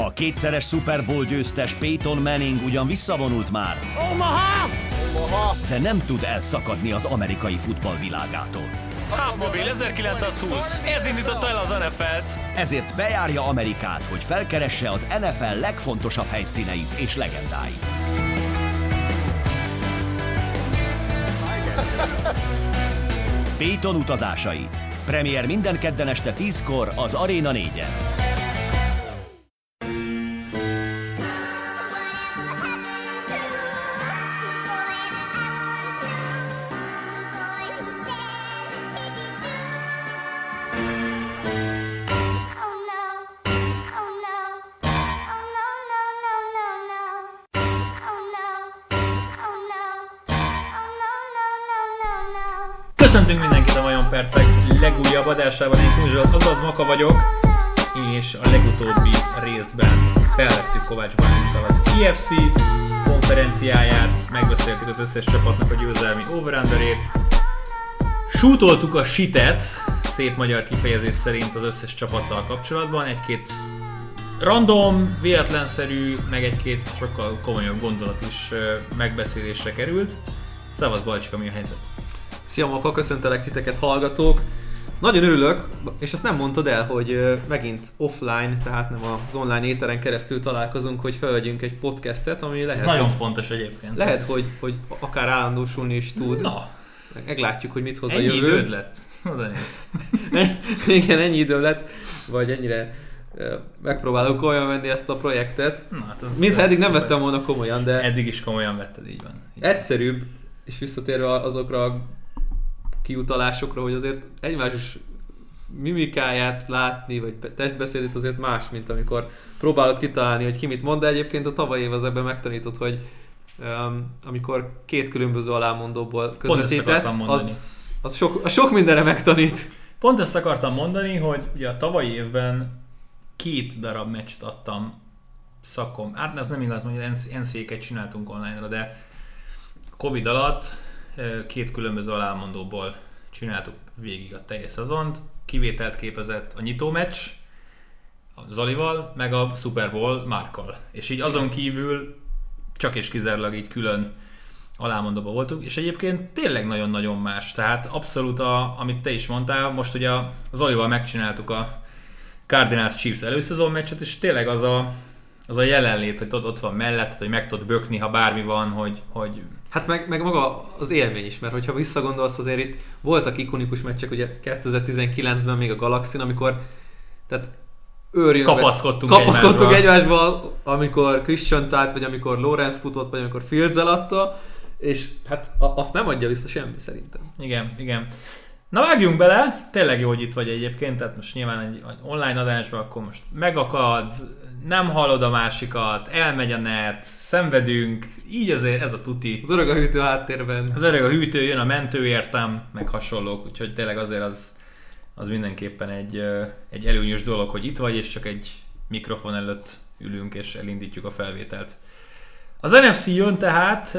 A kétszeres Super Bowl győztes Peyton Manning ugyan visszavonult már, Omaha! de nem tud elszakadni az amerikai futball világától. Hubmobil 1920. Ez indította el az NFL-t. Ezért bejárja Amerikát, hogy felkeresse az NFL legfontosabb helyszíneit és legendáit. Peyton utazásai. Premier minden kedden este 10-kor az Arena 4-en. Legújabb adásában. Én Kuzsol, azaz Maka vagyok, és a legutóbbi részben felvettük Kovács Bálintal az IFC konferenciáját, megbeszéltük az összes csapatnak a győzelmi over Sútoltuk a sitet, szép magyar kifejezés szerint az összes csapattal kapcsolatban, egy-két random, véletlenszerű, meg egy-két sokkal komolyabb gondolat is megbeszélésre került. Szevasz Balcsika, mi a helyzet? Szia Maka, köszöntelek titeket hallgatók. Nagyon örülök, és ezt nem mondtad el, hogy megint offline, tehát nem az online éteren keresztül találkozunk, hogy felvegyünk egy podcastet, ami lehet, Ez nagyon fontos egyébként. lehet hogy, hogy akár állandósulni is tud. Na, Meglátjuk, hogy mit hoz a ennyi jövő. időd lett? Igen, ennyi idő lett, vagy ennyire megpróbálok komolyan venni ezt a projektet. Na, hát az, Mintha eddig nem vettem volna komolyan, de Eddig is komolyan vetted, így van. Így egyszerűbb, és visszatérve azokra a kiutalásokra, hogy azért egymás is mimikáját látni, vagy testbeszédét azért más, mint amikor próbálod kitalálni, hogy ki mit mond, de egyébként a tavalyi év az ebben megtanított, hogy um, amikor két különböző alámondóból közvetítesz, az, az sok, az sok mindenre megtanít. Pont ezt akartam mondani, hogy ugye a tavalyi évben két darab meccset adtam szakom. Hát ez nem igaz, hogy NC-ket csináltunk online-ra, de Covid alatt két különböző alámondóból csináltuk végig a teljes szezont. Kivételt képezett a nyitó meccs, a Zolival, meg a Super Bowl Márkkal. És így azon kívül csak és kizárólag így külön alámondóban voltunk, és egyébként tényleg nagyon-nagyon más. Tehát abszolút, a, amit te is mondtál, most ugye a Zolival megcsináltuk a Cardinals Chiefs előszezon meccset, és tényleg az a, az a jelenlét, hogy tudod, ott van mellett, hogy meg tudod bökni, ha bármi van, hogy, hogy Hát meg, meg maga az élmény is, mert hogyha visszagondolsz, azért itt voltak ikonikus meccsek, ugye 2019-ben még a Galaxin, amikor tehát őrjönve, Kapaszkodtunk kapaszkodtunk egymásba. egymásba, amikor Christian tált, vagy amikor Lorenz futott, vagy amikor Fields eladta, és hát azt nem adja vissza semmi szerintem. Igen, igen. Na vágjunk bele, tényleg jó, hogy itt vagy egyébként, tehát most nyilván egy egy online adásban, akkor most megakad, nem hallod a másikat, elmegy a net, szenvedünk, így azért ez a tuti. Az öreg a hűtő háttérben. Az öreg a hűtő, jön a mentő értem, meg hasonlók, úgyhogy tényleg azért az, az mindenképpen egy, egy előnyös dolog, hogy itt vagy, és csak egy mikrofon előtt ülünk, és elindítjuk a felvételt. Az NFC jön tehát,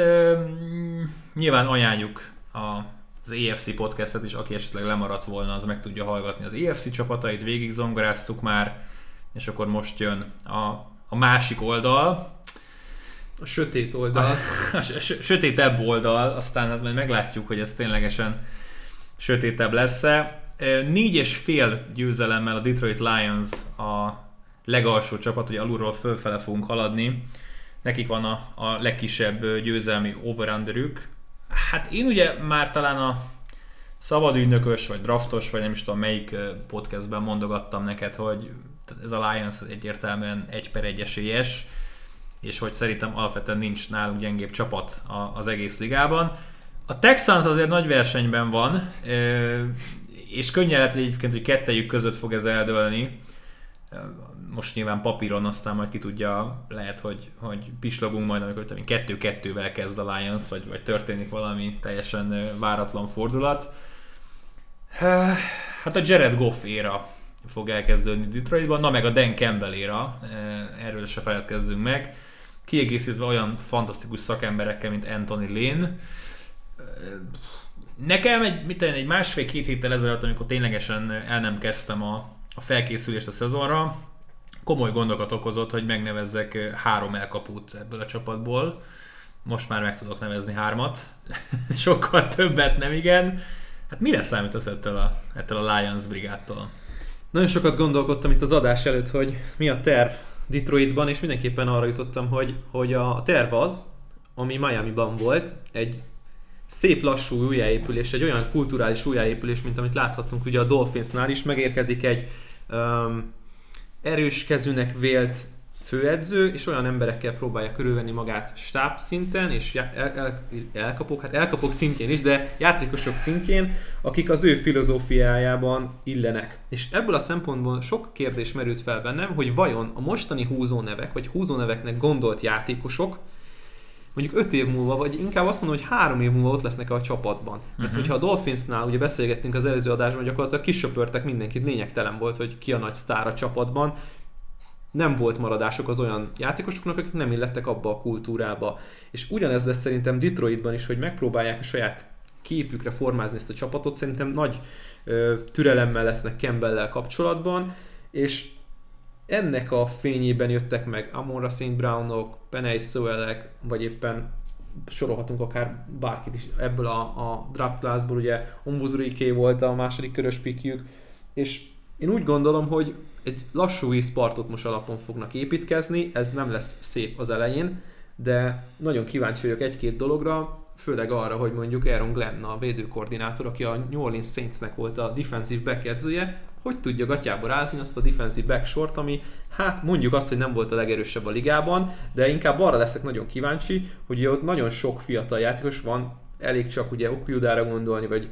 nyilván ajánljuk a, az EFC podcastet is, aki esetleg lemaradt volna, az meg tudja hallgatni az EFC csapatait, végig zongoráztuk már, és akkor most jön a, a másik oldal, A sötét oldal. a sö- sötétebb oldal, aztán hát majd meglátjuk, hogy ez ténylegesen sötétebb lesz-e. Négy és fél győzelemmel a Detroit Lions a legalsó csapat, hogy alulról fölfele fogunk haladni. Nekik van a, a legkisebb győzelmi over Hát én ugye már talán a szabadügynökös, vagy draftos, vagy nem is tudom melyik podcastben mondogattam neked, hogy ez a Lions egyértelműen egy per egy esélyes, és hogy szerintem alapvetően nincs nálunk gyengébb csapat az egész ligában. A Texans azért nagy versenyben van, és könnyen lehet, hogy egyébként, hogy kettejük között fog ez eldőlni. Most nyilván papíron, aztán majd ki tudja, lehet, hogy, hogy pislogunk majd, amikor kettő-kettővel kezd a Lions, vagy, vagy történik valami teljesen váratlan fordulat. Hát a Jared Goff éra fog elkezdődni Detroitban, na meg a Dan Campbell eh, erről se feledkezzünk meg. Kiegészítve olyan fantasztikus szakemberekkel, mint Anthony Lynn. Eh, Nekem egy, mit én, egy másfél-két héttel ezelőtt, amikor ténylegesen el nem kezdtem a, a felkészülést a szezonra, komoly gondokat okozott, hogy megnevezzek ö, három elkapút ebből a csapatból. Most már meg tudok nevezni hármat. Sokkal többet nem igen. Hát mire számítasz ettől a, ettől a Lions brigádtól? Nagyon sokat gondolkodtam itt az adás előtt, hogy mi a terv Detroitban, és mindenképpen arra jutottam, hogy, hogy a terv az, ami Miami-ban volt, egy szép lassú újjáépülés, egy olyan kulturális újjáépülés, mint amit láthattunk ugye a Dolphinsnál is, megérkezik egy um, erős kezűnek vélt főedző, és olyan emberekkel próbálja körülvenni magát stáb szinten, és el, el, elkapok, hát elkapok szintjén is, de játékosok szintjén, akik az ő filozófiájában illenek. És ebből a szempontból sok kérdés merült fel bennem, hogy vajon a mostani húzónevek, vagy húzóneveknek gondolt játékosok, mondjuk 5 év múlva, vagy inkább azt mondom, hogy 3 év múlva ott lesznek a csapatban. Mert uh-huh. hogyha a Dolphinsnál ugye beszélgettünk az előző adásban, gyakorlatilag kisöpörtek mindenkit, lényegtelen volt, hogy ki a nagy sztár a csapatban, nem volt maradások az olyan játékosoknak, akik nem illettek abba a kultúrába. És ugyanez lesz szerintem Detroitban is, hogy megpróbálják a saját képükre formázni ezt a csapatot, szerintem nagy ö, türelemmel lesznek campbell kapcsolatban, és ennek a fényében jöttek meg Amonra St. Brownok, Penei Sowellek, vagy éppen sorolhatunk akár bárkit is ebből a, a draft classból, ugye Omvuzuriké volt a második körös pikjük, és én úgy gondolom, hogy egy lassú e-sportot most alapon fognak építkezni, ez nem lesz szép az elején, de nagyon kíváncsi vagyok egy-két dologra, főleg arra, hogy mondjuk Aaron Glenn, a védőkoordinátor, aki a New Orleans Saintsnek volt a defensive back edzője, hogy tudja gatyába rázni azt a defensive back sort, ami hát mondjuk azt, hogy nem volt a legerősebb a ligában, de inkább arra leszek nagyon kíváncsi, hogy ott nagyon sok fiatal játékos van, elég csak ugye Okudára gondolni, vagy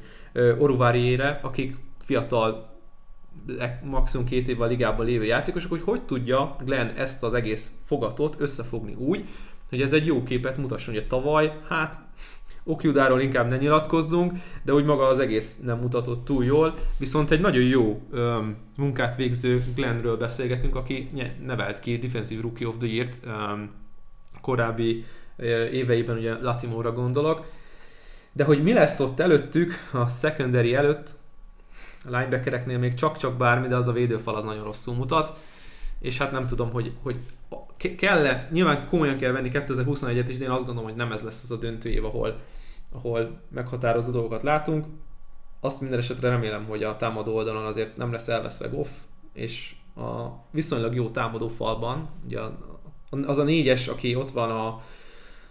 Oruvariére, akik fiatal maximum két évvel a ligában lévő játékosok, hogy hogy tudja Glenn ezt az egész fogatot összefogni úgy, hogy ez egy jó képet mutasson, hogy tavaly, hát Okjudáról inkább ne nyilatkozzunk, de úgy maga az egész nem mutatott túl jól, viszont egy nagyon jó öm, munkát végző Glennről beszélgetünk, aki nevelt ki Defensive Rookie of the Year-t öm, korábbi éveiben, ugye Latimóra gondolok, de hogy mi lesz ott előttük, a secondary előtt, a linebackereknél még csak-csak bármi, de az a védőfal az nagyon rosszul mutat, és hát nem tudom, hogy, hogy kell-e, nyilván komolyan kell venni 2021-et is, de én azt gondolom, hogy nem ez lesz az a döntő év, ahol, ahol meghatározó dolgokat látunk. Azt minden esetre remélem, hogy a támadó oldalon azért nem lesz elveszve Goff, és a viszonylag jó támadó falban, ugye az a négyes, aki ott van a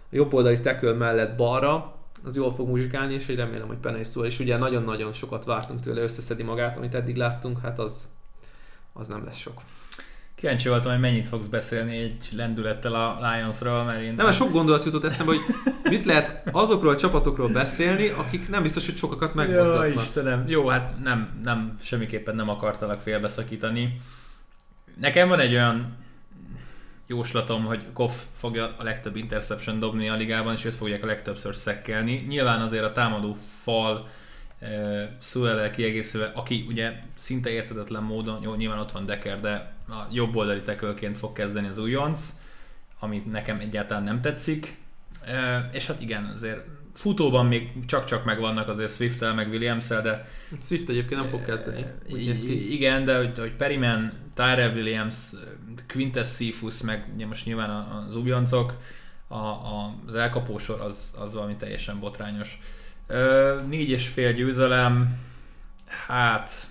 jobb oldali tekül mellett balra, az jól fog muzsikálni, és hogy remélem, hogy Penei szól, és ugye nagyon-nagyon sokat vártunk tőle, összeszedi magát, amit eddig láttunk, hát az, az nem lesz sok. Kíváncsi voltam, hogy mennyit fogsz beszélni egy lendülettel a Lionsról, mert én... Nem, mert sok gondolat jutott eszembe, hogy mit lehet azokról a csapatokról beszélni, akik nem biztos, hogy sokakat megmozgatnak. Ja, Istenem. Jó, hát nem, nem, semmiképpen nem akartalak félbeszakítani. Nekem van egy olyan jóslatom, hogy Koff fogja a legtöbb interception dobni a ligában, és őt fogják a legtöbbször szekkelni. Nyilván azért a támadó fal e, Szulele kiegészülve, aki ugye szinte értedetlen módon, jó, nyilván ott van Decker, de a jobb oldali tekölként fog kezdeni az újonc, amit nekem egyáltalán nem tetszik. E, és hát igen, azért futóban még csak-csak megvannak azért Swift-tel, meg williams de... Swift egyébként nem fog kezdeni. Igen, de hogy, hogy Periman, Tyrell Williams, Quintus Cephus, meg most nyilván az újoncok, a, a, az elkapósor az, az valami teljesen botrányos. Ö, négy és fél győzelem, hát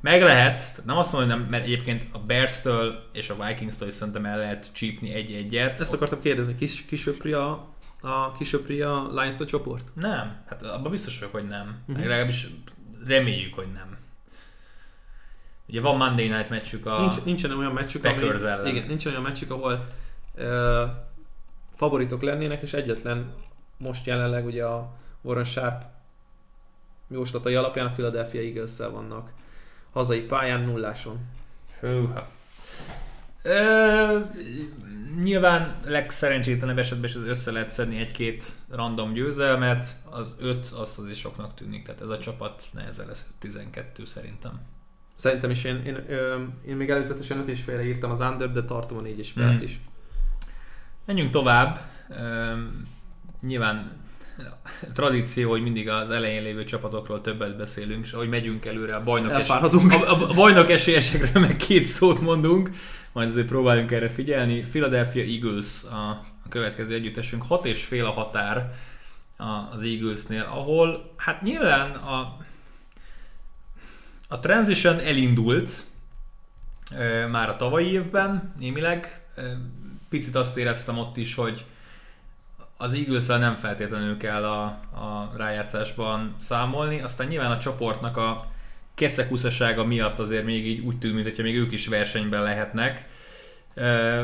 meg lehet, nem azt mondom, nem, mert egyébként a Bears-től és a Vikings-től is szerintem el lehet csípni egy-egyet. Ezt akartam kérdezni, kis, kisöpri a a kisöpri a lions a csoport? Nem, hát abban biztos vagyok, hogy nem. Uh-huh. Legalábbis reméljük, hogy nem. Ugye van Monday Night meccsük a Nincs, nincsen olyan meccsük, ami. Igen, nincsen olyan meccsük, ahol uh, favoritok lennének, és egyetlen most jelenleg ugye a Warren Sharp jóslatai alapján a Philadelphia eagles vannak hazai pályán nulláson. Húha. Ö, nyilván legszerencsétlenebb esetben is össze lehet szedni egy-két random győzelmet, az 5 az az is soknak tűnik, tehát ez a csapat nehezen lesz 12 szerintem. Szerintem is én, én, ö, én még előzetesen 5 és félre írtam az under, de tartom a 4 és félt mm. is. Menjünk tovább. Ö, nyilván tradíció, hogy mindig az elején lévő csapatokról többet beszélünk, és ahogy megyünk előre a bajnok, Elfáradunk. a, a bajnok esélyesekről meg két szót mondunk, majd azért próbáljunk erre figyelni. Philadelphia Eagles a, a következő együttesünk, hat és fél a határ a, az Eaglesnél, ahol hát nyilván a, a transition elindult e, már a tavalyi évben, némileg. E, picit azt éreztem ott is, hogy az eagles nem feltétlenül kell a, a rájátszásban számolni, aztán nyilván a csoportnak a keszekuszasága miatt azért még így úgy tűnik, mintha még ők is versenyben lehetnek.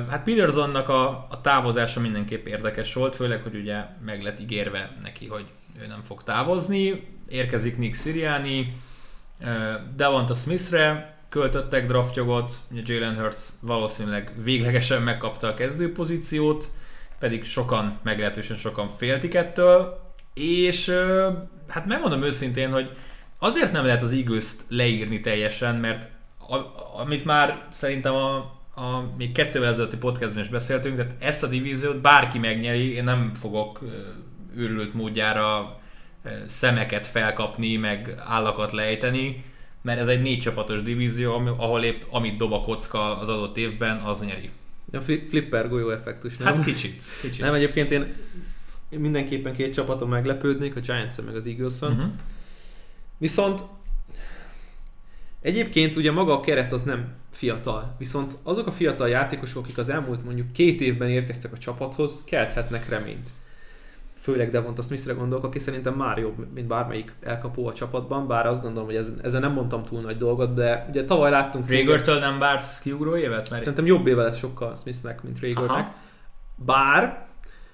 Hát Petersonnak a, a távozása mindenképp érdekes volt, főleg, hogy ugye meg lett ígérve neki, hogy ő nem fog távozni. Érkezik Nick Siriani, Devonta Smithre költöttek draftjogot, Jalen Hurts valószínűleg véglegesen megkapta a kezdőpozíciót, pedig sokan, meglehetősen sokan féltik ettől, és hát megmondom őszintén, hogy azért nem lehet az eagles leírni teljesen, mert a, amit már szerintem a, a még kettővel ezelőtti podcastban is beszéltünk, tehát ezt a divíziót bárki megnyeri, én nem fogok őrült módjára szemeket felkapni, meg állakat lejteni, mert ez egy négy csapatos divízió, ahol épp amit dob a kocka az adott évben, az nyeri. A flipper golyó effektus, nem? Hát kicsit. kicsit. Nem, egyébként én mindenképpen két csapaton meglepődnék, a giants meg az eagles uh-huh. Viszont egyébként ugye maga a keret az nem fiatal, viszont azok a fiatal játékosok, akik az elmúlt mondjuk két évben érkeztek a csapathoz, kelthetnek reményt főleg Devonta Smithre gondolok, aki szerintem már jobb, mint bármelyik elkapó a csapatban, bár azt gondolom, hogy ezen, ezen nem mondtam túl nagy dolgot, de ugye tavaly láttunk... Régörtől nem vársz kiugró évet? Mert... Szerintem jobb éve lesz sokkal Smithnek, mint Régörnek. Bár,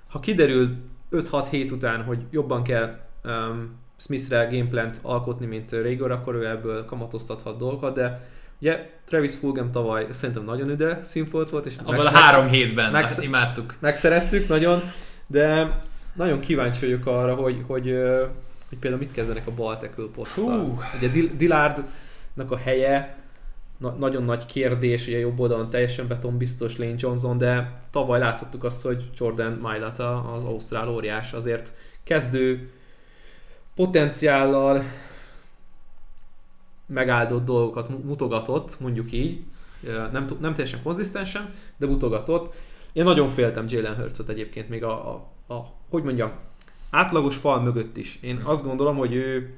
ha kiderül 5-6 hét után, hogy jobban kell um, Smithre gameplant alkotni, mint Régor, akkor ő ebből kamatoztathat dolgokat, de Ugye Travis Fulgham tavaly szerintem nagyon üde színfolt volt, és Abban a három hétben, meg, azt imádtuk. Megszerettük nagyon, de nagyon kíváncsi vagyok arra, hogy, hogy, hogy például mit kezdenek a bal poszttal. Ugye Dillardnak a helye na- nagyon nagy kérdés, ugye jobb oldalon teljesen beton biztos Lane Johnson, de tavaly láthattuk azt, hogy Jordan Mailata, az ausztrál óriás azért kezdő potenciállal megáldott dolgokat mutogatott, mondjuk így, nem, nem teljesen konzisztensen, de mutogatott. Én nagyon féltem Jalen Hurtsot egyébként még a, a a, hogy mondjam, átlagos fal mögött is. Én azt gondolom, hogy ő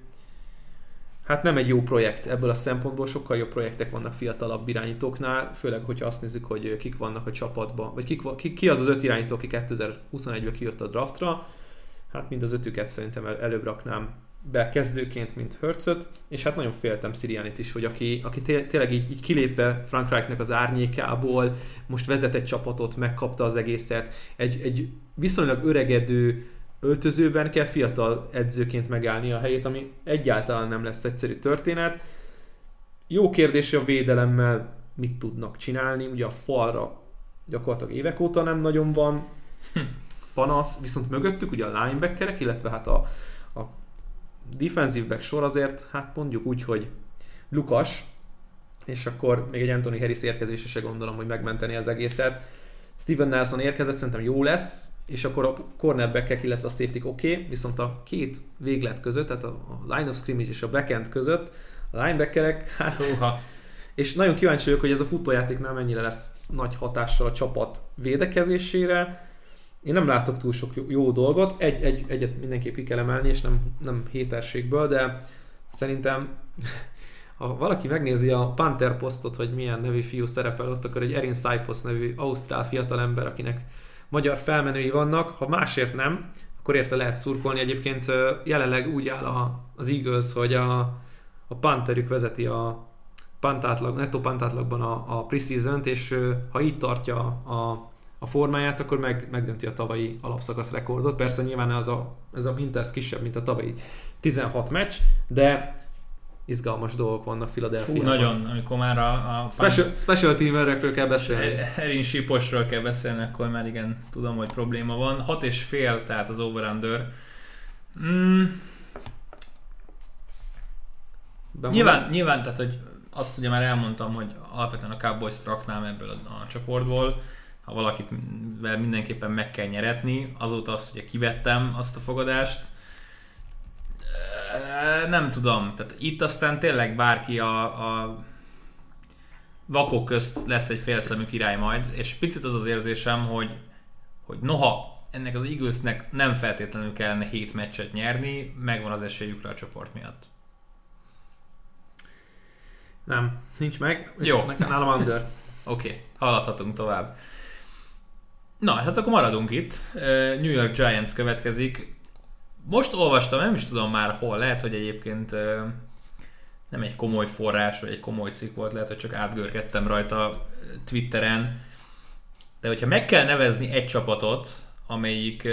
hát nem egy jó projekt ebből a szempontból, sokkal jobb projektek vannak fiatalabb irányítóknál, főleg, hogyha azt nézzük, hogy kik vannak a csapatban, vagy kik, ki, ki az az öt irányító, aki 2021-ben kijött a draftra, hát mind az ötüket szerintem el, előbb raknám be kezdőként, mint Hörcöt, és hát nagyon féltem Sirianit is, hogy aki, aki tényleg így, így kilépve Frank Reichnek az árnyékából, most vezet egy csapatot, megkapta az egészet, egy, egy viszonylag öregedő öltözőben kell fiatal edzőként megállni a helyét, ami egyáltalán nem lesz egyszerű történet. Jó kérdés, hogy a védelemmel mit tudnak csinálni, ugye a falra gyakorlatilag évek óta nem nagyon van hm. panasz, viszont mögöttük ugye a linebackerek, illetve hát a, a defensive back sor azért, hát mondjuk úgy, hogy Lukas, és akkor még egy Anthony Harris érkezése se gondolom, hogy megmenteni az egészet. Steven Nelson érkezett, szerintem jó lesz, és akkor a cornerback illetve a safety oké, okay, viszont a két véglet között, tehát a line of scrimmage és a backend között a linebackerek, hát... Uha. És nagyon kíváncsi vagyok, hogy ez a futójáték nem mennyire lesz nagy hatással a csapat védekezésére. Én nem látok túl sok jó, jó dolgot, egy, egy, egyet mindenképp ki kell emelni, és nem, nem héterségből, de szerintem ha valaki megnézi a Panther posztot, hogy milyen nevű fiú szerepel ott, akkor egy Erin Saipos nevű ausztrál fiatalember, akinek magyar felmenői vannak, ha másért nem, akkor érte lehet szurkolni. Egyébként jelenleg úgy áll a, az Eagles, hogy a, a Pantherük vezeti a pantátlag, netto pantátlagban a, a preseason és ha így tartja a, a formáját, akkor meg, megdönti a tavalyi alapszakasz rekordot. Persze nyilván ez a, ez a minta ez kisebb, mint a tavalyi 16 meccs, de izgalmas dolgok vannak Philadelphia. Nagyon, amikor már a... a special, special teamerekről kell beszélni. Erin Siposról kell beszélni, akkor már igen, tudom, hogy probléma van. Hat és fél, tehát az over-under. Mm. Nyilván, nyilván, tehát hogy azt ugye már elmondtam, hogy alapvetően a Cowboys raknám ebből a, a csoportból. ha valakivel mindenképpen meg kell nyeretni, azóta azt ugye kivettem azt a fogadást, nem tudom, tehát itt aztán tényleg bárki a, a vakok közt lesz egy félszemű király majd, és picit az az érzésem, hogy, hogy noha ennek az Eaglesnek nem feltétlenül kellene 7 meccset nyerni, megvan az esélyükre a csoport miatt. Nem, nincs meg. Jó. Nekem nálam under. Oké, okay, haladhatunk tovább. Na, hát akkor maradunk itt. New York Giants következik. Most olvastam, nem is tudom már hol, lehet, hogy egyébként nem egy komoly forrás, vagy egy komoly cikk volt, lehet, hogy csak átgörgettem rajta Twitteren. De hogyha meg kell nevezni egy csapatot, amelyik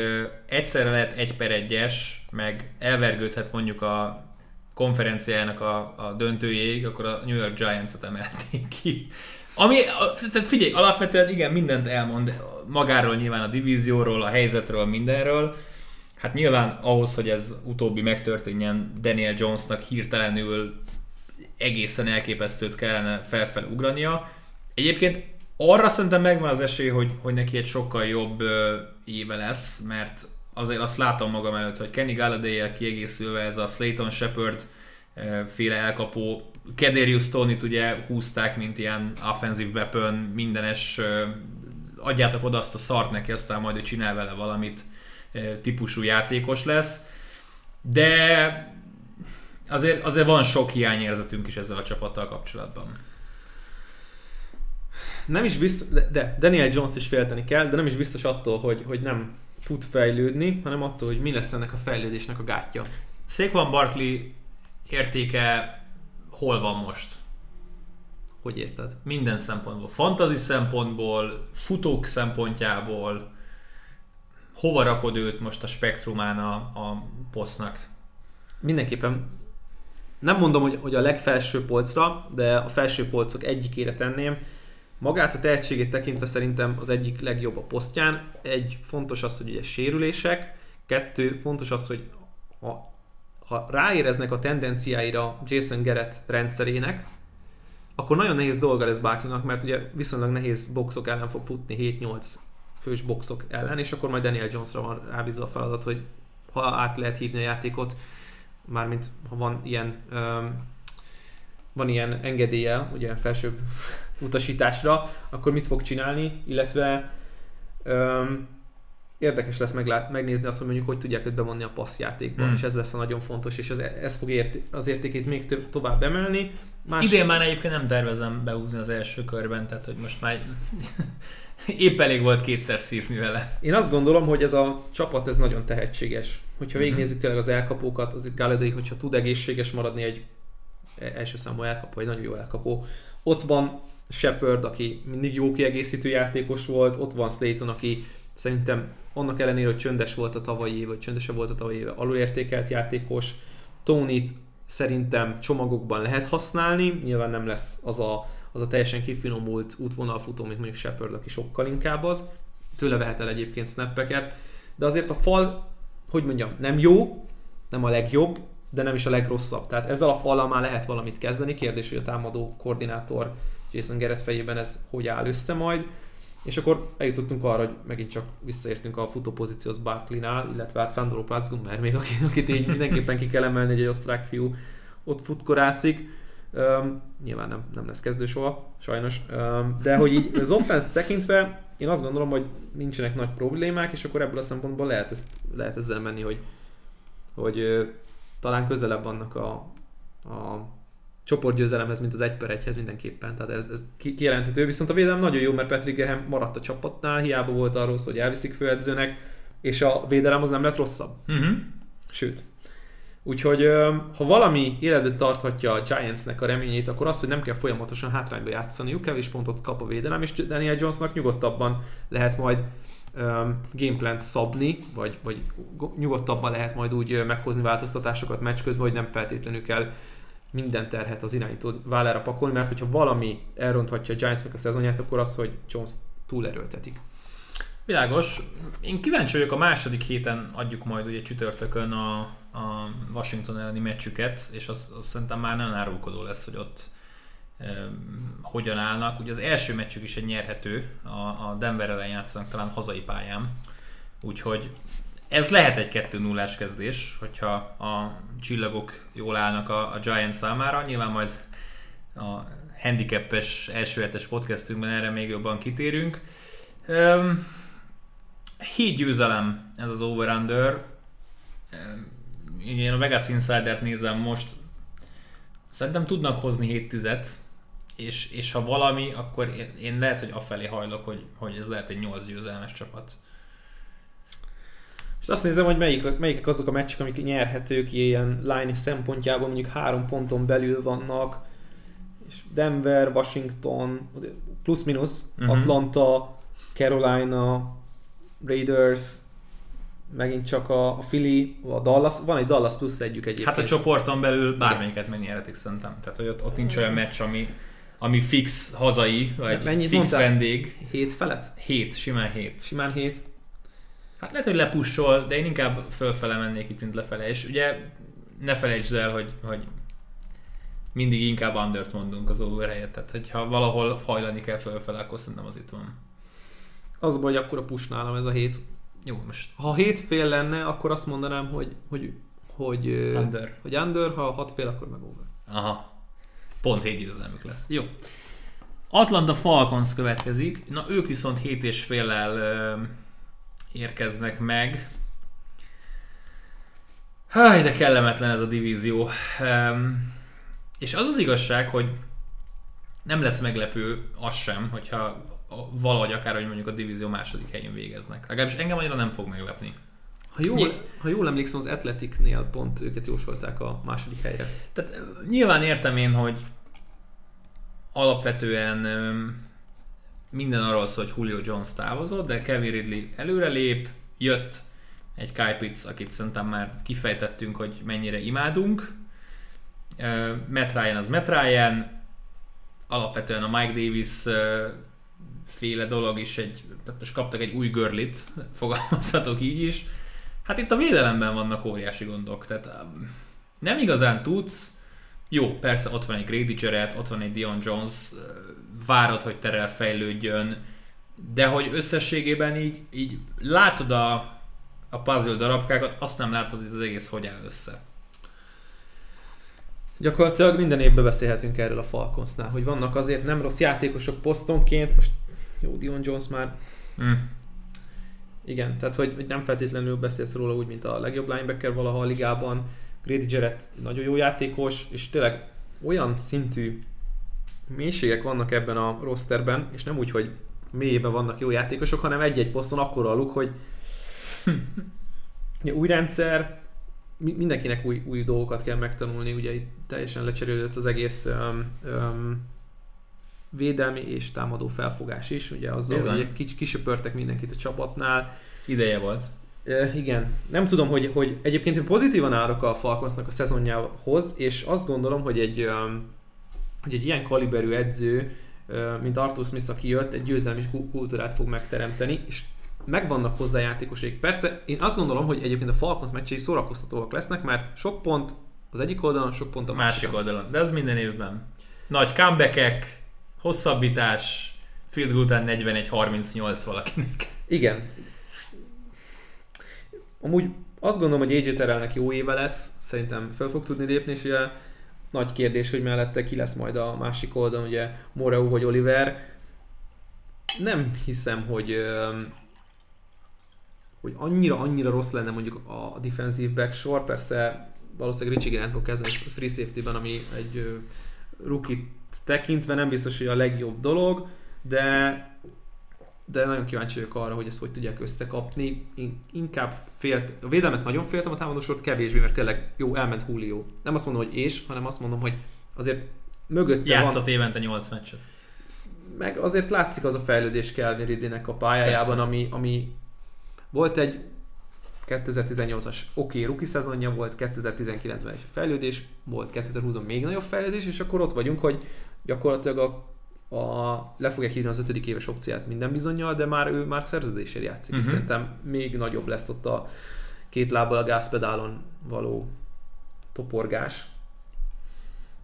egyszerre lehet egy per egyes, meg elvergődhet mondjuk a konferenciájának a, a döntőjéig, akkor a New York Giants-et emelték ki. Ami, tehát figyelj, alapvetően igen, mindent elmond magáról nyilván a divízióról, a helyzetről, mindenről. Hát nyilván ahhoz, hogy ez utóbbi megtörténjen, Daniel Jonesnak hirtelenül egészen elképesztőt kellene felfel ugrania. Egyébként arra szerintem megvan az esély, hogy, hogy neki egy sokkal jobb ö, éve lesz, mert azért azt látom magam előtt, hogy Kenny galladay kiegészülve ez a Slayton Shepard féle elkapó, Kedarius Tony-t ugye húzták, mint ilyen offensive weapon, mindenes, adjátok oda azt a szart neki, aztán majd ő csinál vele valamit típusú játékos lesz. De azért, azért van sok hiányérzetünk is ezzel a csapattal kapcsolatban. Nem is biztos, de, de Daniel Jones-t is félteni kell, de nem is biztos attól, hogy, hogy nem tud fejlődni, hanem attól, hogy mi lesz ennek a fejlődésnek a gátja. Saquon Barkley értéke hol van most? Hogy érted? Minden szempontból. Fantazi szempontból, futók szempontjából, hova rakod őt most a spektrumán a, a posznak? Mindenképpen nem mondom, hogy, hogy a legfelső polcra, de a felső polcok egyikére tenném. Magát a tehetségét tekintve szerintem az egyik legjobb a posztján. Egy, fontos az, hogy ugye sérülések. Kettő, fontos az, hogy ha, ha ráéreznek a tendenciáira Jason Garrett rendszerének, akkor nagyon nehéz dolga lesz Barkleynak, mert ugye viszonylag nehéz boxok ellen fog futni, 7-8 fős boxok ellen, és akkor majd Daniel Jonesra van rábízva a feladat, hogy ha át lehet hívni a játékot, mármint ha van ilyen um, van ilyen engedélye, ugye felsőbb utasításra, akkor mit fog csinálni, illetve um, érdekes lesz meglát, megnézni azt, hogy mondjuk hogy tudják őt bevonni a passzjátékba, hmm. és ez lesz a nagyon fontos, és az, ez fog ért, az értékét még több, tovább emelni. Más... Idén már egyébként nem tervezem behúzni az első körben, tehát hogy most már épp elég volt kétszer szívni vele. Én azt gondolom, hogy ez a csapat ez nagyon tehetséges. Hogyha mhm. végignézzük tényleg az elkapókat, az itt Galladay, hogyha tud egészséges maradni egy e- első számú elkapó, egy nagyon jó elkapó. Ott van Shepard, aki mindig jó kiegészítő játékos volt, ott van Slayton, aki szerintem annak ellenére, hogy csöndes volt a tavalyi év, vagy csöndesebb volt a tavalyi év, alulértékelt játékos. Tony-t szerintem csomagokban lehet használni, nyilván nem lesz az a, az a teljesen kifinomult útvonalfutó, mint mondjuk Shepard, aki sokkal inkább az. Tőle vehet el egyébként snappeket, de azért a fal, hogy mondjam, nem jó, nem a legjobb, de nem is a legrosszabb. Tehát ezzel a fallal már lehet valamit kezdeni. Kérdés, hogy a támadó koordinátor Jason Garrett fejében ez hogy áll össze majd. És akkor eljutottunk arra, hogy megint csak visszaértünk a futópozícióhoz Barkley-nál, illetve hát Sandro mert még akit, akit így mindenképpen ki kell emelni, hogy egy osztrák fiú ott futkorászik. Um, nyilván nem, nem lesz kezdő soha, sajnos. Um, de hogy így az offense tekintve, én azt gondolom, hogy nincsenek nagy problémák, és akkor ebből a szempontból lehet, ezt, lehet ezzel menni, hogy, hogy uh, talán közelebb vannak a, a csoportgyőzelemhez, mint az 1 per 1-hez mindenképpen, tehát ez, ez kijelenthető. Viszont a védelem nagyon jó, mert Patrick Graham maradt a csapatnál, hiába volt arról szó, hogy elviszik főedzőnek, és a védelem az nem lett rosszabb. Uh-huh. Sőt. Úgyhogy ha valami életben tarthatja a Giantsnek a reményét, akkor az, hogy nem kell folyamatosan hátrányba játszaniuk, kevés pontot kap a védelem, és Daniel Jonesnak nyugodtabban lehet majd um, gameplant szabni, vagy, vagy nyugodtabban lehet majd úgy meghozni változtatásokat meccs közben, hogy nem feltétlenül kell minden terhet az irányító vállára pakolni, mert hogyha valami elronthatja a Giantsnak a szezonját, akkor az, hogy Jones túlerőltetik. Világos. Én kíváncsi vagyok, a második héten adjuk majd ugye csütörtökön a, a Washington elleni meccsüket, és az, az szerintem már nagyon árulkodó lesz, hogy ott hogyan állnak. Ugye az első meccsük is egy nyerhető, a, a Denver ellen játszanak talán hazai pályán, úgyhogy ez lehet egy 2 0 kezdés, hogyha a csillagok jól állnak a, a Giant számára. Nyilván majd a handicapes első hetes podcastünkben erre még jobban kitérünk. Um, hét győzelem ez az over-under. Én a Vegas Insider-t nézem most. Szerintem tudnak hozni 7 tizet, és, és ha valami, akkor én, én lehet, hogy afelé hajlok, hogy, hogy ez lehet egy 8 győzelmes csapat. És azt nézem, hogy melyik, melyik azok a meccsek, amik nyerhetők ilyen line szempontjából, mondjuk három ponton belül vannak, és Denver, Washington, plusz-minusz, uh-huh. Atlanta, Carolina, Raiders, megint csak a, a Philly, a Dallas, van egy Dallas plusz együk egyébként. Hát a csoporton belül bármelyiket megnyerhetik szerintem. Tehát, hogy ott, ott nincs olyan meccs, ami, ami fix hazai, vagy Mennyit fix mondtál? vendég. Hét felett? Hét, simán hét. Simán hét. Hát lehet, hogy lepussol, de én inkább fölfele mennék itt, mint lefele. És ugye ne felejtsd el, hogy, hogy mindig inkább undert mondunk az over helyett. Tehát, hogyha valahol hajlani kell fölfele, akkor szerintem az itt van. Az baj, hogy akkor a push nálam ez a hét. Jó, most. Ha hét fél lenne, akkor azt mondanám, hogy, hogy, hogy under. Hogy under, ha hat fél, akkor meg over. Aha. Pont hét győzelmük lesz. Jó. Atlanta Falcons következik. Na, ők viszont hét és féllel ö, érkeznek meg. Háj, de kellemetlen ez a divízió. Um, és az az igazság, hogy nem lesz meglepő az sem, hogyha valahogy akár, hogy mondjuk a divízió második helyén végeznek. Legalábbis engem annyira nem fog meglepni. Ha jól, Ny- ha jól emlékszem, az Athleticnél pont őket jósolták a második helyre. Tehát nyilván értem én, hogy alapvetően minden arról szól, hogy Julio Jones távozott, de Kevin Ridley előrelép, jött egy Kyle Pitts, akit szerintem már kifejtettünk, hogy mennyire imádunk. Matt Ryan az Matt Ryan, alapvetően a Mike Davis féle dolog is egy, tehát most kaptak egy új görlit, fogalmazhatok így is. Hát itt a védelemben vannak óriási gondok, tehát nem igazán tudsz, jó, persze ott van egy Grady Jarrett, ott van egy Dion Jones, várod, hogy terel fejlődjön, de hogy összességében így, így látod a, a puzzle darabkákat, azt nem látod, hogy az egész hogy áll össze. Gyakorlatilag minden évben beszélhetünk erről a Falconsnál, hogy vannak azért nem rossz játékosok posztonként, most jó, Dion Jones már mm. Igen, tehát hogy, nem feltétlenül beszélsz róla úgy, mint a legjobb linebacker valaha a ligában. Grady Jarrett nagyon jó játékos, és tényleg olyan szintű mélységek vannak ebben a rosterben, és nem úgy, hogy mélyében vannak jó játékosok, hanem egy-egy poszton akkor aluk, hogy új rendszer, mindenkinek új, új dolgokat kell megtanulni, ugye itt teljesen lecserélődött az egész um, um, védelmi és támadó felfogás is, ugye azzal, Bizony. hogy kis, kisöpörtek mindenkit a csapatnál. Ideje volt. E, igen. Nem tudom, hogy, hogy egyébként én pozitívan állok a Falconsnak a szezonjához, és azt gondolom, hogy egy, hogy egy ilyen kaliberű edző, mint Arthur Smith, aki jött, egy győzelmi kultúrát fog megteremteni, és megvannak hozzá játékosék. Persze én azt gondolom, hogy egyébként a Falcons meccsei szórakoztatóak lesznek, mert sok pont az egyik oldalon, sok pont a másik, másik oldalon. De ez minden évben. Nagy comebackek, hosszabbítás, field goal után 41-38 valakinek. Igen. Amúgy azt gondolom, hogy AJ Terrellnek jó éve lesz, szerintem fel fog tudni lépni, és ugye nagy kérdés, hogy mellette ki lesz majd a másik oldalon, ugye Moreu vagy Oliver. Nem hiszem, hogy hogy annyira, annyira rossz lenne mondjuk a defensive back sor, persze valószínűleg Richie Grant fog kezdeni free safety-ben, ami egy rookie tekintve nem biztos, hogy a legjobb dolog, de de nagyon kíváncsi vagyok arra, hogy ezt hogy tudják összekapni. Én inkább félt, a védelmet nagyon féltem, a támadósort kevésbé, mert tényleg jó, elment Julio. Nem azt mondom, hogy és, hanem azt mondom, hogy azért mögött Játszott van, évente 8 meccset. Meg azért látszik az a fejlődés Kelvin Ridley-nek a pályájában, Persze. ami, ami volt egy 2018-as oké okay, rookie szezonja volt, 2019-ben egy fejlődés, volt 2020-ban még nagyobb fejlődés, és akkor ott vagyunk, hogy gyakorlatilag a, a, le fogják hívni az ötödik éves opciát minden bizonyal, de már ő már szerződésért játszik, uh-huh. és mhm. szerintem még nagyobb lesz ott a két lábbal a gázpedálon való toporgás.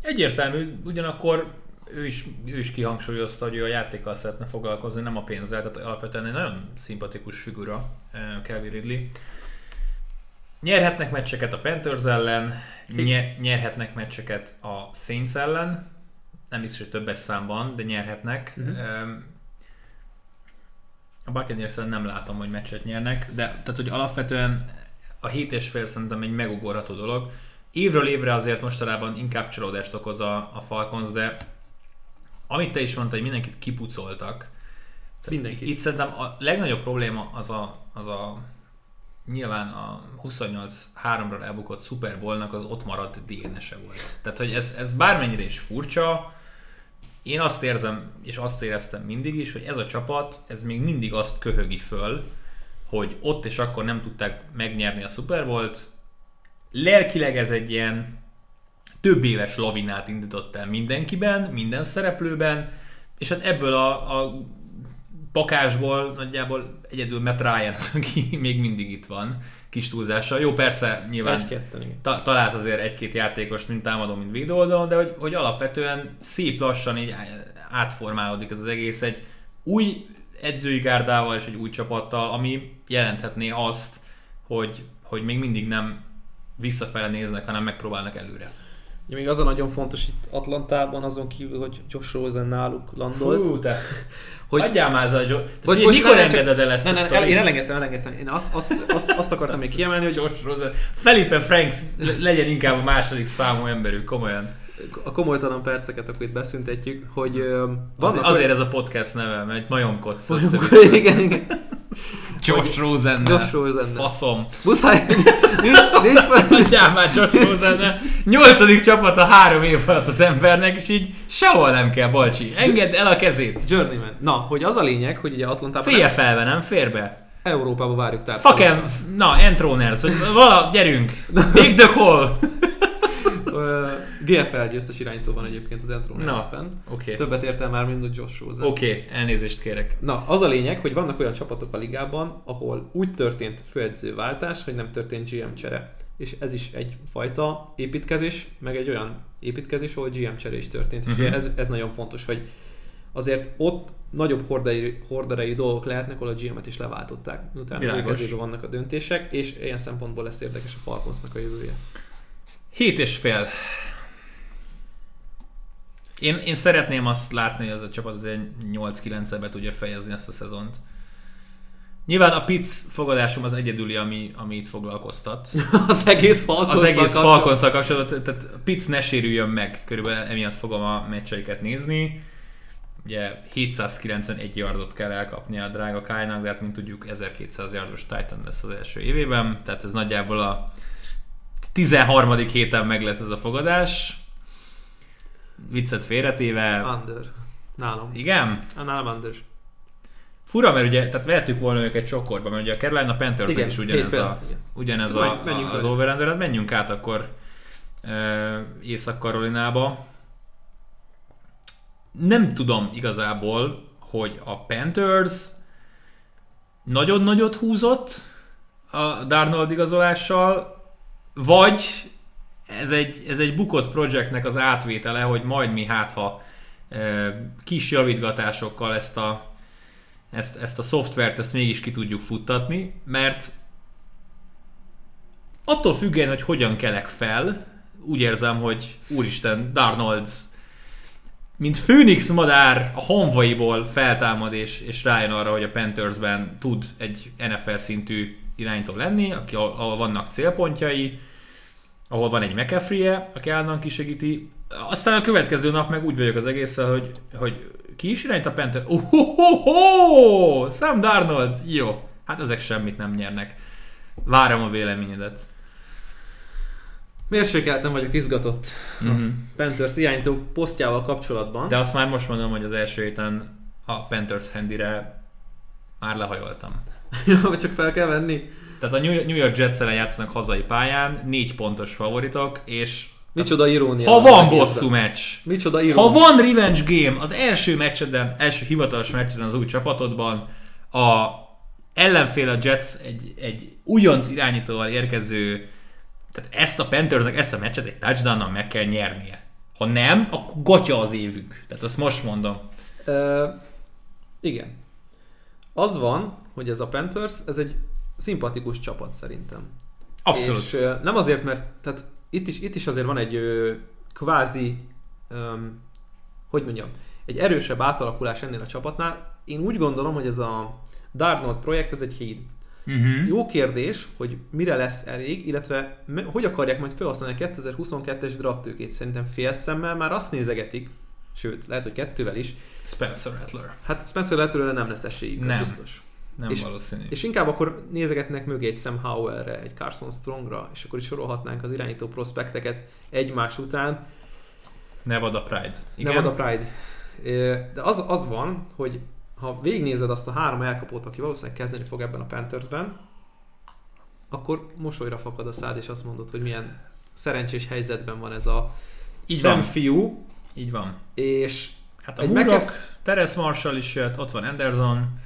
Egyértelmű, ugyanakkor ő is, ő is kihangsúlyozta, hogy ő a játékkal szeretne foglalkozni, nem a pénzzel, tehát alapvetően egy nagyon szimpatikus figura Kelvin Ridley. Nyerhetnek meccseket a Panthers ellen, nye, nyerhetnek meccseket a Saints ellen, nem is, hogy többes számban, de nyerhetnek. Uh-huh. A buccaneers nem látom, hogy meccset nyernek, de tehát, hogy alapvetően a 7 és fél szerintem egy megugorható dolog. Évről évre azért mostanában inkább csalódást okoz a, a Falcons, de amit te is mondtad, hogy mindenkit kipucoltak. Mindenki. Itt szerintem a legnagyobb probléma az a, az a nyilván a 28-3-ra elbukott Super Bowl-nak az ott maradt DNS-e volt. Tehát, hogy ez, ez bármennyire is furcsa, én azt érzem, és azt éreztem mindig is, hogy ez a csapat, ez még mindig azt köhögi föl, hogy ott és akkor nem tudták megnyerni a Super Bowl-t. Lelkileg ez egy ilyen több éves lavinát indított el mindenkiben, minden szereplőben, és hát ebből a, a pakásból nagyjából egyedül Matt Ryan az, aki még mindig itt van, kis túlzással. Jó, persze, nyilván ta, találsz azért egy-két játékos, mint támadó, mint védő oldalon, de hogy, hogy alapvetően szép lassan így átformálódik ez az egész egy új edzői gárdával és egy új csapattal, ami jelenthetné azt, hogy, hogy még mindig nem visszafele néznek, hanem megpróbálnak előre. Ja, még az a nagyon fontos itt Atlantában, azon kívül, hogy Josh Rosen náluk landolt. Fú, te. Hogy, Hagyjál már ez a Joe. Vagy, hogy mikor engeded el ezt ne, ne, ne, Én elengedtem, elengedtem. Én azt, azt, azt, azt akartam még kiemelni, hogy Josh Rosen. Felipe Franks legyen inkább a második számú emberük, komolyan. A komolytalan perceket akkor itt beszüntetjük, hogy van azért, azért ez a podcast neve, mert majomkodsz. Igen, igen. Josh rosen Josh rosen Faszom. Muszáj. Adjál már Josh rosen Nyolcadik csapat a három év alatt az embernek, és így sehol nem kell, Balcsi. Engedd el a kezét. Journeyman. Na, hogy az a lényeg, hogy ugye Atlantában... CFL-be, nem fér be? Európába várjuk tehát. Fucking, na, Entroners, vala, gyerünk. Big the call. GFL győztes irányító van egyébként az Entron Na, okay. Többet értem már, mint a Josh Rosen. Oké, okay, elnézést kérek. Na, az a lényeg, hogy vannak olyan csapatok a ligában, ahol úgy történt főedzőváltás, hogy nem történt GM csere. És ez is egy fajta építkezés, meg egy olyan építkezés, ahol GM csere is történt. Uh-huh. És mhm. ez, ez nagyon fontos, hogy azért ott nagyobb horderei, horderei dolgok lehetnek, ahol a GM-et is leváltották, utána ő kezében vannak a döntések, és ilyen szempontból lesz érdekes a Falconsnak a jövője. Hét és fél. Én, én szeretném azt látni, hogy ez a csapat azért 8-9-be tudja fejezni ezt a szezont. Nyilván a Pitts fogadásom az egyedüli, ami, ami itt foglalkoztat. az egész Falcons Az egész falcons kapcsolatban. Tehát Pitts ne sérüljön meg, körülbelül emiatt fogom a meccseiket nézni. Ugye 791 yardot kell elkapni a drága Kájnak, de hát mint tudjuk 1200 yardos Titan lesz az első évében, tehát ez nagyjából a 13. héten meg lesz ez a fogadás. Viccet félretéve. Under. Nálam. Igen? A nálam under. Fura, mert ugye, tehát vehetük volna őket csokorba, mert ugye a Carolina Panthers is ugyanez, a, ugyanez a, a, az over hát menjünk át akkor e, Észak-Karolinába. Nem tudom igazából, hogy a Panthers nagyon nagyot húzott a Darnold igazolással, vagy ez egy, ez egy bukott projektnek az átvétele, hogy majd mi hát ha kis javítgatásokkal ezt a, ezt, ezt a szoftvert ezt mégis ki tudjuk futtatni, mert attól függően, hogy hogyan kelek fel, úgy érzem, hogy úristen, Darnold mint Phoenix madár a honvaiból feltámad és, és rájön arra, hogy a Panthersben tud egy NFL szintű iránytól lenni, aki, ahol vannak célpontjai, ahol van egy McAfee-je, aki állandóan kisegíti. Aztán a következő nap meg úgy vagyok az egészen, hogy, hogy ki is irányít a Panther? Oh, oh, oh, oh, Sam Darnold! Jó, hát ezek semmit nem nyernek. Várom a véleményedet. Mérsékeltem vagyok izgatott mm-hmm. a mhm. Panthers irányító posztjával kapcsolatban. De azt már most mondom, hogy az első héten a Panthers handire már lehajoltam. Ja, csak fel kell venni. Tehát a New York Jets ellen játszanak hazai pályán, négy pontos favoritok, és Micsoda irónia. Ha van bosszú meccs, Micsoda irónia. ha van revenge game az első meccseden, első hivatalos meccseden az új csapatodban, a ellenfél a Jets egy, egy újonc irányítóval érkező, tehát ezt a Panthersnek ezt a meccset egy touchdownnal meg kell nyernie. Ha nem, akkor gatya az évük. Tehát azt most mondom. Ö, igen. Az van, hogy ez a Panthers, ez egy szimpatikus csapat szerintem. Abszolút. És nem azért, mert tehát itt is, itt is azért van egy ö, kvázi, öm, hogy mondjam, egy erősebb átalakulás ennél a csapatnál. Én úgy gondolom, hogy ez a Darnold projekt, ez egy híd. Uh-huh. Jó kérdés, hogy mire lesz elég, illetve me- hogy akarják majd felhasználni a 2022-es draftőkét. Szerintem fél szemmel már azt nézegetik, sőt, lehet, hogy kettővel is. Spencer Rattler. Hát Spencer Rattlerre nem lesz esélyük, Nem. biztos. Nem És- valószínű. És inkább akkor nézegetnek mögé egy Sam Howellre, egy Carson Strongra, és akkor is sorolhatnánk az irányító prospekteket egymás után. Nevada Pride. Igen? Nevada Pride. De az, az van, hogy ha végignézed azt a három elkapót, aki valószínűleg kezdeni fog ebben a Panthersben, akkor mosolyra fakad a szád, és azt mondod, hogy milyen szerencsés helyzetben van ez a Így van. szemfiú, Így van. és, Hát a Egy Murdoch, McAf- Teres Marshall is jött, ott van Anderson.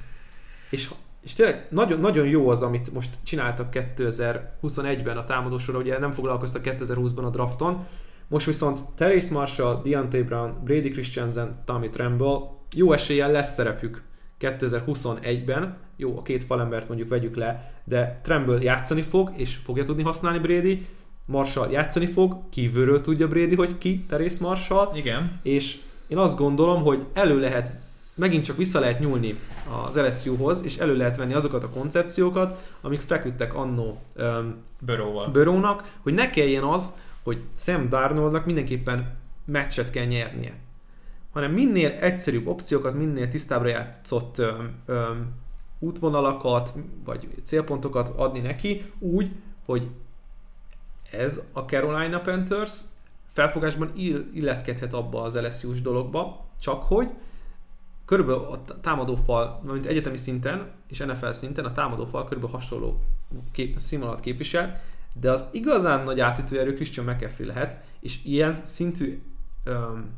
És, és tényleg nagyon, nagyon jó az, amit most csináltak 2021-ben a támadósorra, ugye nem foglalkoztak 2020-ban a drafton, most viszont Terrace Marshall, Deontay Brown, Brady Christensen, Tommy Tremble jó eséllyel lesz szerepük 2021-ben, jó, a két falembert mondjuk vegyük le, de Tremble játszani fog, és fogja tudni használni Brady, Marshall játszani fog, kívülről tudja Brady, hogy ki Terrace Marshall, Igen. és én azt gondolom, hogy elő lehet, megint csak vissza lehet nyúlni az LSU-hoz, és elő lehet venni azokat a koncepciókat, amik feküdtek annó um. Börónak, hogy ne kelljen az, hogy Sam Darnoldnak mindenképpen meccset kell nyernie. Hanem minél egyszerűbb opciókat, minél tisztábbra játszott öm, öm, útvonalakat, vagy célpontokat adni neki, úgy, hogy ez a Carolina Panthers felfogásban ill- illeszkedhet abba az LSU-s dologba, csak hogy körülbelül a támadófal, mint egyetemi szinten és NFL szinten a támadófal körülbelül hasonló kép, színvonalat képvisel, de az igazán nagy átütő erő Christian McCaffrey lehet, és ilyen szintű um,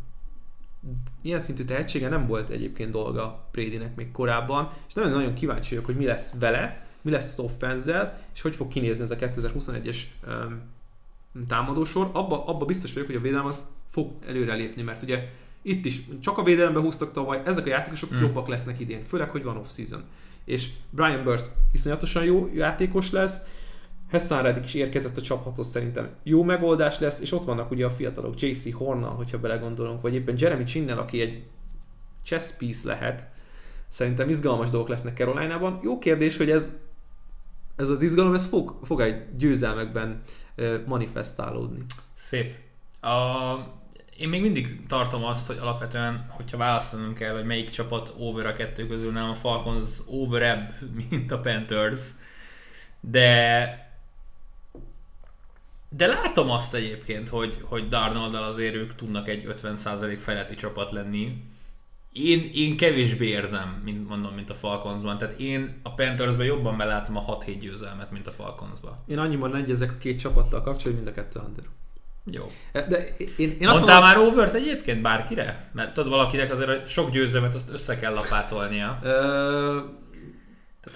ilyen szintű tehetsége nem volt egyébként dolga Bradynek még korábban, és nagyon-nagyon kíváncsi vagyok, hogy mi lesz vele, mi lesz az offenzel, és hogy fog kinézni ez a 2021-es um, támadósor. Abba, abba biztos vagyok, hogy a védelem az fog előrelépni, mert ugye itt is csak a védelembe húztak tavaly, ezek a játékosok Mm. jobbak lesznek idén, főleg, hogy van off-season. És Brian Burst iszonyatosan jó játékos lesz, Hassan Reddick is érkezett a csapathoz szerintem jó megoldás lesz, és ott vannak ugye a fiatalok, JC Hornal, hogyha belegondolunk, vagy éppen Jeremy Chinnel, aki egy chess piece lehet. Szerintem izgalmas dolgok lesznek Caroline-ban. Jó kérdés, hogy ez, ez az izgalom, ez fog, fog egy győzelmekben manifestálódni. Szép. A, én még mindig tartom azt, hogy alapvetően, hogyha választanunk kell, hogy melyik csapat over a kettő közül, nem a Falcons overebb, mint a Panthers, de de látom azt egyébként, hogy, hogy Darnoldal azért ők tudnak egy 50% feletti csapat lenni. Én, én kevésbé érzem, mint mondom, mint a Falconsban. Tehát én a Panthersben jobban belátom a 6-7 győzelmet, mint a Falconsban. Én annyiban egyezek a két csapattal kapcsolatban, mind a kettő under. Jó. De én, én azt Mondtál mondom, már overt egyébként bárkire? Mert tudod, valakinek azért a sok győzelmet azt össze kell lapátolnia. Ö,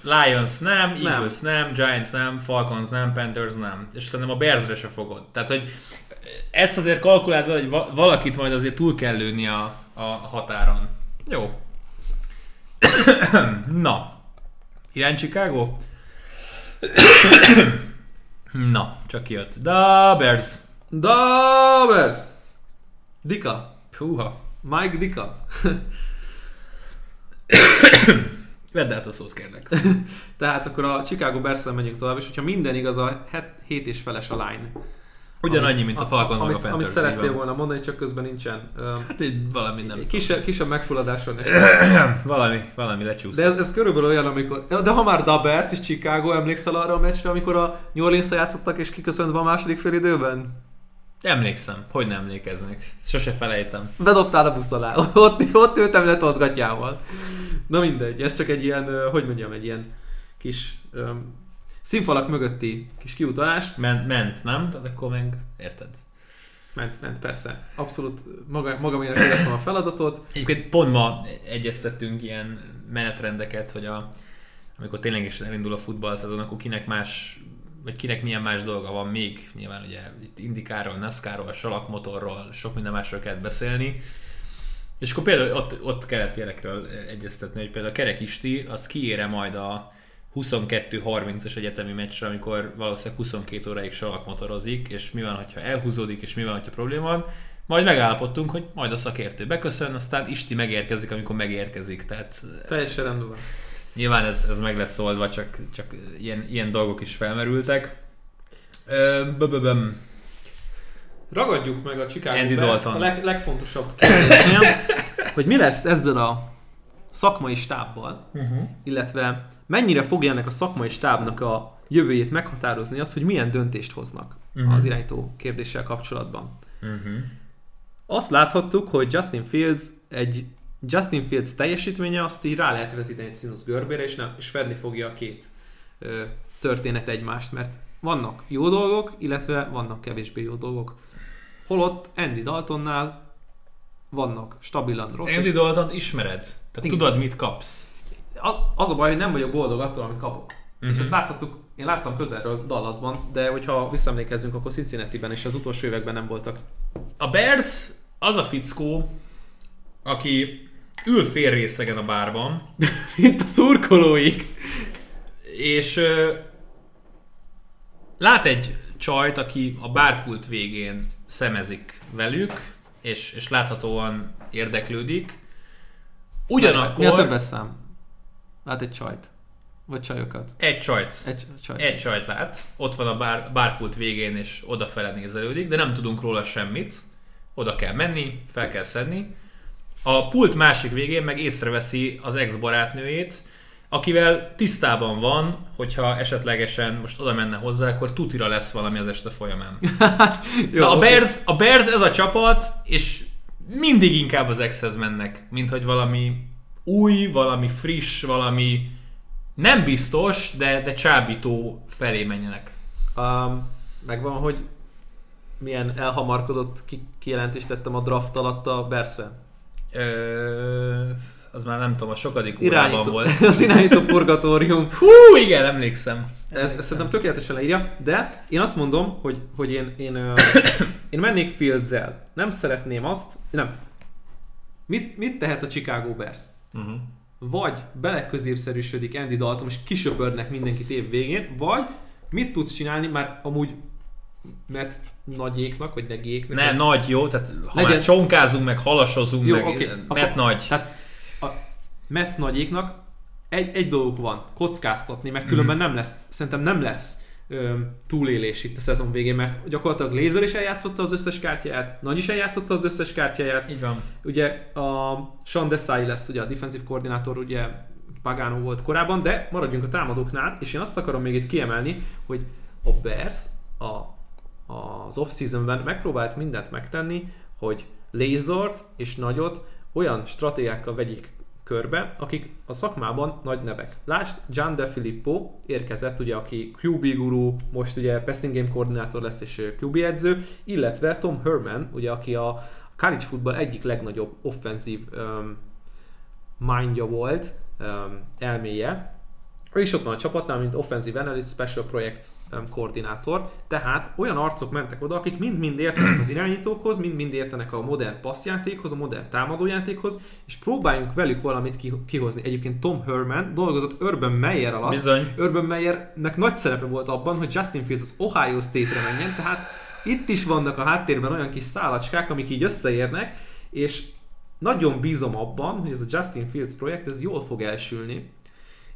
Lions nem, Nem. Eagles nem, Giants nem, Falcons nem, Panthers nem. És szerintem a Bearsre se fogod. Tehát, hogy ezt azért kalkuláld hogy va- valakit majd azért túl kell lőni a, a határon. Jó. Na. Irány Chicago? Na, csak jött. Da Bears. Davers! Dika. Húha. Mike Dika. Vedd át a szót, kérlek. Tehát akkor a Chicago bears megyünk tovább, és hogyha minden igaz, a 7 és feles a line. Ugyanannyi, mint a Falcons meg a amit, Panthers. amit szerettél volna mondani, csak közben nincsen. Hát így valami nem. Kisebb, kisebb megfulladáson. Valami, valami de lecsúszott. ez, ez körülbelül olyan, amikor... De ha már Dabers és Chicago, emlékszel arra a meccsre, amikor a New orleans játszottak és kiköszönt be a második fél időben? Emlékszem, hogy nem emlékeznék. Sose felejtem. Bedobtál a busz alá. Ott, ott ültem le gatyával. Na mindegy, ez csak egy ilyen, hogy mondjam, egy ilyen kis öm, színfalak mögötti kis kiutalás. Ment, ment, nem? Tehát akkor meg érted. Ment, ment, persze. Abszolút maga, magaménak éreztem a feladatot. Egyébként pont ma egyeztettünk ilyen menetrendeket, hogy a, amikor tényleg is elindul a futball szezon, akkor kinek más vagy kinek milyen más dolga van még, nyilván ugye itt Indikáról, NASCAR-ról, salakmotorról, sok minden másról kellett beszélni, és akkor például ott, ott kellett ilyenekről egyeztetni, hogy például a Kerek Isti, az kiére majd a 22-30-as egyetemi meccsre, amikor valószínűleg 22 óráig salakmotorozik, és mi van, ha elhúzódik, és mi van, ha probléma van. Majd megállapodtunk, hogy majd a szakértő beköszön, aztán Isti megérkezik, amikor megérkezik. Tehát Teljesen rendben. Nyilván ez, ez meg lesz oldva, csak, csak ilyen, ilyen dolgok is felmerültek. Böböböm. Ragadjuk meg a Chicago Andy Bears a leg, legfontosabb kérdésnél, hogy mi lesz ezzel a szakmai stábbal, Uh-huh. illetve mennyire fogja ennek a szakmai stábnak a jövőjét meghatározni az, hogy milyen döntést hoznak Mhm. az irányító kérdéssel kapcsolatban. Uh-huh. Azt láthattuk, hogy Justin Fields egy Justin Fields teljesítménye azt így rá lehet vetíteni egy színusz görbére, és, nem, és fedni fogja a két ö, történet egymást, mert vannak jó dolgok, illetve vannak kevésbé jó dolgok. Holott Andy Daltonnál vannak stabilan rossz. Andy Dalton ismered? Tehát Igen. tudod, mit kapsz. a- az a baj, hogy nem vagyok boldog attól, amit kapok. Mhm. Uh-huh. És ezt láthattuk, én láttam közelről Dallasban, de hogyha visszaemlékezünk, akkor Cincinnati-ben és az utolsó években nem voltak. A Bears az a fickó, aki ül fél részegen a bárban, Mint a szurkolóik. és ö, lát egy csajt, aki a bárpult végén szemezik velük, és, és láthatóan érdeklődik. Mi a Ugyanakkor többes szám? Lát egy csajt. Vagy csajokat. egy csajt, Egy csajt. egy csajt lát, ott van a bár, bárpult végén, és odafele nézelődik, de nem tudunk róla semmit. Oda kell menni, fel kell szedni. A pult másik végén meg észreveszi az ex-barátnőjét, akivel tisztában van, hogyha esetlegesen most oda menne hozzá, akkor tutira lesz valami az este folyamán. Jó, Na, a. Bears, a Bears ez a csapat, és mindig inkább az exhez mennek, mint hogy valami új, valami friss, valami nem biztos, de, de csábító felé menjenek. Um, megvan, hogy milyen elhamarkodott ki- kijelentést tettem a draft alatt a Bersre. Ö, az már nem tudom, a sokadik órában Irányító, volt. az irányító purgatórium. Hú, igen, emlékszem. Ez, ez szerintem tökéletesen leírja, de én azt mondom, hogy, hogy én, én, ö, én mennék Fields-el. Nem szeretném azt, nem. Mit, mit tehet a Chicago Bears? Uh-huh. Vagy beleközépszerűsödik Andy Dalton, és kisöpörnek mindenkit év végén, vagy mit tudsz csinálni, már amúgy mert nagyéknak, vagy negéknek. Ne, nagy, jó, tehát ha Legyen- már csonkázunk, meg halasozunk, Jó, meg oké, met nagy. Tehát a Mets nagyéknak egy, egy dolguk van, kockáztatni, mert különben nem lesz, szerintem nem lesz ö, túlélés itt a szezon végén, mert gyakorlatilag Laser is eljátszotta az összes kártyáját, Nagy is eljátszotta az összes kártyáját, Így van. ugye a Sean Desai lesz ugye a defensív koordinátor, ugye Pagano volt korábban, de maradjunk a támadóknál, és én azt akarom még itt kiemelni, hogy a Bears a, az off-seasonben megpróbált mindent megtenni, hogy Lasert és Nagyot olyan stratégiákkal vegyék körbe, akik a szakmában nagy nevek. Lásd, Gian De Filippo érkezett, ugye, aki QB guru, most ugye passing game koordinátor lesz és QB edző, illetve Tom Herman, ugye, aki a college football egyik legnagyobb offenzív um, mindja volt, um, elméje. Ő is ott van a csapatnál, mint Offensive Analyst Special Projects koordinátor, tehát olyan arcok mentek oda, akik mind-mind értenek az irányítókhoz, mind-mind értenek a modern passzjátékhoz, a modern támadójátékhoz, és próbáljunk velük valamit ki- kihozni. Egyébként Tom Herman dolgozott Urban Meyer alatt, Bizony. Urban Meyernek nagy szerepe volt abban, hogy Justin Fields az Ohio State-re menjen, tehát itt is vannak a háttérben olyan kis szálacskák, amik így összeérnek, és nagyon bízom abban, hogy ez a Justin Fields projekt ez jól fog elsülni,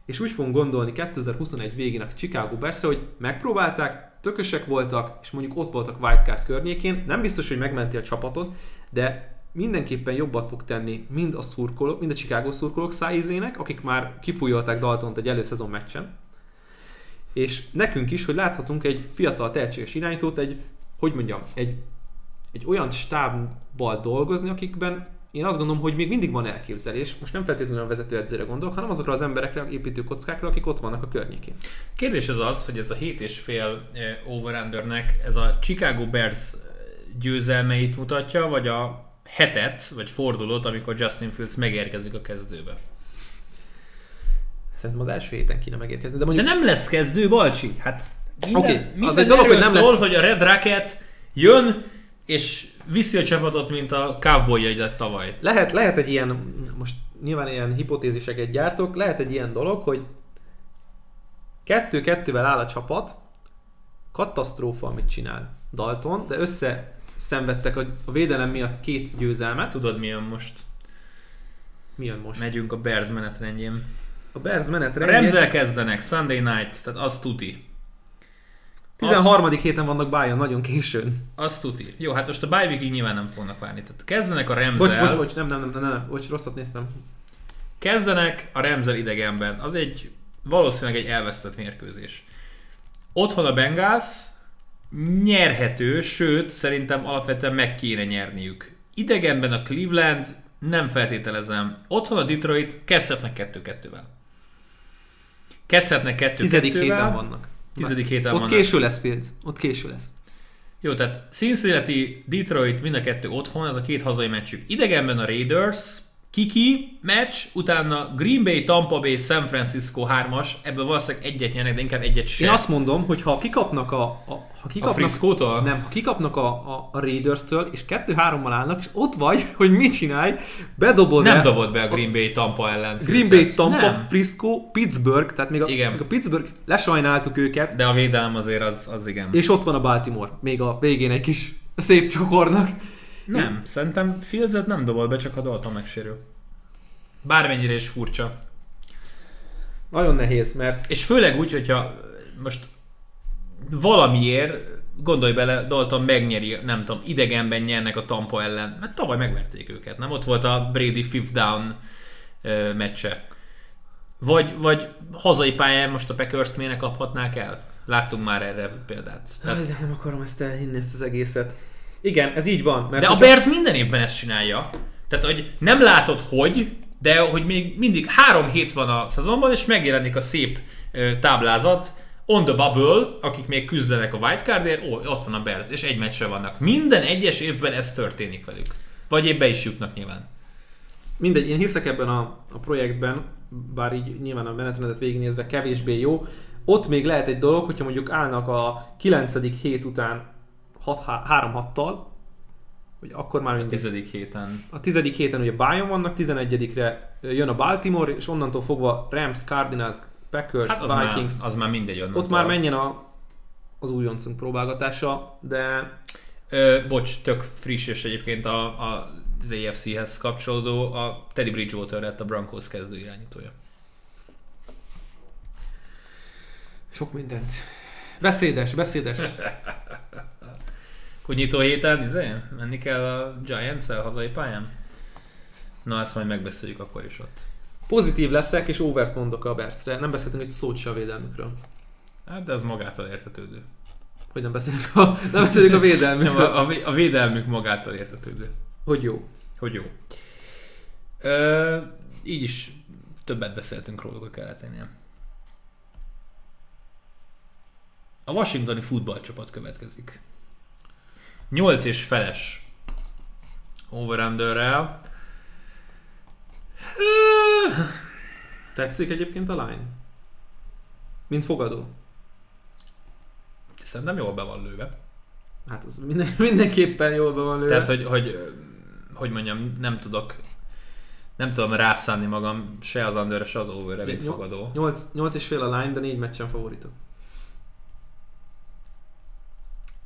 és úgy fogunk gondolni 2021 végén a Chicago bears hogy megpróbálták, tökösek voltak, és mondjuk ott voltak wildcard környékén, nem biztos, hogy megmenti a csapatot, de mindenképpen jobbat fog tenni mind a szurkolók, mind a Chicago szurkolók szájízének, akik már kifújolták Daltont egy előszezon meccsen, és nekünk is, hogy láthatunk egy fiatal tehetséges irányítót, egy, hogy mondjam, egy, egy olyan stábbal dolgozni, akikben én azt gondolom, hogy még mindig van elképzelés. Most nem feltétlenül a vezetőedzőre gondolok, hanem azokra az emberekre, építő kockákra, akik ott vannak a környékén. Kérdés az az, hogy ez a 7,5 over ez a Chicago Bears győzelmeit mutatja, vagy a hetet, vagy fordulót, amikor Justin Fields megérkezik a kezdőbe. Szerintem az első héten kéne megérkezni, de De mondjuk nem lesz kezdő, Balcsi. Hát Minden, okay, az minden egy dolog, hogy nem szól, lesz- hogy a Red Rocket jön, és viszi a csapatot, mint a cowboy lett tavaly. Lehet, lehet egy ilyen, most nyilván ilyen hipotéziseket gyártok, lehet egy ilyen dolog, hogy kettő-kettővel áll a csapat, katasztrófa, amit csinál Dalton, de össze szenvedtek a, a védelem miatt két győzelmet. Tudod mi jön most? Mi jön most? Megyünk a Bears menetrendjén. A Bears A menetrendje. Remzel kezdenek, Sunday night, tehát az tuti. 13. héten vannak bájon, nagyon későn. Az tuti. Jó, hát most a bye nyilván nem fognak várni. Tehát kezdenek a Remzel, Bocs, bocs, bocs, nem, nem, nem, nem, nem, bocs, rosszat néztem. kezdenek a Remzel idegenben. Az egy valószínűleg egy elvesztett mérkőzés. Otthon a Bengals nyerhető, sőt, szerintem alapvetően meg kéne nyerniük. Idegenben a Cleveland nem feltételezem. Otthon a Detroit kezdhetnek 2-2-vel. Kezdhetnek 2 Tizedik héten vannak. Tizedik héten Ott vannak. késő lesz, Fields. Ott késő lesz. Jó, tehát Cincinnati, Detroit mind a kettő otthon, ez a két hazai meccsük. Idegenben a Raiders, Kiki meccs, utána Green Bay, Tampa Bay, San Francisco 3-as, ebből valószínűleg egyet nyernek, de inkább egyet sem. Én azt mondom, hogy ha kikapnak a, a ha a kikapnak, Frisco-tól? nem, ha kikapnak a, a, a Raiders-től, és 2-3-mal állnak, és ott vagy, hogy mit csinálj, bedobod Nem el dobott be a Green Bay Tampa ellen. Green Bay. Tampa, Nem. Frisco, Pittsburgh, tehát még a, Igen. még a Pittsburgh, lesajnáltuk őket, De a védelem azért az, az igen. és ott van a Baltimore, még a végén egy kis szép csokornak. Nem, szerintem Fields-et nem dobott be, csak a Dalton megsérül. Bármennyire is furcsa. Nagyon nehéz, mert És főleg úgy, hogyha most valamiért gondolj bele, Dalton megnyeri, nem tudom, idegenben nyernek a Tampa ellen, mert tavaly megverték őket, nem? Ott volt a Brady fifth down ö, meccse. Vagy, vagy hazai pályán most a Packers ne kaphatnák el? Láttunk már erre példát. Tehát, Tehát... nem akarom ezt elhinni, ezt az egészet. Igen, ez így van. Mert de a Bears minden évben ezt csinálja. Tehát, hogy nem látod, hogy, de hogy még mindig három hét van a szezonban, és megjelenik a szép ö, táblázat, on the bubble, akik még küzdenek a wildcardért, ó, ott van a Bears, és egy meccsre vannak. Minden egyes évben ez történik velük. Vagy épp be is jutnak nyilván. Mindegy, én hiszek ebben a, a projektben, bár így nyilván a menetrendet végignézve kevésbé jó. Ott még lehet egy dolog, hogyha mondjuk állnak a 9. hét után 3-6-tal, hogy akkor már A mindegy. tizedik héten. A tizedik héten ugye Bayern vannak, 11-re jön a Baltimore, és onnantól fogva Rams, Cardinals, Packers, Hát az már, Vikings. az már mindegy onnantól. Ott már menjen a, az újoncunk próbálgatása, de Ö, bocs, tök friss, és egyébként a, a, az AFC-hez kapcsolódó, a Teddy Bridgewater lett a Broncos kezdő irányítója. sok mindent. Beszédes, beszédes. Hogy nyitó héten izé, menni kell a Giants-el hazai pályán? Na, ezt majd megbeszéljük akkor is ott. Pozitív leszek, és overt mondok a Bersre. Nem beszéltünk egy szót se a védelmükről. Hát, de az magától értetődő. Hogy nem beszélünk a, nem beszélünk a védelmükről. a, a, a védelmük magától értetődő. Hogy jó. Hogy jó. Ö, így is többet beszéltünk róluk a keleténél. A washingtoni futballcsapat következik. 8 és feles over-underrel. Ö, Tetszik egyébként a line? Mint fogadó. Szerintem jól be van lőve. Hát az minden, mindenképpen jól be van lőve. Tehát, hogy, hogy, hogy mondjam, nem tudok nem tudom rászánni magam se az underre, se az Nyol- fogadó. 8, 8 és fél a line, de 4 meccsen favoritok.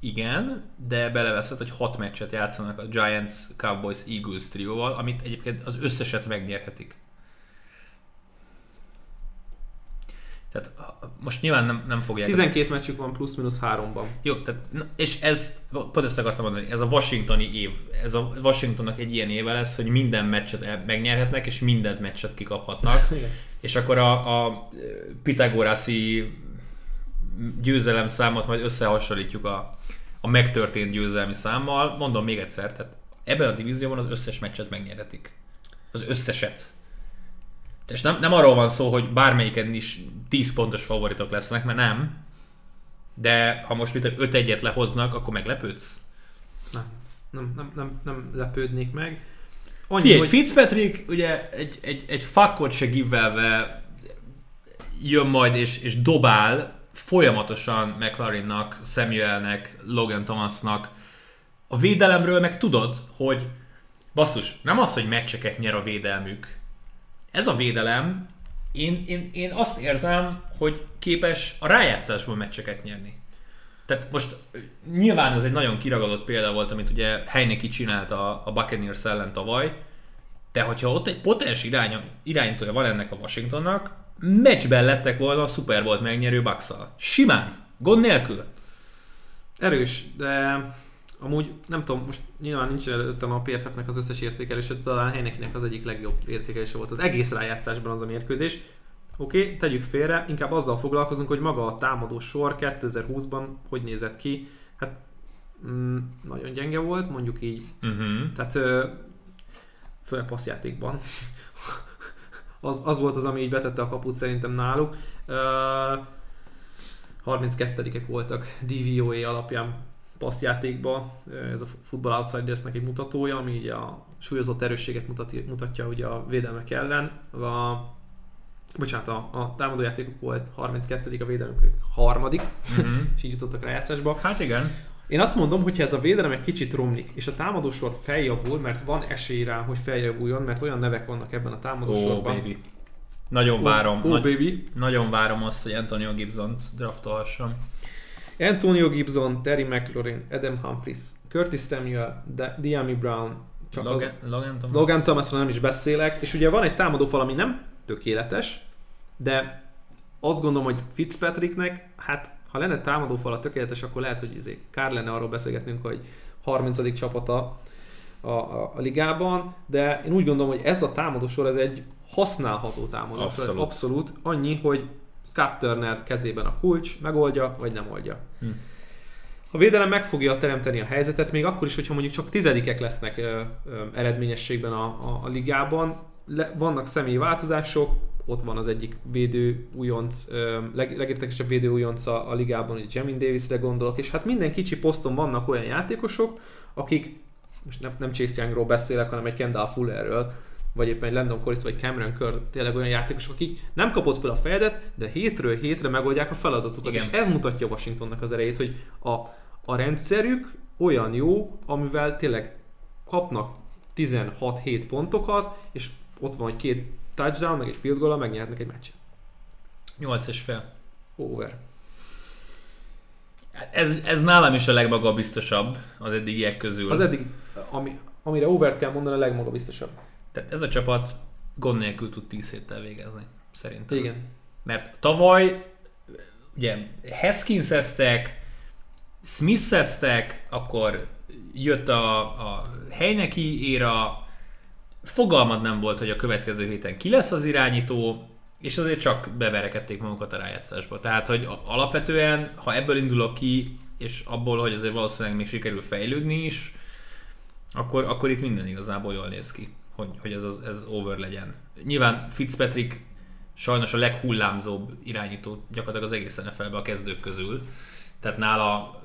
Igen, de beleveszed, hogy hat meccset játszanak a Giants, Cowboys, Eagles trióval, amit egyébként az összeset megnyerhetik. Tehát most nyilván nem, nem fogják... 12 meccsük van plusz-minusz 3-ban. Jó, tehát, és ez, pont ezt akartam mondani, ez a washingtoni év, ez a Washingtonnak egy ilyen éve lesz, hogy minden meccset el- megnyerhetnek, és minden meccset kikaphatnak. És akkor a, a Pitagorászi győzelem számot majd összehasonlítjuk a, a megtörtént győzelmi számmal. Mondom még egyszer, tehát ebben a divízióban az összes meccset megnyerhetik. Az összeset. És nem, nem arról van szó, hogy bármelyiken is 10 pontos favoritok lesznek, mert nem. De ha most mit 5-1-et lehoznak, akkor meglepődsz. Nem, nem, nem, nem, nem lepődnék meg. Annyi, Figyelj, hogy Fitzpatrick ugye egy, egy, egy fuckot se givelve jön majd és, és dobál folyamatosan McLarennak, Samuelnek, Logan Thomasnak. A védelemről meg tudod, hogy basszus, nem az, hogy meccseket nyer a védelmük. Ez a védelem, én, én, én azt érzem, hogy képes a rájátszásból meccseket nyerni. Tehát most nyilván ez egy nagyon kiragadott példa volt, amit ugye Heineki csinált a, a Buccaneers ellen tavaly, de hogyha ott egy potens irány, irányítója van ennek a Washingtonnak, meccsben lettek volna a Super Bowl megnyerő bucks Simán, gond nélkül. Erős, de amúgy nem tudom, most nyilván nincs előttem a PFF-nek az összes értékelése, talán Heinekinek az egyik legjobb értékelése volt az egész rájátszásban az a mérkőzés. Oké, okay, tegyük félre, inkább azzal foglalkozunk, hogy maga a támadó sor 2020-ban hogy nézett ki. Hát mm, nagyon gyenge volt, mondjuk így. Uh-huh. Tehát főleg passzjátékban. Az, az volt az, ami így betette a kaput szerintem náluk. Uh, 32-ek voltak DVOA alapján passzjátékba. Ez a Football Outsidersnek egy mutatója, ami így a súlyozott erősséget mutatja, mutatja ugye a védelmek ellen. A, bocsánat, a, a támadójátékok volt 32 a védelmek harmadik, uh-huh. és így jutottak rájátszásba. Hát igen. Én azt mondom, hogy ha ez a védelem egy kicsit romlik, és a támadósor feljavul, mert van esély rá, hogy feljavuljon, mert olyan nevek vannak ebben a támadósorban. Oh, baby. Nagyon várom. Oh, oh nagy, baby. Nagyon várom azt, hogy Antonio Gibson-t draftolhassam. Antonio Gibson, Terry McLaurin, Adam Humphries, Curtis Samuel, Diami Brown, csak Logan, az, Logan Thomas. Logan Thomasról nem is beszélek, és ugye van egy támadófal, ami nem tökéletes, de azt gondolom, hogy Fitzpatricknek, hát ha lenne támadófal a tökéletes, akkor lehet, hogy izé, kár lenne arról beszélgetnünk, hogy 30. csapata a, a, a ligában, de én úgy gondolom, hogy ez a támadósor, ez egy használható támadósor. Abszolút. Abszolút. Annyi, hogy Scott Turner kezében a kulcs, megoldja, vagy nem oldja. Hm. A védelem meg fogja teremteni a helyzetet, még akkor is, hogyha mondjuk csak tizedikek lesznek ö, ö, eredményességben a, a, a ligában. Le, vannak személyi változások, ott van az egyik védő újonc, leg, legértekesebb védő újonc a, a ligában, hogy Jamin Davisre gondolok, és hát minden kicsi poszton vannak olyan játékosok, akik, most nem, nem Chase Youngról beszélek, hanem egy Kendall Fullerről, vagy éppen egy Landon Corris, vagy Cameron Kerr, tényleg olyan játékosok, akik nem kapott fel a fejedet, de hétről hétre megoldják a feladatukat. Igen. És ez mutatja Washingtonnak az erejét, hogy a, a rendszerük olyan jó, amivel tényleg kapnak 16-7 pontokat, és ott van, hogy két touchdown, meg egy field goal megnyernek egy meccset. 8 és fél. Over. Ez, ez nálam is a legmagabiztosabb az eddigiek közül. Az eddig, ami, amire overt kell mondani, a legmagabiztosabb. Tehát ez a csapat gond nélkül tud 10 héttel végezni, szerintem. Igen. Mert tavaly ugye Haskins-eztek, Smith-eztek, akkor jött a, a Heineki éra, fogalmad nem volt, hogy a következő héten ki lesz az irányító, és azért csak beverekedték magukat a rájátszásba. Tehát, hogy alapvetően, ha ebből indulok ki, és abból, hogy azért valószínűleg még sikerül fejlődni is, akkor, akkor itt minden igazából jól néz ki, hogy, hogy ez, ez over legyen. Nyilván Fitzpatrick sajnos a leghullámzóbb irányító gyakorlatilag az egész nfl a kezdők közül. Tehát nála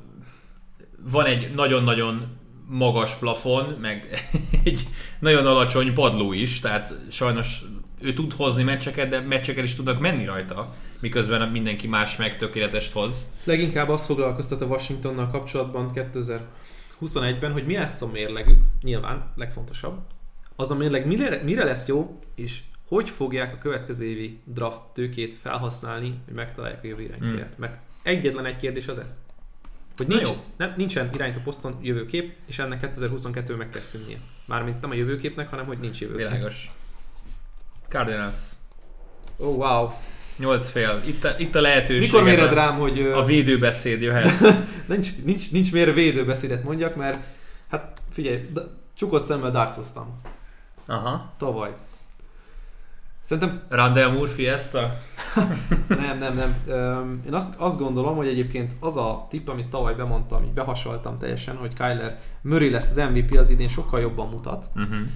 van egy nagyon-nagyon magas plafon, meg egy nagyon alacsony padló is, tehát sajnos ő tud hozni meccseket, de meccseket is tudnak menni rajta, miközben mindenki más meg tökéletest hoz. Leginkább azt foglalkoztat a Washingtonnal kapcsolatban 2021-ben, hogy mi lesz a mérlegük, nyilván legfontosabb. Az a mérleg mire, mire lesz jó, és hogy fogják a következő évi draft tőkét felhasználni, hogy megtalálják a jövő irányítóját. Hmm. Mert egyetlen egy kérdés az ez. Hogy nincs, nem, nincsen irányító poszton jövőkép, és ennek 2022 meg kell szűnnie. Mármint nem a jövőképnek, hanem hogy nincs jövőkép. Világos. Cardinals. Oh, wow. 8 fél. Itt a, itt a lehetőség. Mikor méred rám, hogy... A védőbeszéd jöhet. nincs, nincs, nincs miért védőbeszédet mondjak, mert hát figyelj, csukott szemmel darcoztam. Aha. Tavaly. Szerintem... Randall Moore Fiesta? nem, nem, nem. Én azt, azt gondolom, hogy egyébként az a tipp, amit tavaly bemondtam, így behasaltam teljesen, hogy Kyler Murray lesz az MVP, az idén sokkal jobban mutat. Uh-huh.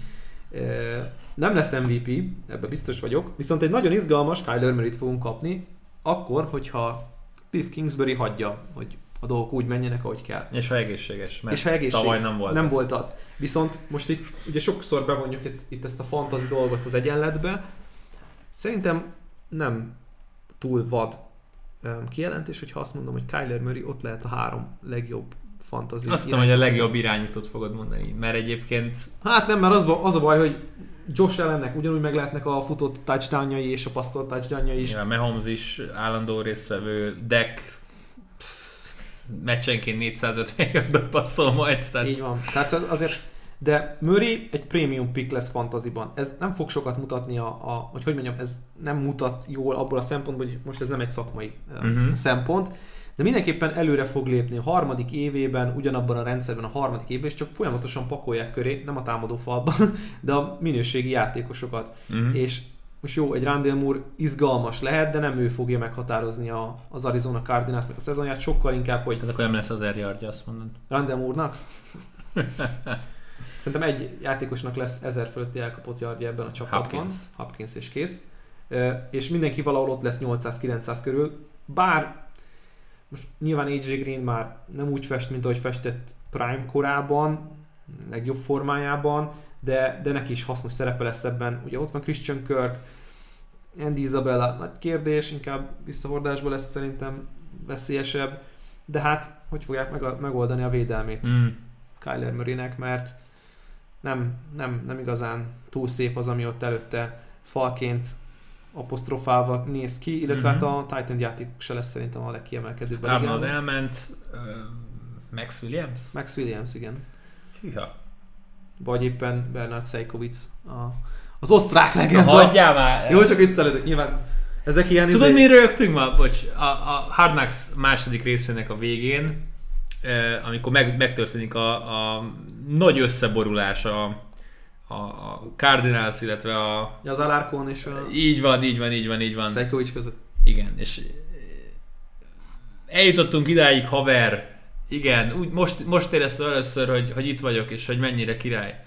Nem lesz MVP, ebben biztos vagyok, viszont egy nagyon izgalmas Kyler Murray-t fogunk kapni, akkor, hogyha Cliff Kingsbury hagyja, hogy a dolgok úgy menjenek, ahogy kell. És ha egészséges, mert és ha egészséges, tavaly nem volt Nem ez. volt az. Viszont most itt ugye sokszor bevonjuk itt, itt ezt a fantasy dolgot az egyenletbe, Szerintem nem túl vad kijelentés, hogyha azt mondom, hogy Kyler Murray ott lehet a három legjobb fantasy. Azt tudom, hogy a legjobb irányítót fogod mondani, mert egyébként Hát nem, mert az, az a baj, hogy Josh Allennek ugyanúgy meg lehetnek a futott touchdownjai és a passzolt touchdownjai is. ja, Mahomes is állandó résztvevő, Deck meccsenként 450 yardot passzol majd, tehát Így van. Tehát az- azért, de Murray egy premium pick lesz fantaziban. Ez nem fog sokat mutatni a, a hogy hogy mondjam, ez nem mutat jól abból a szempontból, hogy most ez nem egy szakmai uh-huh. Szempont, de mindenképpen előre fog lépni a harmadik évében, ugyanabban a rendszerben a harmadik évben, és csak folyamatosan pakolják köré, nem a támadó falban, de a minőségi játékosokat. Mhm. És most jó, egy Randall Moore izgalmas lehet, de nem ő fogja meghatározni a, az Arizona Cardinalsnak a szezonját, sokkal inkább, hogy Tehát akkor nem lesz az erjardja, azt mondod. Randall Moore-nak? Szerintem egy játékosnak lesz ezer fölötti elkapott yardja ebben a csapatban. Hopkins. Hopkins és kész. És mindenki valahol ott lesz 800-900 körül. Bár most nyilván AJ Green már nem úgy fest, mint ahogy festett Prime korában, legjobb formájában, de, de neki is hasznos szerepe lesz ebben. Ugye ott van Christian Kirk, Andy Isabella, nagy kérdés, inkább visszahordásba lesz szerintem veszélyesebb, de hát hogy fogják meg, megoldani a védelmét Mm. Kyler Murraynek, mert nem, nem, nem igazán túl szép az, ami ott előtte falként apostrofálva néz ki, illetve Mhm. hát a Titan játékok se lesz szerintem a legkiemelkedőbb. Arnold elment, ö, Max Williams? Max Williams, igen. Hűha. Vagy éppen Bernard Seikovic, a, az osztrák legenda. hagyjál már! Jó, csak viccelődök, nyilván ezek ilyen... Tudod, izé- mi rögtünk ma? Bocs, a, a Hard Knocks második részének a végén, amikor meg, megtörténik a, a nagy összeborulás a, a, a Cardinals, illetve a... Az Alarcon és a Így van, így van, így van, így van. Seikovic között. Igen, és eljutottunk idáig, haver. Igen, úgy most, most éreztem először, hogy, hogy itt vagyok, és hogy mennyire király.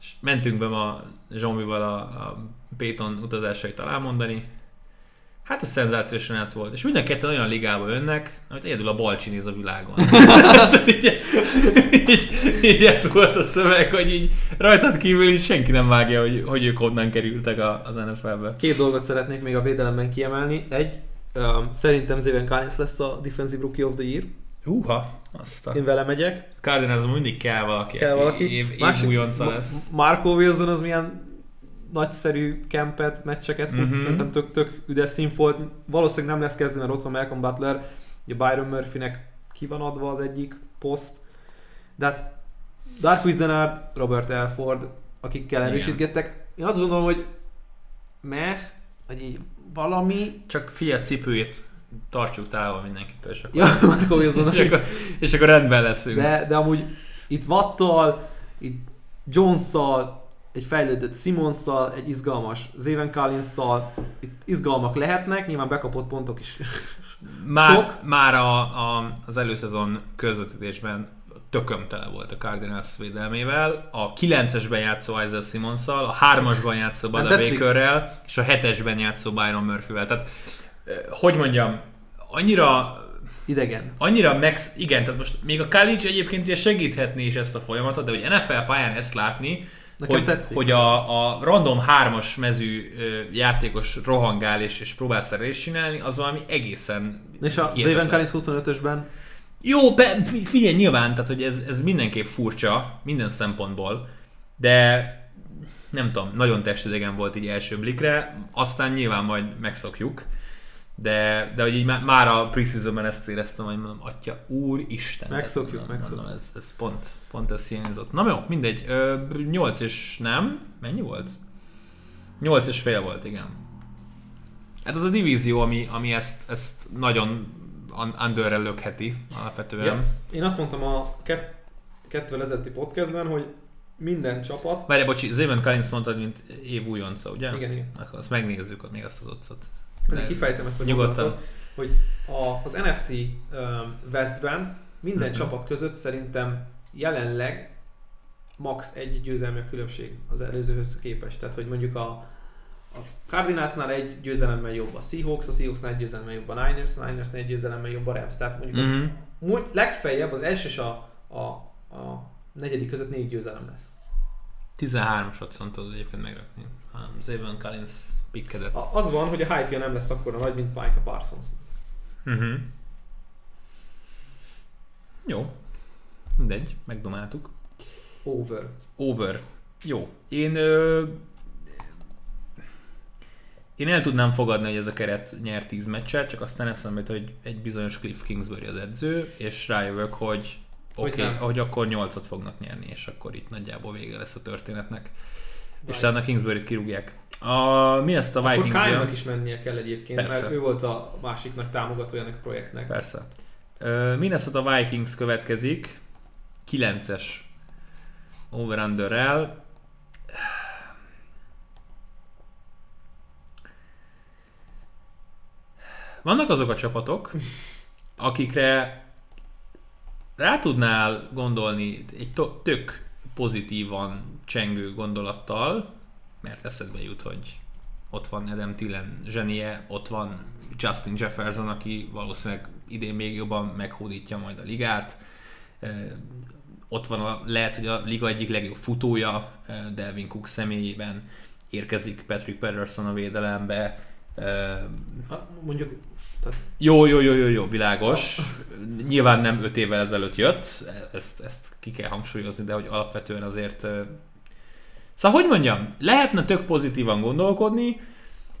És mentünk be ma Zsombival a, a Péton utazásait elmondani. Hát ez szenzációsan át volt. És mind a olyan ligába önnek, amit egyedül a Balcsi néz a világon. Tehát így, ez, így, így, ez volt a szöveg, hogy így rajtad kívül így senki nem vágja, hogy, hogy ők honnan kerültek a, az NFL-be. Két dolgot szeretnék még a védelemben kiemelni. Egy, um, szerintem Zéven Collins lesz a Defensive Rookie of the Year. Húha, azt a... Én vele megyek. cardinals mindig kell valaki, Kell aki valaki. év, év Másik- lesz. Marco Wilson az milyen nagyszerű kempet, meccseket fut, Mhm. szerintem tök, tök üdes szín volt. Valószínűleg nem lesz kezdő, mert ott van Malcolm Butler, ugye Byron Murphynek ki van adva az egyik poszt. De hát Dark Denard, Robert Elford, akikkel erősítgettek. Én azt gondolom, hogy meh, vagy így valami. Csak figyelj, cipőjét tartsuk távol mindenkitől, és akkor, Ja, Marco Wilson. és akkor, és akkor rendben leszünk. De, de amúgy itt Wattal, itt Jones-szal, egy fejlődött Simonszal, egy izgalmas Zéven Collins-szal, itt izgalmak lehetnek, nyilván bekapott pontok is. Már, sok. már a, a, az előszezon közvetítésben tököm tele volt a Cardinals védelmével. A 9-esben játszó Isaiah Simonszal, a 3-asban játszó Bada? Bakerrel, és a 7-esben játszó Byron Murphyvel. Tehát, eh, hogy mondjam, annyira Idegen. annyira max, igen, tehát most még a college egyébként ugye segíthetné is ezt a folyamatot, de hogy NFL pályán ezt látni, Nekem hogy, tetszik. hogy a, a random hármas mezű játékos rohangál és, és próbál szerelést csinálni, az valami egészen És a. Zéven Collins 25-ösben Jó, be, fi- figyelj, nyilván, tehát hogy ez, ez mindenképp furcsa, minden szempontból, de nem tudom, nagyon testidegen volt így első blikre, aztán nyilván majd megszokjuk, de, de hogy így má- már a preseasonben ezt éreztem, hogy mondom, atya, úristen. Megszokjuk, mondom, megszokjuk. Mondom, ez, ez pont, pont ez hiányzott. Na jó, mindegy, ö, 8 és nem, mennyi volt? 8 és fél volt, igen. Hát az a divízió, ami, ami ezt, ezt nagyon un- underre lökheti alapvetően. Ja. Én azt mondtam a kett, kettővel ezelőtti podcastben, hogy minden csapat... Várj, bocsi, Zayvon Collins mondtad, mint év újonca, ugye? Igen, igen. Akkor azt megnézzük, még azt az otcot. De kifejtem ezt a Nyugodtan. hogy a, az NFC um, Westben minden Mhm. csapat között szerintem jelenleg max egy győzelmi különbség az előzőhöz képest. Tehát, hogy mondjuk a, a Cardinalsnál egy győzelemmel jobb a Seahawks, a Seahawksnál egy győzelemmel jobb a Niners, a Ninersnál egy győzelemmel jobb a Rams. Tehát mondjuk az Mm-hmm. Múlt, legfeljebb az első és a, a, a negyedik között négy győzelem lesz. 13-asat szontoz egyébként megrakni. Um, Zayvon Collins pikkedett. A, az van, hogy a hype nem lesz akkora nagy, mint Micah Parsons. Uh-huh. Jó. Mindegy, megdomáltuk. Over. Over. Jó. Én ö, én el tudnám fogadni, hogy ez a keret nyer 10 meccset, csak aztán eszembe jut, hogy egy bizonyos Cliff Kingsbury az edző, és rájövök, hogy Hogy oké, okay, nem. hogy akkor 8-at fognak nyerni, és akkor itt nagyjából vége lesz a történetnek. És talán a Kingsbury-t kirúgják. A, mi ezt a Akkor Vikings Kyle-nak is mennie kell egyébként, Persze. mert ő volt a másik nagy támogatója ennek a projektnek. Persze. Minnesota Vikings következik, 9-es over-underrel. Vannak azok a csapatok, akikre rá tudnál gondolni egy tök pozitívan csengő gondolattal, mert eszedbe jut, hogy ott van Adam Tillen zsenie, ott van Justin Jefferson, aki valószínűleg idén még jobban meghódítja majd a ligát. Ott van a, lehet, hogy a liga egyik legjobb futója Delvin Cook személyében. Érkezik Patrick Patterson a védelembe. Ha, Mondjuk, tehát jó, jó, jó, jó, jó, világos. Nyilván nem 5 évvel ezelőtt jött, ezt, ezt ki kell hangsúlyozni, de hogy alapvetően azért... Szóval, hogy mondjam, lehetne tök pozitívan gondolkodni,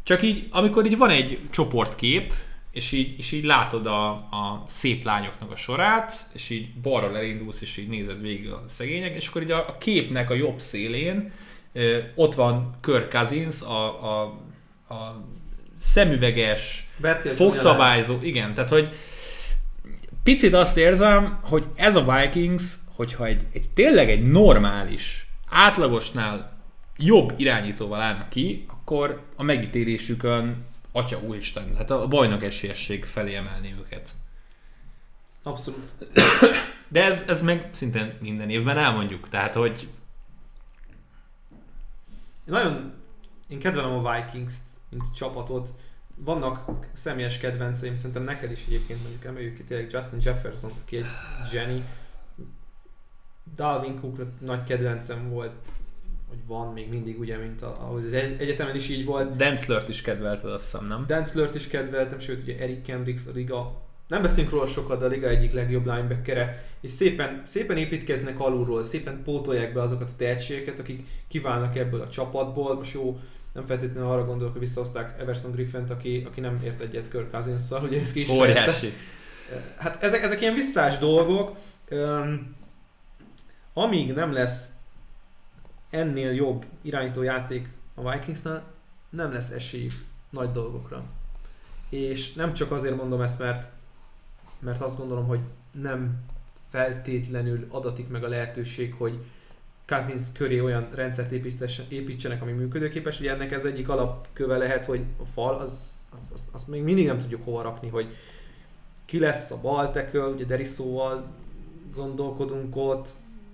csak így, amikor így van egy csoportkép, és így, és így látod a, a szép lányoknak a sorát, és így balra elindulsz, és így nézed végig a szegények, és akkor így a, a képnek a jobb szélén ott van Kirk Cousins, a, a, a szemüveges, Bettél fogszabályzó, igen, tehát hogy picit azt érzem, hogy ez a Vikings, hogyha egy, egy tényleg egy normális, átlagosnál jobb irányítóval állnak ki, akkor a megítélésükön atya úristen, hát a bajnok esélyesség felé emelni őket. Abszolút. De ez, ez meg szintén minden évben elmondjuk, tehát hogy Én nagyon, én kedvelem a Vikings-t, mint csapatot. Vannak személyes kedvenceim, szerintem neked is egyébként mondjuk emeljük ki tényleg Justin Jefferson, aki egy Jenny. Dalvin Cook nagy kedvencem volt, vagy van még mindig ugye, mint a- ahogy az egy- egyetemen is így volt. Denzlert is kedvelted, azt hiszem, nem? Danslert is kedveltem, sőt ugye Eric Kendricks a liga, nem beszélünk róla sokat, de a liga egyik legjobb linebackere, és szépen, szépen építkeznek alulról, szépen pótolják be azokat a tehetségeket, akik kiválnak ebből a csapatból. Most jó, nem feltétlenül arra gondolok, hogy visszahozták Everson Griffent, aki, aki nem ért egyet Kirk Cousins-szal, ugye ez ki is. Óriási. Hát ezek, ezek ilyen visszás dolgok. Öm, amíg nem lesz ennél jobb irányító játék a Vikingsnál, nem lesz esély nagy dolgokra. És nem csak azért mondom ezt, mert, mert azt gondolom, hogy nem feltétlenül adatik meg a lehetőség, hogy Cousins köré olyan rendszert építsenek, ami működőképes. Ugye ennek ez egyik alapköve lehet, hogy a fal, az, az, az, azt még mindig nem tudjuk hova rakni, hogy ki lesz a bal tackle, ugye Derisóval gondolkodunk ott,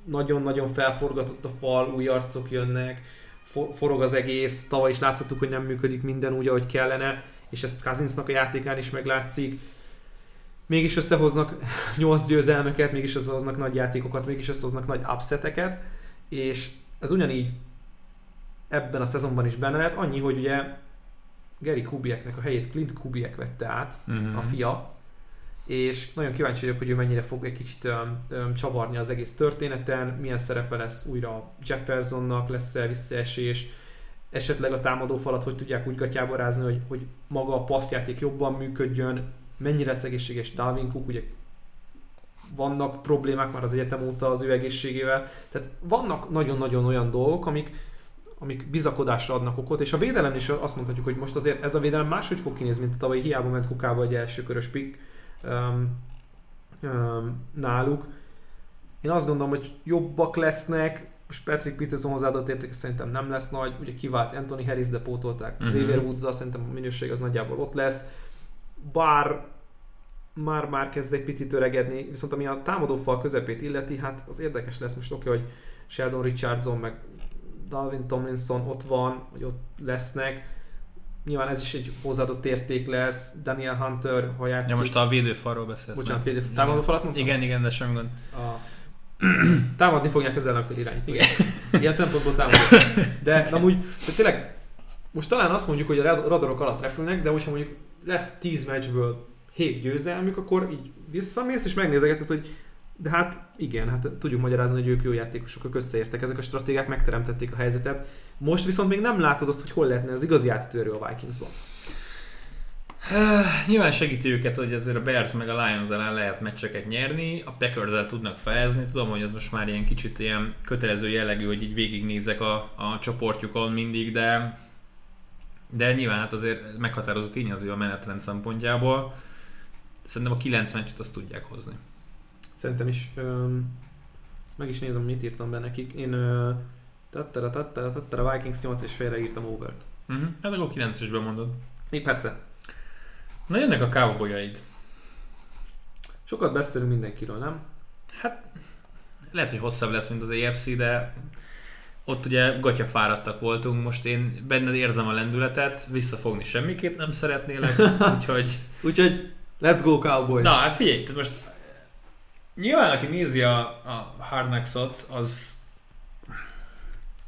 nagyon-nagyon felforgatott a fal, új arcok jönnek, for- forog az egész, tavaly is láthattuk, hogy nem működik minden úgy, ahogy kellene, és ezt Cousinsnak a játékán is meglátszik. Mégis összehoznak 8 győzelmeket, mégis összehoznak nagy játékokat, mégis összehoznak nagy upseteket, és ez ugyanígy ebben a szezonban is benne lehet, annyi, hogy ugye Gary Kubieknek a helyét Clint Kubiek vette át, Mhm. a fia, és nagyon kíváncsi vagyok, hogy ő mennyire fog egy kicsit öm, öm, csavarni az egész történeten, milyen szerepe lesz újra Jeffersonnak, lesz-e visszaesés, esetleg a támadó falat hogy tudják úgy gatyába rázni, hogy, hogy maga a passzjáték jobban működjön, mennyire lesz egészséges Dalvin Cook, ugye vannak problémák már az egyetem óta az ő egészségével, tehát vannak nagyon-nagyon olyan dolgok, amik, amik bizakodásra adnak okot, és a védelem is azt mondhatjuk, hogy most azért ez a védelem máshogy fog kinézni, mint a tavaly hiába ment kukába egy első körös pick um, um, náluk. Én azt gondolom, hogy jobbak lesznek, most Patrick Peterson hozzáadott értéke szerintem nem lesz nagy, ugye kivált Anthony Harris, de pótolták uh-huh. Xavier woods szerintem a minőség az nagyjából ott lesz. Bár már már kezd egy picit öregedni, viszont ami a támadófal közepét illeti, hát az érdekes lesz most oké, hogy Sheldon Richardson meg Dalvin Tomlinson ott van, vagy ott lesznek. Nyilván ez is egy hozzáadott érték lesz. Daniel Hunter, ha játszik. Ja, most a védőfalról beszélsz. Bocsánat, meg. védő, támadófalat mondtam? Igen, igen, de semmi gond. A... Támadni fogják az ellenfél irányítói. Ilyen szempontból támadni. De amúgy, de tényleg, most talán azt mondjuk, hogy a rad- radarok alatt repülnek, de hogyha mondjuk lesz 10 meccsből hét győzelmük, akkor így visszamész és megnézegeted, hogy de hát igen, hát tudjuk magyarázni, hogy ők jó játékosok, ők összeértek, ezek a stratégiák megteremtették a helyzetet. Most viszont még nem látod azt, hogy hol lehetne az igazi átütőrő a Vikingsban. Nyilván segíti őket, hogy azért a Bears meg a Lions ellen lehet meccseket nyerni, a packers tudnak felezni, tudom, hogy ez most már ilyen kicsit ilyen kötelező jellegű, hogy így végignézek a, a csoportjukon mindig, de de nyilván hát azért meghatározó tényező a menetrend szempontjából. Szerintem a 90 et azt tudják hozni. Szerintem is. Öm, meg is nézem, mit írtam be nekik. Én tattara, tattara, tattara, Vikings 8 és félre írtam overt. Uh-huh. Hát akkor 9-esben mondod. Még persze. Na jönnek a cowboyaid. Sokat beszélünk mindenkiről, nem? Hát lehet, hogy hosszabb lesz, mint az AFC, de ott ugye gatyafáradtak voltunk, most én benned érzem a lendületet, visszafogni semmiképp nem szeretnélek, úgyhogy... úgyhogy let's go Cowboys! Na, hát figyelj, tehát most nyilván aki nézi a, a Hard Knocks-ot, az,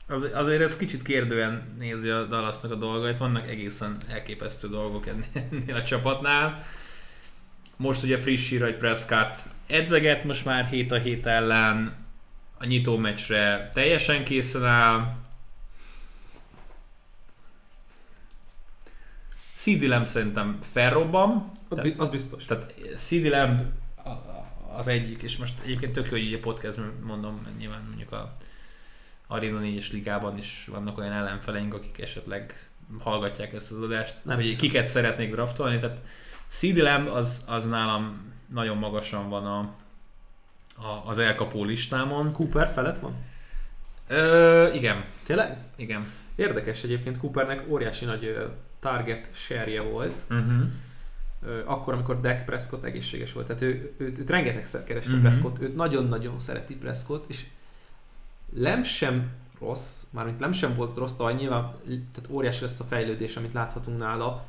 az, azért ez kicsit kérdően nézi a Dallasnak a dolgait, vannak egészen elképesztő dolgok ennél a csapatnál. Most ugye friss hír, hogy Prescott edzeget most már hét a hét ellen, a nyitó meccsre teljesen készen áll. CD Lamb szerintem felrobban. Tehát, az biztos. Tehát CD Lamb az egyik, és most egyébként tök jó, hogy így a podcast mondom, nyilván mondjuk a Arena 4-es ligában is vannak olyan ellenfeleink, akik esetleg hallgatják ezt az adást, Nem hogy hiszem. kiket szeretnék draftolni, tehát CD Lamb az, az nálam nagyon magasan van a, a, az elkapó listámon. Cooper felett van? Ö, igen. Tényleg? Igen. Érdekes egyébként, Coopernek óriási nagy target share volt. Uh-huh. Akkor, amikor Dak Prescott egészséges volt. Tehát ő, őt, őt rengetegszer kereste uh-huh. Prescott, őt nagyon-nagyon szereti Prescott, és Lem sem rossz, mármint Lem sem volt rossz tavaly, nyilván tehát óriási lesz a fejlődés, amit láthatunk nála,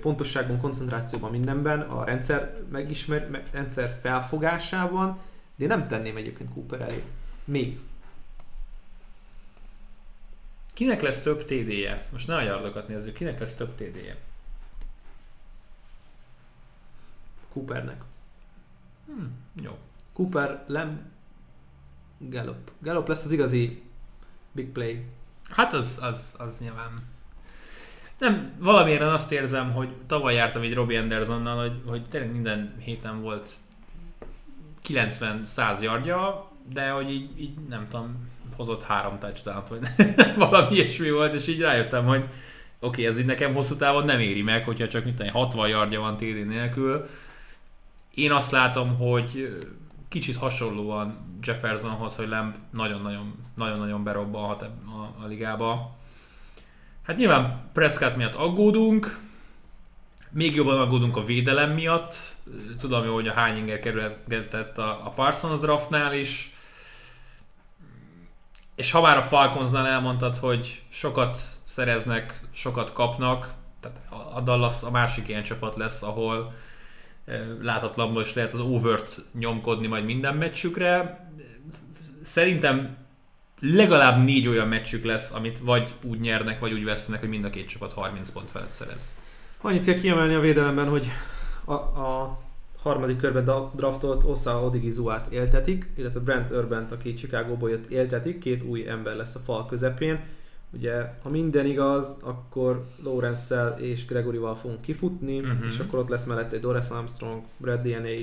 pontosságban, koncentrációban, mindenben, a rendszer megismer, rendszer felfogásában, de én nem tenném egyébként Cooper elé. Még. Kinek lesz több TD-je? Most ne a yardokat nézzük, kinek lesz több TD-je? Coopernek. Hmm, jó. Cooper, Lem, Gallop. Gallop lesz az igazi big play. Hát az, az, az nyilván nem, valamiért azt érzem, hogy tavaly jártam egy Robbie Andersonnal, hogy, hogy tényleg minden héten volt 90-100 yardja, de hogy így, így nem tudom, hozott három touchdown vagy valami ilyesmi volt, és így rájöttem, hogy oké, okay, ez így nekem hosszú távon nem éri meg, hogyha csak mit 60 yardja van TD nélkül. Én azt látom, hogy kicsit hasonlóan Jeffersonhoz, hogy Lamb nagyon-nagyon, nagyon-nagyon berobbanhat a, a, a ligába. Hát nyilván Prescott miatt aggódunk, még jobban aggódunk a védelem miatt. Tudom hogy a hány inger kerülhetett a, a Parsons draftnál is. És ha már a Falconsnál elmondtad, hogy sokat szereznek, sokat kapnak, tehát a Dallas a másik ilyen csapat lesz, ahol látatlanból is lehet az overt nyomkodni majd minden meccsükre. Szerintem legalább négy olyan meccsük lesz, amit vagy úgy nyernek, vagy úgy vesznek, hogy mind a két csapat 30 pont felett szerez. Annyit kell kiemelni a védelemben, hogy a, a harmadik körben draftolt Osa Odigizuát éltetik, illetve Brent Urbant, aki Chicagóból jött, éltetik, két új ember lesz a fal közepén. Ugye, ha minden igaz, akkor Lawrence-szel és Gregory-val fogunk kifutni, uh-huh. és akkor ott lesz mellett egy Doris Armstrong, Brad DNA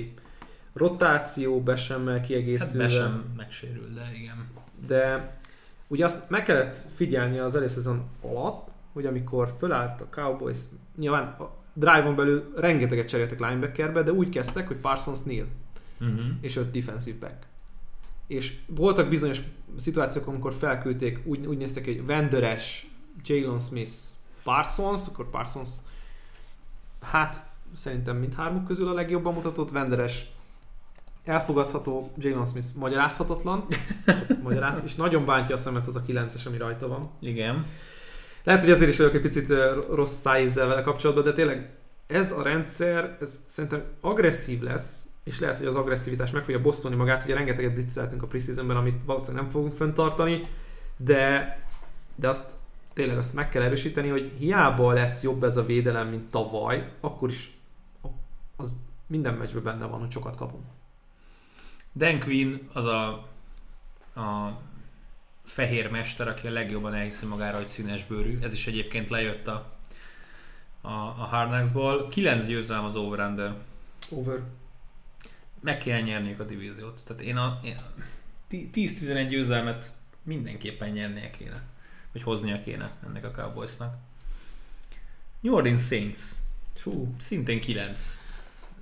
rotáció, Besemmel kiegészülve. Hát Besem megsérül, de igen. De ugye azt meg kellett figyelni az előszezon alatt, hogy amikor fölállt a Cowboys, nyilván drive-on belül rengeteget cseréltek linebackerbe, de úgy kezdtek, hogy Parsons Neal, uh-huh. és öt defensive back. És voltak bizonyos szituációk, amikor felküldték, úgy, úgy néztek, hogy Venderes, Jalen Smith, Parsons, akkor Parsons hát szerintem mindhármuk közül a legjobban mutatott, Venderes elfogadható, Jalen Smith magyarázhatatlan, magyaráz, és nagyon bántja a szemet az a 9-es, ami rajta van. Igen. Lehet, hogy ezért is vagyok egy picit rossz szájízzel vele kapcsolatban, de tényleg ez a rendszer, ez szerintem agresszív lesz, és lehet, hogy az agresszivitás meg fogja bosszolni magát, ugye rengeteget blitzeltünk a preseasonben, amit valószínűleg nem fogunk fenntartani, de, de azt tényleg azt meg kell erősíteni, hogy hiába lesz jobb ez a védelem, mint tavaly, akkor is az minden meccsben benne van, hogy sokat kapunk. Dan Quinn az a, a fehér mester, aki a legjobban elhiszi magára, hogy színes bőrű. Ez is egyébként lejött a, a, a Hard Knocks-ból. 9 győzelem az over Over. Meg kell nyerniük a divíziót. Tehát én a, én a 10-11 győzelmet mindenképpen nyernie kéne. Vagy hoznia kéne ennek a Cowboysnak. New Orleans Saints. Fú. Szintén 9.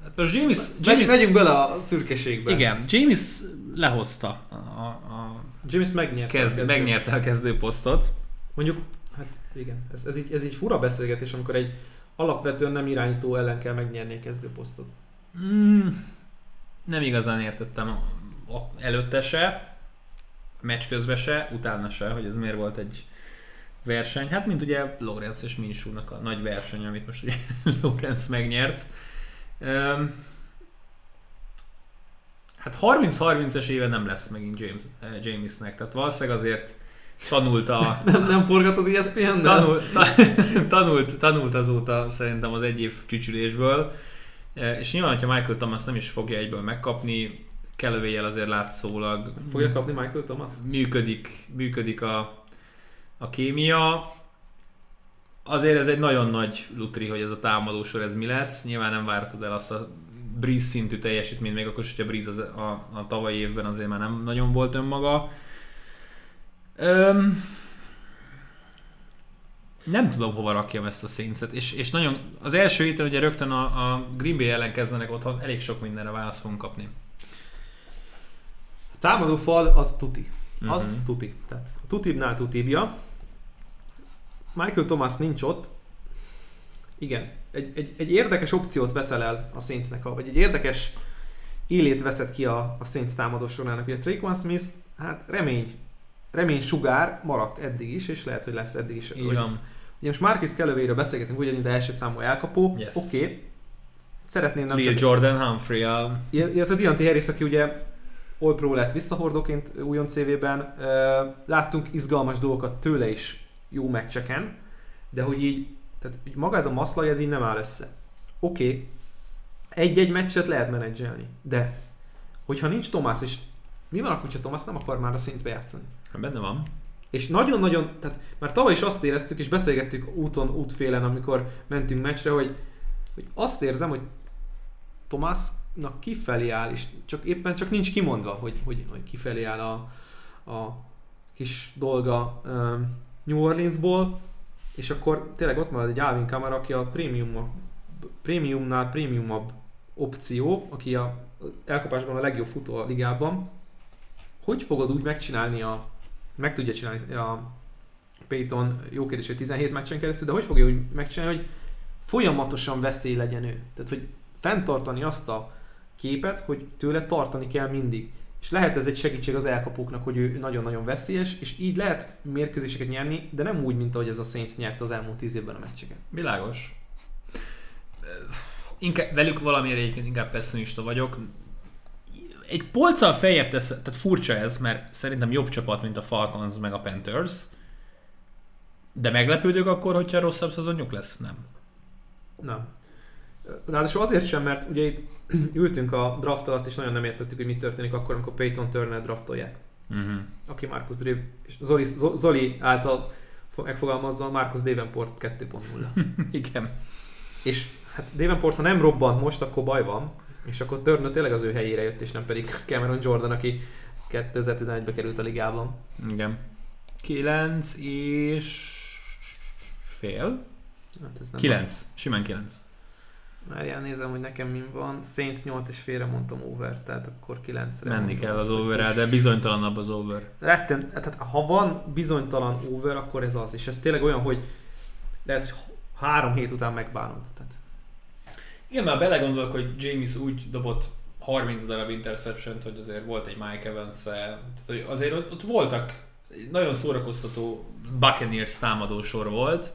Hát most James... James, Megyünk bele a szürkeségbe. igen, James lehozta a, a, a James megnyerte. kezd, a kezdő- megnyerte a kezdőposztot. Mondjuk, hát igen, ez, ez, így, ez így fura beszélgetés, amikor egy alapvetően nem irányító ellen kell megnyerni a kezdőposztot. Mm, nem igazán értettem a, a, előtte se, a meccs közben se, utána se, hogy ez miért volt egy verseny. Hát mint ugye Lorenz és Minsúnak a nagy verseny, amit most ugye Lorenz megnyert. Um, hát 30-30-es éve nem lesz megint James, eh, Jamesnek, tehát valószínűleg azért tanult a, Nem, nem forgat az ESPN? tanult, ta, tanult, tanult azóta szerintem az egy év csücsülésből, E, és nyilván, hogyha Michael Thomas nem is fogja egyből megkapni, Kellővéjel azért látszólag Fogja kapni Michael Thomas? működik, működik a, a kémia. Azért ez egy nagyon nagy lutri, hogy ez a támadósor ez mi lesz. Nyilván nem vártad el azt a Breeze szintű teljesítményt, még akkor is, hogyha Breeze az, a, a tavalyi évben azért már nem nagyon volt önmaga. Öm, nem tudom hova rakjam ezt a szénszet, és, és nagyon, az első héten ugye rögtön a, a Green Bay ellen kezdenek otthon, elég sok mindenre választ fogunk kapni. A támadó fal az tuti. Az Mhm. tuti. Tehát a tutibnál tutibja. Michael Thomas nincs ott. Igen. Egy, egy, egy érdekes opciót veszel el a Saintsnek, vagy egy érdekes élét veszed ki a, a Saints támadó sorának. Ugye Traquan Smith, hát remény, remény sugár maradt eddig is, és lehet, hogy lesz eddig is. Így Hogy- van. Ugye most Marcus Kellővéről beszélgetünk, ugyanígy de első számú elkapó. Yes. Oké. Okay. Szeretném nem Lil csak... Jordan Humphrey a Illetve Dianti Harris, aki ugye All Pro lett visszahordóként újon CV-ben. Láttunk izgalmas dolgokat tőle is jó meccseken, de hogy így, tehát maga ez a maszlaj, ez így nem áll össze. Oké, okay. egy-egy meccset lehet menedzselni, de hogyha nincs Thomas, és mi van akkor, hogyha Thomas nem akar már a szintbe játszani? Benne van. És nagyon-nagyon, tehát már tavaly is azt éreztük, és beszélgettük úton, útfélen, amikor mentünk meccsre, hogy, hogy azt érzem, hogy Tomásnak kifelé áll, és csak éppen csak nincs kimondva, hogy, hogy, hogy kifelé áll a, a kis dolga um, New Orleansból, és akkor tényleg ott marad egy Alvin Kamara, aki a prémium, prémiumnál prémiumabb opció, aki a elkapásban a legjobb futó a ligában. Hogy fogod úgy megcsinálni a meg tudja csinálni a Payton jó kérdés, hogy 17 meccsen keresztül, de hogy fogja úgy megcsinálni, hogy folyamatosan veszély legyen ő. Tehát, hogy fenntartani azt a képet, hogy tőle tartani kell mindig. És lehet ez egy segítség az elkapóknak, hogy ő nagyon-nagyon veszélyes, és így lehet mérkőzéseket nyerni, de nem úgy, mint ahogy ez a Saints nyert az elmúlt 10 évben a meccseket. Világos. Inkább, velük valamiért egyébként inkább pessimista vagyok. Egy polccal feljebb tesz, tehát furcsa ez, mert szerintem jobb csapat, mint a Falcons meg a Panthers. De meglepődök akkor, hogyha rosszabb szezonjuk lesz? Nem. Nem. Ráadásul azért sem, mert ugye itt ültünk a draft alatt, és nagyon nem értettük, hogy mi történik akkor, amikor Peyton Turner draftolják. Uh-huh. aki Marcus Driv, és Zoli, Zoli által megfogalmazva Marcus Davenport 2.0. Igen. és hát Davenport, ha nem robbant most, akkor baj van, és akkor Turner tényleg az ő helyére jött, és nem pedig Cameron Jordan, aki 2011-be került a ligában. Igen. 9 és fél? Hát ez nem 9. Simán 9. Már nézem, hogy nekem mi van. Saints 8 és félre mondtam over, tehát akkor 9-re Menni kell az hogy over kis- de bizonytalanabb az over. Retten, tehát ha van bizonytalan over, akkor ez az. És ez tényleg olyan, hogy lehet, hogy három hét után megbánod. Tehát Igen, már belegondolok, hogy James úgy dobott 30 darab interception hogy azért volt egy Mike evans tehát hogy azért ott, ott voltak nagyon szórakoztató Buccaneers támadósor volt,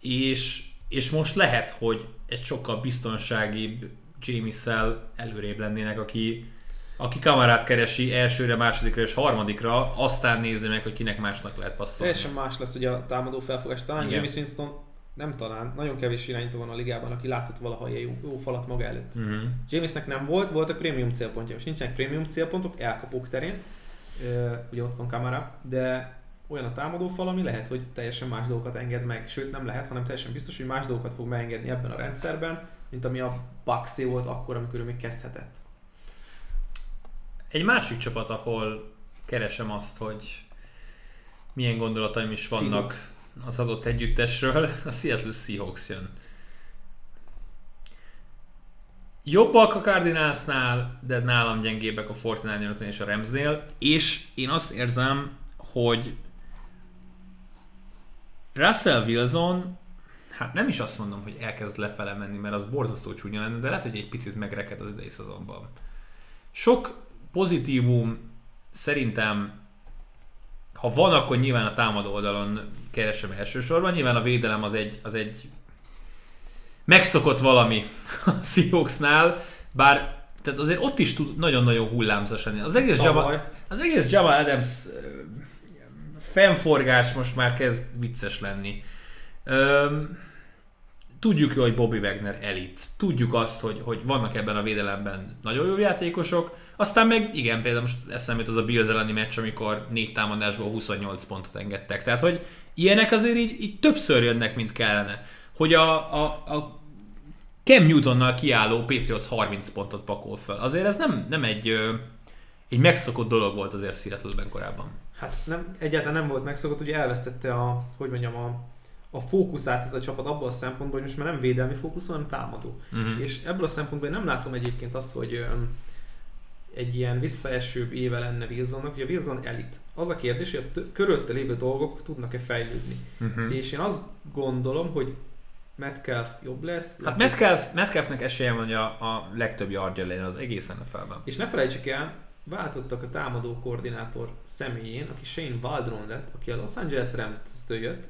és, és most lehet, hogy egy sokkal biztonságibb James-szel előrébb lennének, aki, aki kamarát keresi elsőre, másodikra és harmadikra, aztán nézi meg, hogy kinek másnak lehet passzolni. Teljesen más lesz ugye a támadó felfogás. Talán Igen. James Winston nem talán, nagyon kevés irányító van a ligában, aki látott valaha ilyen jó, jó falat maga előtt. Uh-huh. Jamesnek nem volt, voltak prémium célpontja. Most nincsenek prémium célpontok, elkapók terén, ugye ott van kamera, de olyan a támadó fal, ami lehet, hogy teljesen más dolgokat enged meg. Sőt, nem lehet, hanem teljesen biztos, hogy más dolgokat fog megengedni ebben a rendszerben, mint ami a Bucksé volt akkor, amikor ő még kezdhetett. Egy másik csapat, ahol keresem azt, hogy milyen gondolataim is vannak Seahawks. az adott együttesről, a Seattle Seahawks jön. Jobbak a Cardinalsnál, de nálam gyengébbek a 49 és a Ramsnél, és én azt érzem, hogy Russell Wilson, hát nem is azt mondom, hogy elkezd lefele menni, mert az borzasztó csúnya lenne, de lehet, hogy egy picit megreked az idei szezonban. Sok pozitívum szerintem ha van, akkor nyilván a támadó oldalon keresem elsősorban. Nyilván a védelem az egy, az egy megszokott valami a Seahawksnál, bár tehát azért ott is tud nagyon-nagyon hullámzas lenni. Az egész, Tavaly. az egész Jamal Adams fennforgás most már kezd vicces lenni. Öm, tudjuk hogy Bobby Wagner elit. Tudjuk azt, hogy, hogy vannak ebben a védelemben nagyon jó játékosok. Aztán meg igen, például most eszembe jut az a Bills elleni meccs, amikor négy támadásból 28 pontot engedtek. Tehát, hogy ilyenek azért így, így többször jönnek, mint kellene. Hogy a, a, a Cam Newtonnal kiálló Patriots 30 pontot pakol fel. Azért ez nem, nem egy, egy megszokott dolog volt azért Seattle-ben korábban. Hát nem, egyáltalán nem volt megszokott, ugye elvesztette a, hogy mondjam, a, a fókuszát ez a csapat abból a szempontból, hogy most már nem védelmi fókusz, hanem támadó. Uh-huh. És ebből a szempontból én nem látom egyébként azt, hogy egy ilyen visszaesőbb éve lenne Wilsonnak, hogy a Wilson elit. Az a kérdés, hogy a t- körülötte lévő dolgok tudnak-e fejlődni. Uh-huh. És én azt gondolom, hogy Metcalf jobb lesz. Hát Metcalf, Metcalfnek esélye van, hogy a, a legtöbb yardja legyen az egész NFL-ben. És ne felejtsük el, váltottak a támadó koordinátor személyén, aki Shane Waldron lett, aki a Los Angeles Rams-től jött,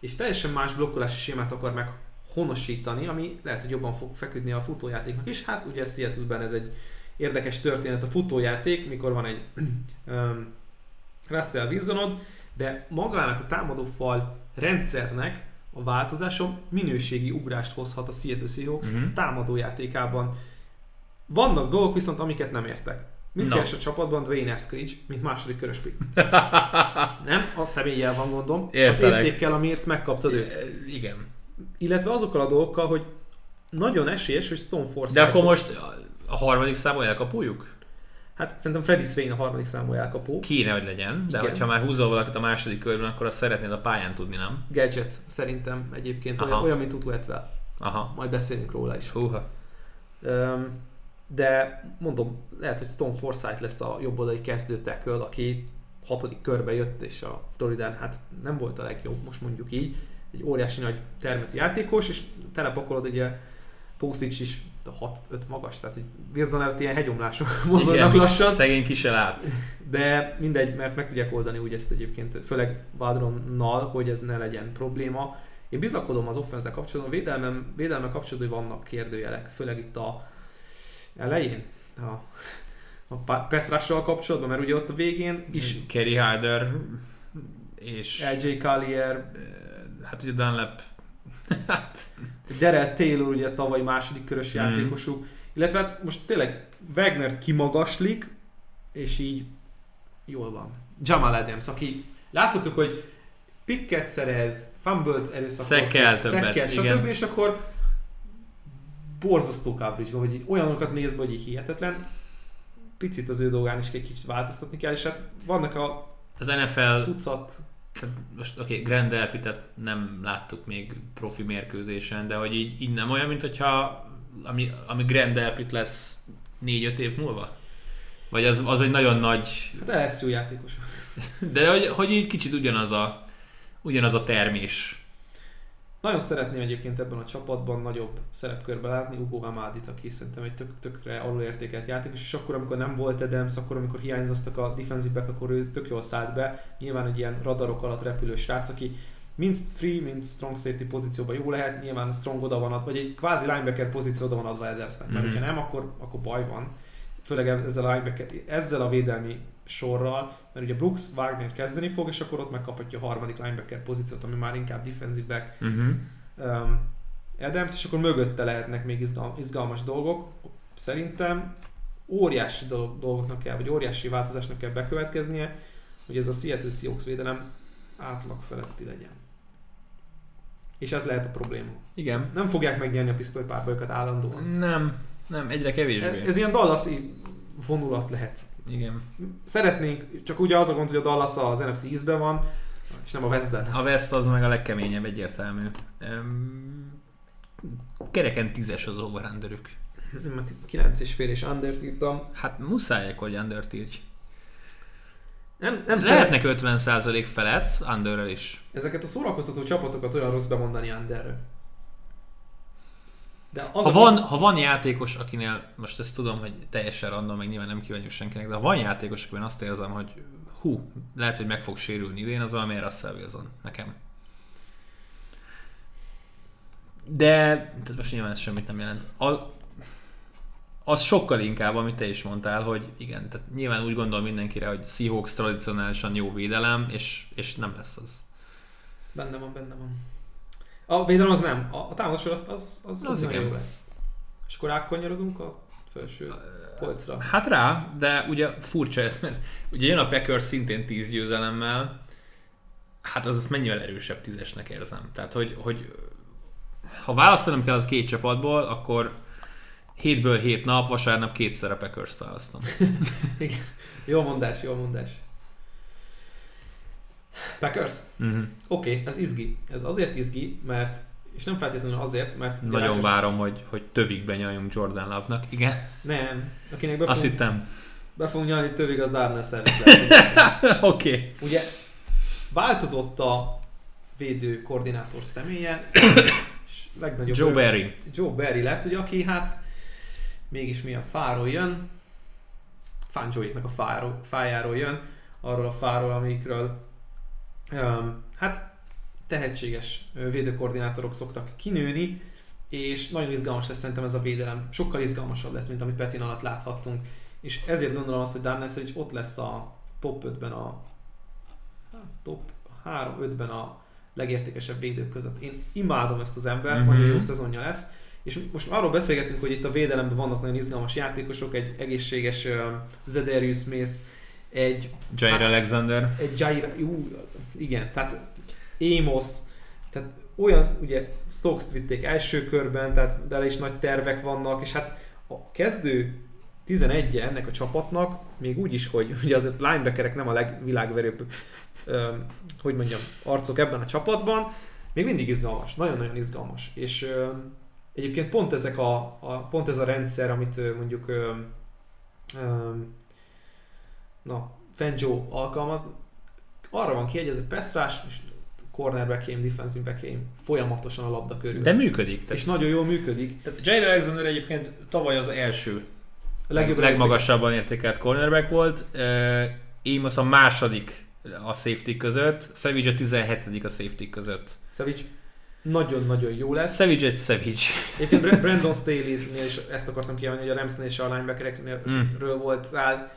és teljesen más blokkolási sémát akar meg honosítani, ami lehet, hogy jobban fog feküdni a futójátéknak is. Hát ugye Seattle-ben ez egy érdekes történet a futójáték, mikor van egy um, Russell Wilsonod, de magának a támadó fal rendszernek a változása minőségi ugrást hozhat a Seattle Seahawks Mhm. támadójátékában. Vannak dolgok viszont, amiket nem értek. Mit Na. keres a csapatban Dwayne Eskridge, mint második körös pick? Nem, a személlyel van gondom, az Értelek. értékkel, amiért megkaptad őt. Igen. Illetve azokkal a dolgokkal, hogy nagyon esélyes, hogy Stone Force De akkor most a- harmadik számú elkapuljuk? Hát szerintem Freddy Swain a harmadik számú elkapó. Kéne, hogy legyen, de Igen. hogyha már húzol valakit a második körben, akkor azt szeretnéd a pályán tudni, nem? Gadget szerintem egyébként Aha. olyan, mint Etvel. Aha. Majd beszélünk róla is. Húha. Öm, de mondom, lehet, hogy Stone Forsythe lesz a jobboldali kezdő tackle, aki hatodik körbe jött, és a Floridán hát nem volt a legjobb, most mondjuk így. Egy óriási nagy termetű játékos, és telepakolod ugye Pószics is a 6-5 magas, tehát egy Wilson előtt ilyen hegyomlások mozognak lassan. Szegény ki se lát. De mindegy, mert meg tudják oldani úgy ezt egyébként, főleg Vadronnal, hogy ez ne legyen probléma. Én bizakodom az offense kapcsolatban, a védelmem, védelme kapcsolatban vannak kérdőjelek, főleg itt a elején, a, a pa- pass kapcsolatban, mert ugye ott a végén is Kerry Hyder és LJ Collier, hát ugye Dunlap hát Derek Taylor ugye a tavaly második körös Mhm. játékosuk, illetve hát most tényleg Wagner kimagaslik, és így jól van. Jamal Adams, aki láthattuk, hogy picket szerez, fumble-t erőszakol, Szekkel többet, szekkel, igen. stb. És akkor borzasztó coverage van, hogy olyanokat néz be, hogy így hihetetlen. Picit az ő dolgán is egy kicsit változtatni kell, és hát vannak a az NFL tucat tehát most oké, okay, Grand Elpitet nem láttuk még profi mérkőzésen, de hogy így, így nem olyan, mint hogyha ami, ami Grand Elpit lesz 4-5 év múlva? Vagy az, az egy nagyon nagy, hát lesz jó játékos. de hogy, hogy így kicsit ugyanaz a, ugyanaz a termés. Nagyon szeretném egyébként ebben a csapatban nagyobb szerepkörbe látni Ugo Hamádit, aki szerintem egy tök, tökre alulértékelt játékos, és akkor, amikor nem volt Adams, akkor, amikor hiányoztak a defensive back, akkor ő tök jól szállt be. Nyilván egy ilyen radarok alatt repülő srác, aki mind free, mind strong safety pozícióban jó lehet, nyilván a strong oda van adva, vagy egy kvázi linebacker pozíció oda van adva Adamsnek, mert Mhm. hogyha nem, akkor, akkor baj van. Főleg ezzel a, ezzel a védelmi sorral, mert ugye Brooks Wagner kezdeni fog, és akkor ott megkaphatja a harmadik linebacker pozíciót, ami már inkább defensive back, Uh-huh. um, Adams, és akkor mögötte lehetnek még izgal, izgalmas dolgok. Szerintem óriási dolog, dolgoknak kell, vagy óriási változásnak kell bekövetkeznie, hogy ez a Seattle Seahawks védelem átlag feletti legyen. És ez lehet a probléma. Igen. Nem fogják megnyerni a pisztolypárbajokat állandóan. Nem, nem, egyre kevésbé. Ez, ez ilyen dallas vonulat lehet. Igen. Szeretnénk, csak ugye az a gond, hogy a Dallas az NFC East-ben van, és nem a Westben. A West az meg a legkeményebb, egyértelmű. Um, kereken tízes az over -underük. 9 és fél és undert írtam. Hát muszáj, hogy undert írj. Nem, nem Lehetnek 50% felett, underrel is. Ezeket a szórakoztató csapatokat olyan rossz bemondani underről. De az ha, van, ha van játékos, akinél, most ezt tudom, hogy teljesen random, meg nyilván nem kívánjuk senkinek, de ha van játékos, akiben azt érzem, hogy hú, lehet, hogy meg fog sérülni idén, az valami Russell Wilson, nekem. De, tehát most nyilván ez semmit nem jelent. A, az sokkal inkább, amit te is mondtál, hogy igen, tehát nyilván úgy gondol mindenkire, hogy Seahawks tradicionálisan jó védelem, és, és nem lesz az. Benne van, benne van. A védelem az nem. A, a támadásor az, az, az, az, az jó lesz. És akkor rákonyarodunk a felső polcra. Hát rá, de ugye furcsa ez, mert ugye jön a Packers szintén 10 győzelemmel, hát az azt mennyivel erősebb tízesnek érzem. Tehát, hogy, hogy ha választanom kell az két csapatból, akkor hétből hét nap, vasárnap kétszer a Packers választom. jó mondás, jó mondás. Packers? Uh-huh. Oké, okay, ez izgi. Ez azért izgi, mert és nem feltétlenül azért, mert... Nagyon Rácsos... várom, hogy, hogy tövig benyaljunk Jordan Love-nak, igen. Nem, akinek be Azt hittem. Be fogunk nyalni tövig, az Darnell Oké. okay. Ugye változott a védő koordinátor személye, és legnagyobb... Joe Barry. Joe Barry lett, ugye, aki hát mégis mi a fáról jön, Fangioiknak a fáról, fájáról jön, arról a fáról, amikről hát tehetséges védőkoordinátorok szoktak kinőni, és nagyon izgalmas lesz szerintem ez a védelem. Sokkal izgalmasabb lesz, mint amit Petin alatt láthattunk. És ezért gondolom azt, hogy Dan Neselic ott lesz a top 5-ben a top 3-5-ben a legértékesebb védők között. Én imádom ezt az embert, mm-hmm. nagyon jó szezonja lesz. És most arról beszélgetünk, hogy itt a védelemben vannak nagyon izgalmas játékosok, egy egészséges uh, Zedarius Smith, egy... Jair hát, Alexander. Egy Jair, ú, igen, tehát Amos, tehát olyan, ugye Stokes vitték első körben, tehát de is nagy tervek vannak, és hát a kezdő 11 -e ennek a csapatnak, még úgy is, hogy ugye azért linebackerek nem a legvilágverőbb, hogy mondjam, arcok ebben a csapatban, még mindig izgalmas, nagyon-nagyon izgalmas. És ö, egyébként pont ezek a, a, pont ez a rendszer, amit mondjuk ö, ö, na, Fenjo alkalmaz, arra van kiegyezve pass és cornerbackém, defensive backém folyamatosan a labda körül. De működik. Tehát... És nagyon jól működik. Tehát Jair Alexander egyébként tavaly az első a legjobb legmagasabban értékelt cornerback volt. Én most a második a safety között, Savage a 17 a safety között. Savage nagyon-nagyon jó lesz. Savage egy Savage. Egyébként Brandon Staley-nél is ezt akartam kiemelni, hogy a Ramsnél és a linebackerekről mm. volt áll,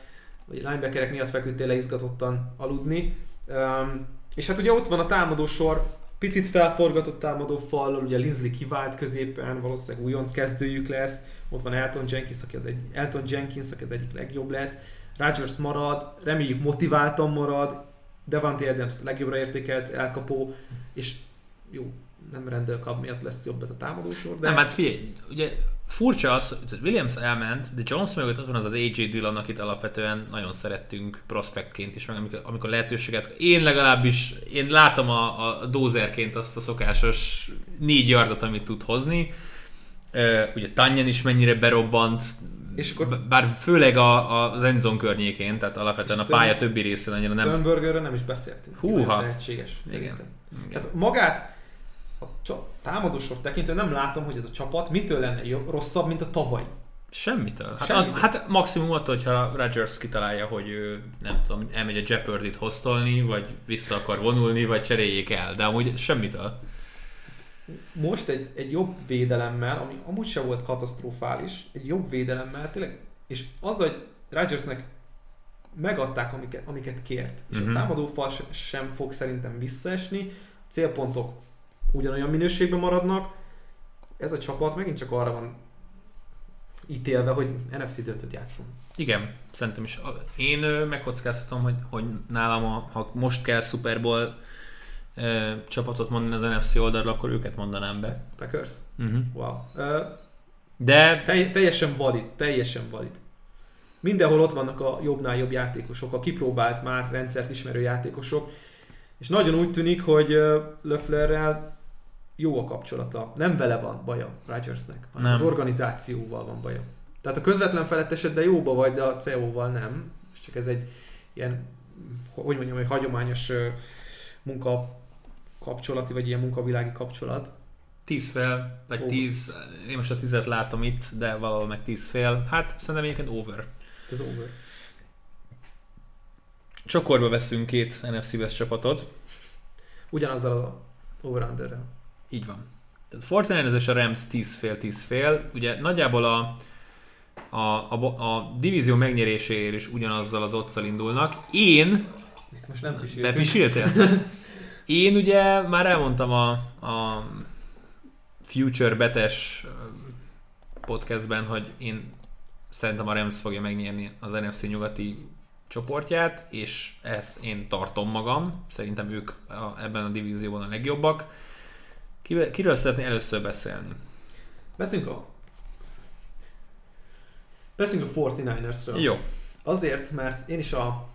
vagy linebackerek miatt feküdtél le izgatottan aludni. Um, és hát ugye ott van a támadó sor, picit felforgatott támadó fallal, ugye Linsley kivált középen, valószínűleg újonc kezdőjük lesz, ott van Elton Jenkins, aki az, egy, Elton Jenkins, aki az egyik legjobb lesz, Rodgers marad, reméljük motiváltan marad, Devante Adams legjobbra értékelt elkapó, és jó, nem Cobb miatt lesz jobb ez a támadósor, de... Nem, hát figyelj, ugye furcsa az, hogy Williams elment, de Jones mögött ott van az az AJ Dillon, akit alapvetően nagyon szerettünk prospektként is, meg amikor, amikor lehetőséget, én legalábbis, én látom a, a dózerként azt a szokásos négy yardot, amit tud hozni. Uh, ugye Tanyan is mennyire berobbant, és akkor... Bár főleg a, a az környékén, tehát alapvetően a pálya többi részén annyira nem... Sternbergerről nem is beszéltünk. Húha! Tehetséges, Igen. Igen. Hát magát a támadósor tekintve nem látom, hogy ez a csapat mitől lenne jobb, rosszabb, mint a tavaly. Semmitől. Hát, Semmitől. A, hát maximum attól, hogyha Rodgers kitalálja, hogy ő nem tudom, elmegy a Jeopardy-t hoztolni, vagy vissza akar vonulni, vagy cseréljék el, de amúgy semmitől. Most egy, egy jobb védelemmel, ami amúgy sem volt katasztrofális, egy jobb védelemmel tényleg, és az, hogy Rodgersnek megadták, amiket, amiket kért, és uh-huh. a mhm. támadófal sem fog szerintem visszaesni, célpontok ugyanolyan minőségben maradnak. Ez a csapat megint csak arra van ítélve, hogy NFC döntőt játszon. Igen, szerintem is. Én megkockáztatom, hogy, hogy nálam, a, ha most kell Super Bowl ö, csapatot mondani az NFC oldalra, akkor őket mondanám be. Packers? Uh-huh. Wow. Ö, De Telj, teljesen valid, teljesen valid. Mindenhol ott vannak a jobbnál jobb játékosok, a kipróbált már rendszert ismerő játékosok, és nagyon úgy tűnik, hogy Löfflerrel jó a kapcsolata. Nem vele van baja Rodgersnek, hanem Nem. az organizációval van baja. Tehát a közvetlen feletteseddel jóba vagy, de a CEO-val nem. És csak ez egy ilyen, hogy mondjam, egy hagyományos munka kapcsolati, vagy ilyen munkavilági kapcsolat. 10 fél, vagy Over. 10, én most a 10 látom itt, de valahol meg 10 fél. Hát szerintem egyébként over. Ez over. Csokorba veszünk két NFC West csapatot. Ugyanazzal a over Így van. Tehát Fortnite és a Rams 10 fél, 10 fél. Ugye nagyjából a, a, a, a divízió megnyeréséért is ugyanazzal az otszal indulnak. Én, Itt most nem bepisíltél? Én ugye már elmondtam a, a Future Betes podcastben, hogy én szerintem a Rams fogja megnyerni az NFC nyugati csoportját, és ezt én tartom magam. Szerintem ők a, ebben a divízióban a legjobbak. Kiről szeretné először beszélni? Beszünk a... Beszünk a 49ersről. Jó. Azért, mert én is a...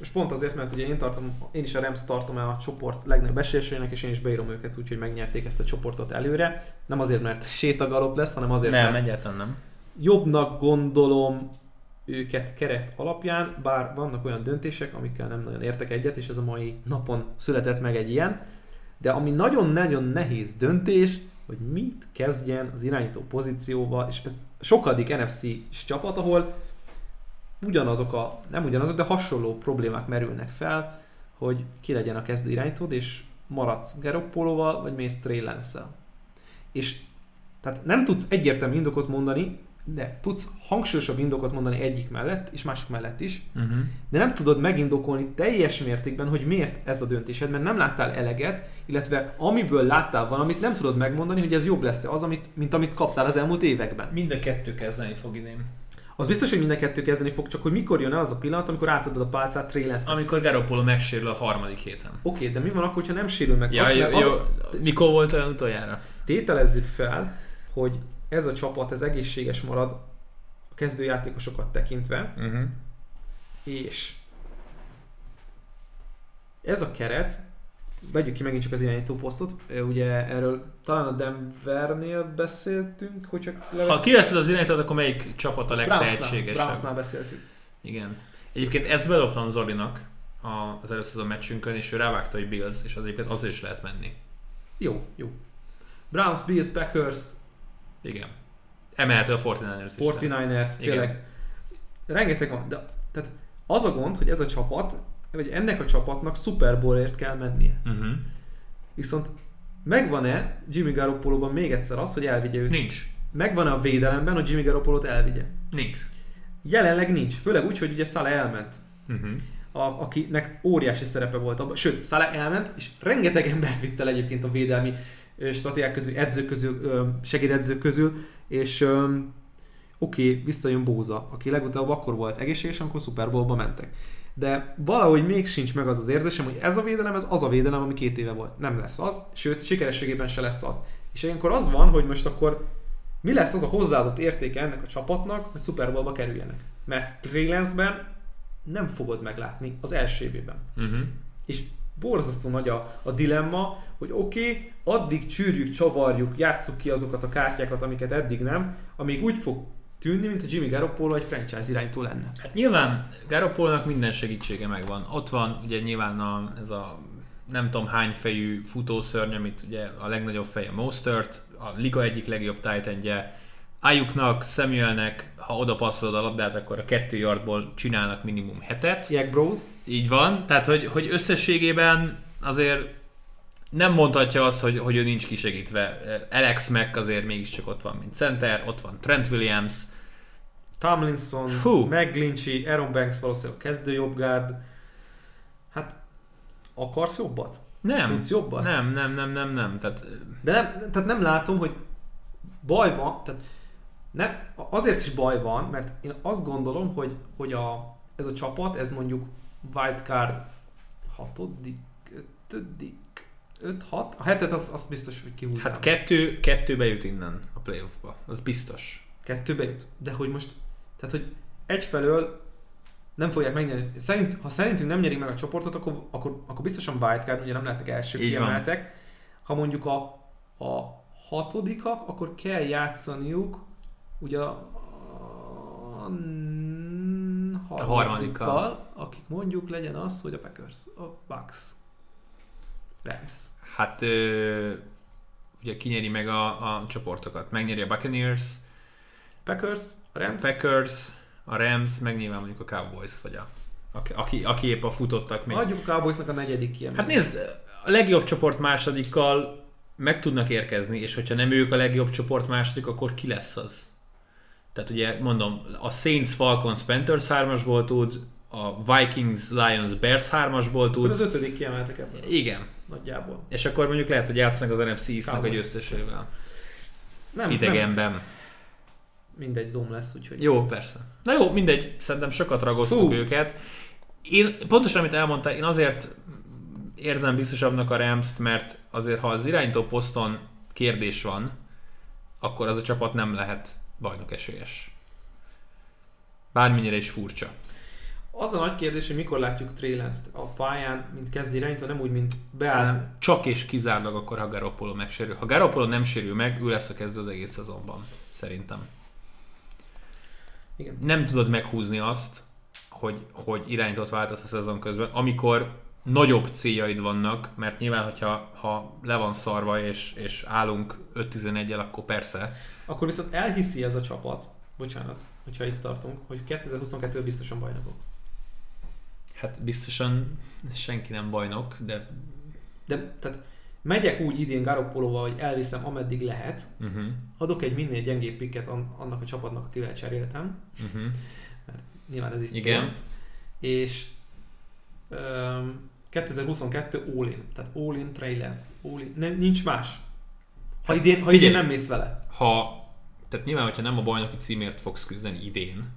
És pont azért, mert ugye én, tartom, én is a Rams tartom el a csoport legnagyobb esélyeseinek, és én is beírom őket úgy, hogy megnyerték ezt a csoportot előre. Nem azért, mert sétagalop lesz, hanem azért, Nem, mert egyáltalán nem. jobbnak gondolom őket keret alapján, bár vannak olyan döntések, amikkel nem nagyon értek egyet, és ez a mai napon született meg egy ilyen, de ami nagyon-nagyon nehéz döntés, hogy mit kezdjen az irányító pozícióval, és ez sokadik NFC-s csapat, ahol ugyanazok a, nem ugyanazok, de hasonló problémák merülnek fel, hogy ki legyen a kezdő irányítód, és maradsz Garoppoloval, vagy mész Trey. És tehát nem tudsz egyértelmű indokot mondani, de tudsz hangsúlyosabb indokot mondani egyik mellett, és másik mellett is, Uh-huh. de nem tudod megindokolni teljes mértékben, hogy miért ez a döntésed, mert nem láttál eleget, illetve amiből láttál valamit, nem tudod megmondani, hogy ez jobb lesz-e az, amit, mint amit kaptál az elmúlt években. Mind a kettő kezdeni fog idén. Az biztos, hogy mind a kettő kezdeni fog, csak hogy mikor jön el az a pillanat, amikor átadod a pálcát Lance-nek. Amikor Garoppolo megsérül a harmadik héten. Oké, de mi van akkor, ha nem sérül meg? Ja, Azt- jó, mert az- jó. Mikor volt olyan utoljára? tételezzük fel, hogy ez a csapat ez egészséges marad a kezdőjátékosokat tekintve, Uh-huh. és ez a keret, vegyük ki megint csak az irányító posztot, ugye erről talán a Denvernél beszéltünk, hogyha Ha kiveszed az irányítót, akkor melyik csapat a legtehetségesebb? Brownsnál beszéltünk. Igen. Egyébként ezt bedobtam Zolinak az először a meccsünkön, és ő rávágta, hogy Bills, és az egyébként az is lehet menni. Jó, jó. Browns, Bills, Packers, Igen. Emelhető a 49ers is. 49ers, tényleg. Rengeteg van, de tehát az a gond, hogy ez a csapat, vagy ennek a csapatnak Super Bowlért kell mennie. Uh-huh. Viszont megvan-e Jimmy Garoppolo-ban még egyszer az, hogy elvigye őt? Nincs. Megvan-e a védelemben, hogy Jimmy Garoppolo-t elvigye? Nincs. Jelenleg nincs, főleg úgy, hogy ugye Szale elment, Uh-huh. a, akinek óriási szerepe volt abban. Sőt, Szale elment, és rengeteg embert vitt el egyébként a védelmi stratégiák közül, edzők közül, segédedzők közül, és oké, okay, visszajön Bóza, aki legutóbb akkor volt egészséges, amikor Super Bowlba mentek. De valahogy még sincs meg az az érzésem, hogy ez a védelem, ez az a védelem, ami két éve volt. Nem lesz az, sőt, sikerességében se lesz az. És ilyenkor az van, hogy most akkor mi lesz az a hozzáadott értéke ennek a csapatnak, hogy Super Bowlba kerüljenek. Mert Trey Lance-ben nem fogod meglátni az első évében. Uh-huh. És borzasztó nagy a, a dilemma, hogy oké, okay, addig csűrjük, csavarjuk, játsszuk ki azokat a kártyákat, amiket eddig nem, amíg úgy fog tűnni, mint a Jimmy Garoppolo egy franchise iránytó lenne. Hát nyilván Garoppolnak minden segítsége megvan. Ott van ugye nyilván a, ez a nem tudom hány fejű futószörny, amit ugye a legnagyobb feje Mostert, a liga egyik legjobb tight endje. Ayuknak, Samuelnek, ha oda passzolod a labdát, akkor a kettő yardból csinálnak minimum hetet. Jack Bros. Így van, tehát hogy, hogy összességében azért nem mondhatja azt, hogy, hogy ő nincs kisegítve. Alex Mack azért mégiscsak ott van, mint center, ott van Trent Williams, Tomlinson, Fú. McGlinchey, Aaron Banks valószínűleg kezdő jobbgárd. Hát akarsz jobbat? Nem, Tudsz jobban? nem, nem, nem, nem, nem. Tehát De nem, tehát nem látom, hogy baj van, tehát nem, azért is baj van, mert én azt gondolom, hogy, hogy a, ez a csapat, ez mondjuk wildcard hatodik, ötödik, öt, hat, a hetet az, az biztos, hogy kihúznám. hát kettő, kettőbe jut innen a playoffba. Az biztos. Kettőbe jut. De hogy most, tehát hogy egyfelől nem fogják megnyerni. Szerint, ha szerintünk nem nyerik meg a csoportot, akkor, akkor, akkor biztosan wildcard, ugye nem lehetnek első Így van. kiemeltek. Ha mondjuk a, a hatodikak, akkor kell játszaniuk ugye a, a, A harmadikkal, akik mondjuk legyen az, hogy a Packers, a Bucks, Rams. Hát ö, ugye kinyeri meg a, a csoportokat. Megnyeri a Buccaneers, Packers, a Rams, Packers, a Rams, meg nyilván mondjuk a Cowboys, vagy a, aki, aki, aki épp a futottak még. Adjuk a Cowboysnak a negyedik kiemelés. Hát nézd, a legjobb csoport másodikkal meg tudnak érkezni, és hogyha nem ők a legjobb csoport második, akkor ki lesz az? Tehát ugye mondom, a Saints Falcons Panthers 3-asból tud, a Vikings Lions Bears 3-asból Akkor tud. az ötödik kiemeltek ebből. Igen. Nagyjából. És akkor mondjuk lehet, hogy játszanak az NFC East-nek a győztesével. Nem, nem, Idegenben. mindegy dom lesz, úgyhogy... Jó, persze. Na jó, mindegy, szerintem sokat ragoztuk Fú. őket. Én pontosan, amit elmondtál, én azért érzem biztosabbnak a Rams-t, mert azért, ha az irányító poszton kérdés van, akkor az a csapat nem lehet bajnok esélyes. Bármennyire is furcsa. Az a nagy kérdés, hogy mikor látjuk Trey Lance-t a pályán, mint kezdő irányító, nem úgy, mint. Szerintem Csak és kizárólag akkor, ha Garoppolo megsérül. Ha Garoppolo nem sérül meg, ő lesz a kezdő az egész szezonban. Szerintem. Igen. Nem tudod meghúzni azt, hogy, hogy irányítót váltasz a szezon közben, amikor nagyobb céljaid vannak, mert nyilván, hogyha ha le van szarva és, és állunk 5-11-el, akkor persze. Akkor viszont elhiszi ez a csapat, bocsánat, hogyha itt tartunk, hogy 2022 biztosan bajnokok. Hát biztosan senki nem bajnok, de De tehát megyek úgy idén Garoppolóval, hogy elviszem ameddig lehet, uh-huh, adok egy minél gyengébb pikket an- annak a csapatnak, akivel cseréltem, uh-huh. nyilván ez is Igen. cél. És um, 2022 all-in, tehát all-in Trey Lance, all-in, nem, nincs más. Ha Hát idén, ha figyelj. idén nem mész vele. ha, tehát nyilván, hogyha nem a bajnoki címért fogsz küzdeni idén,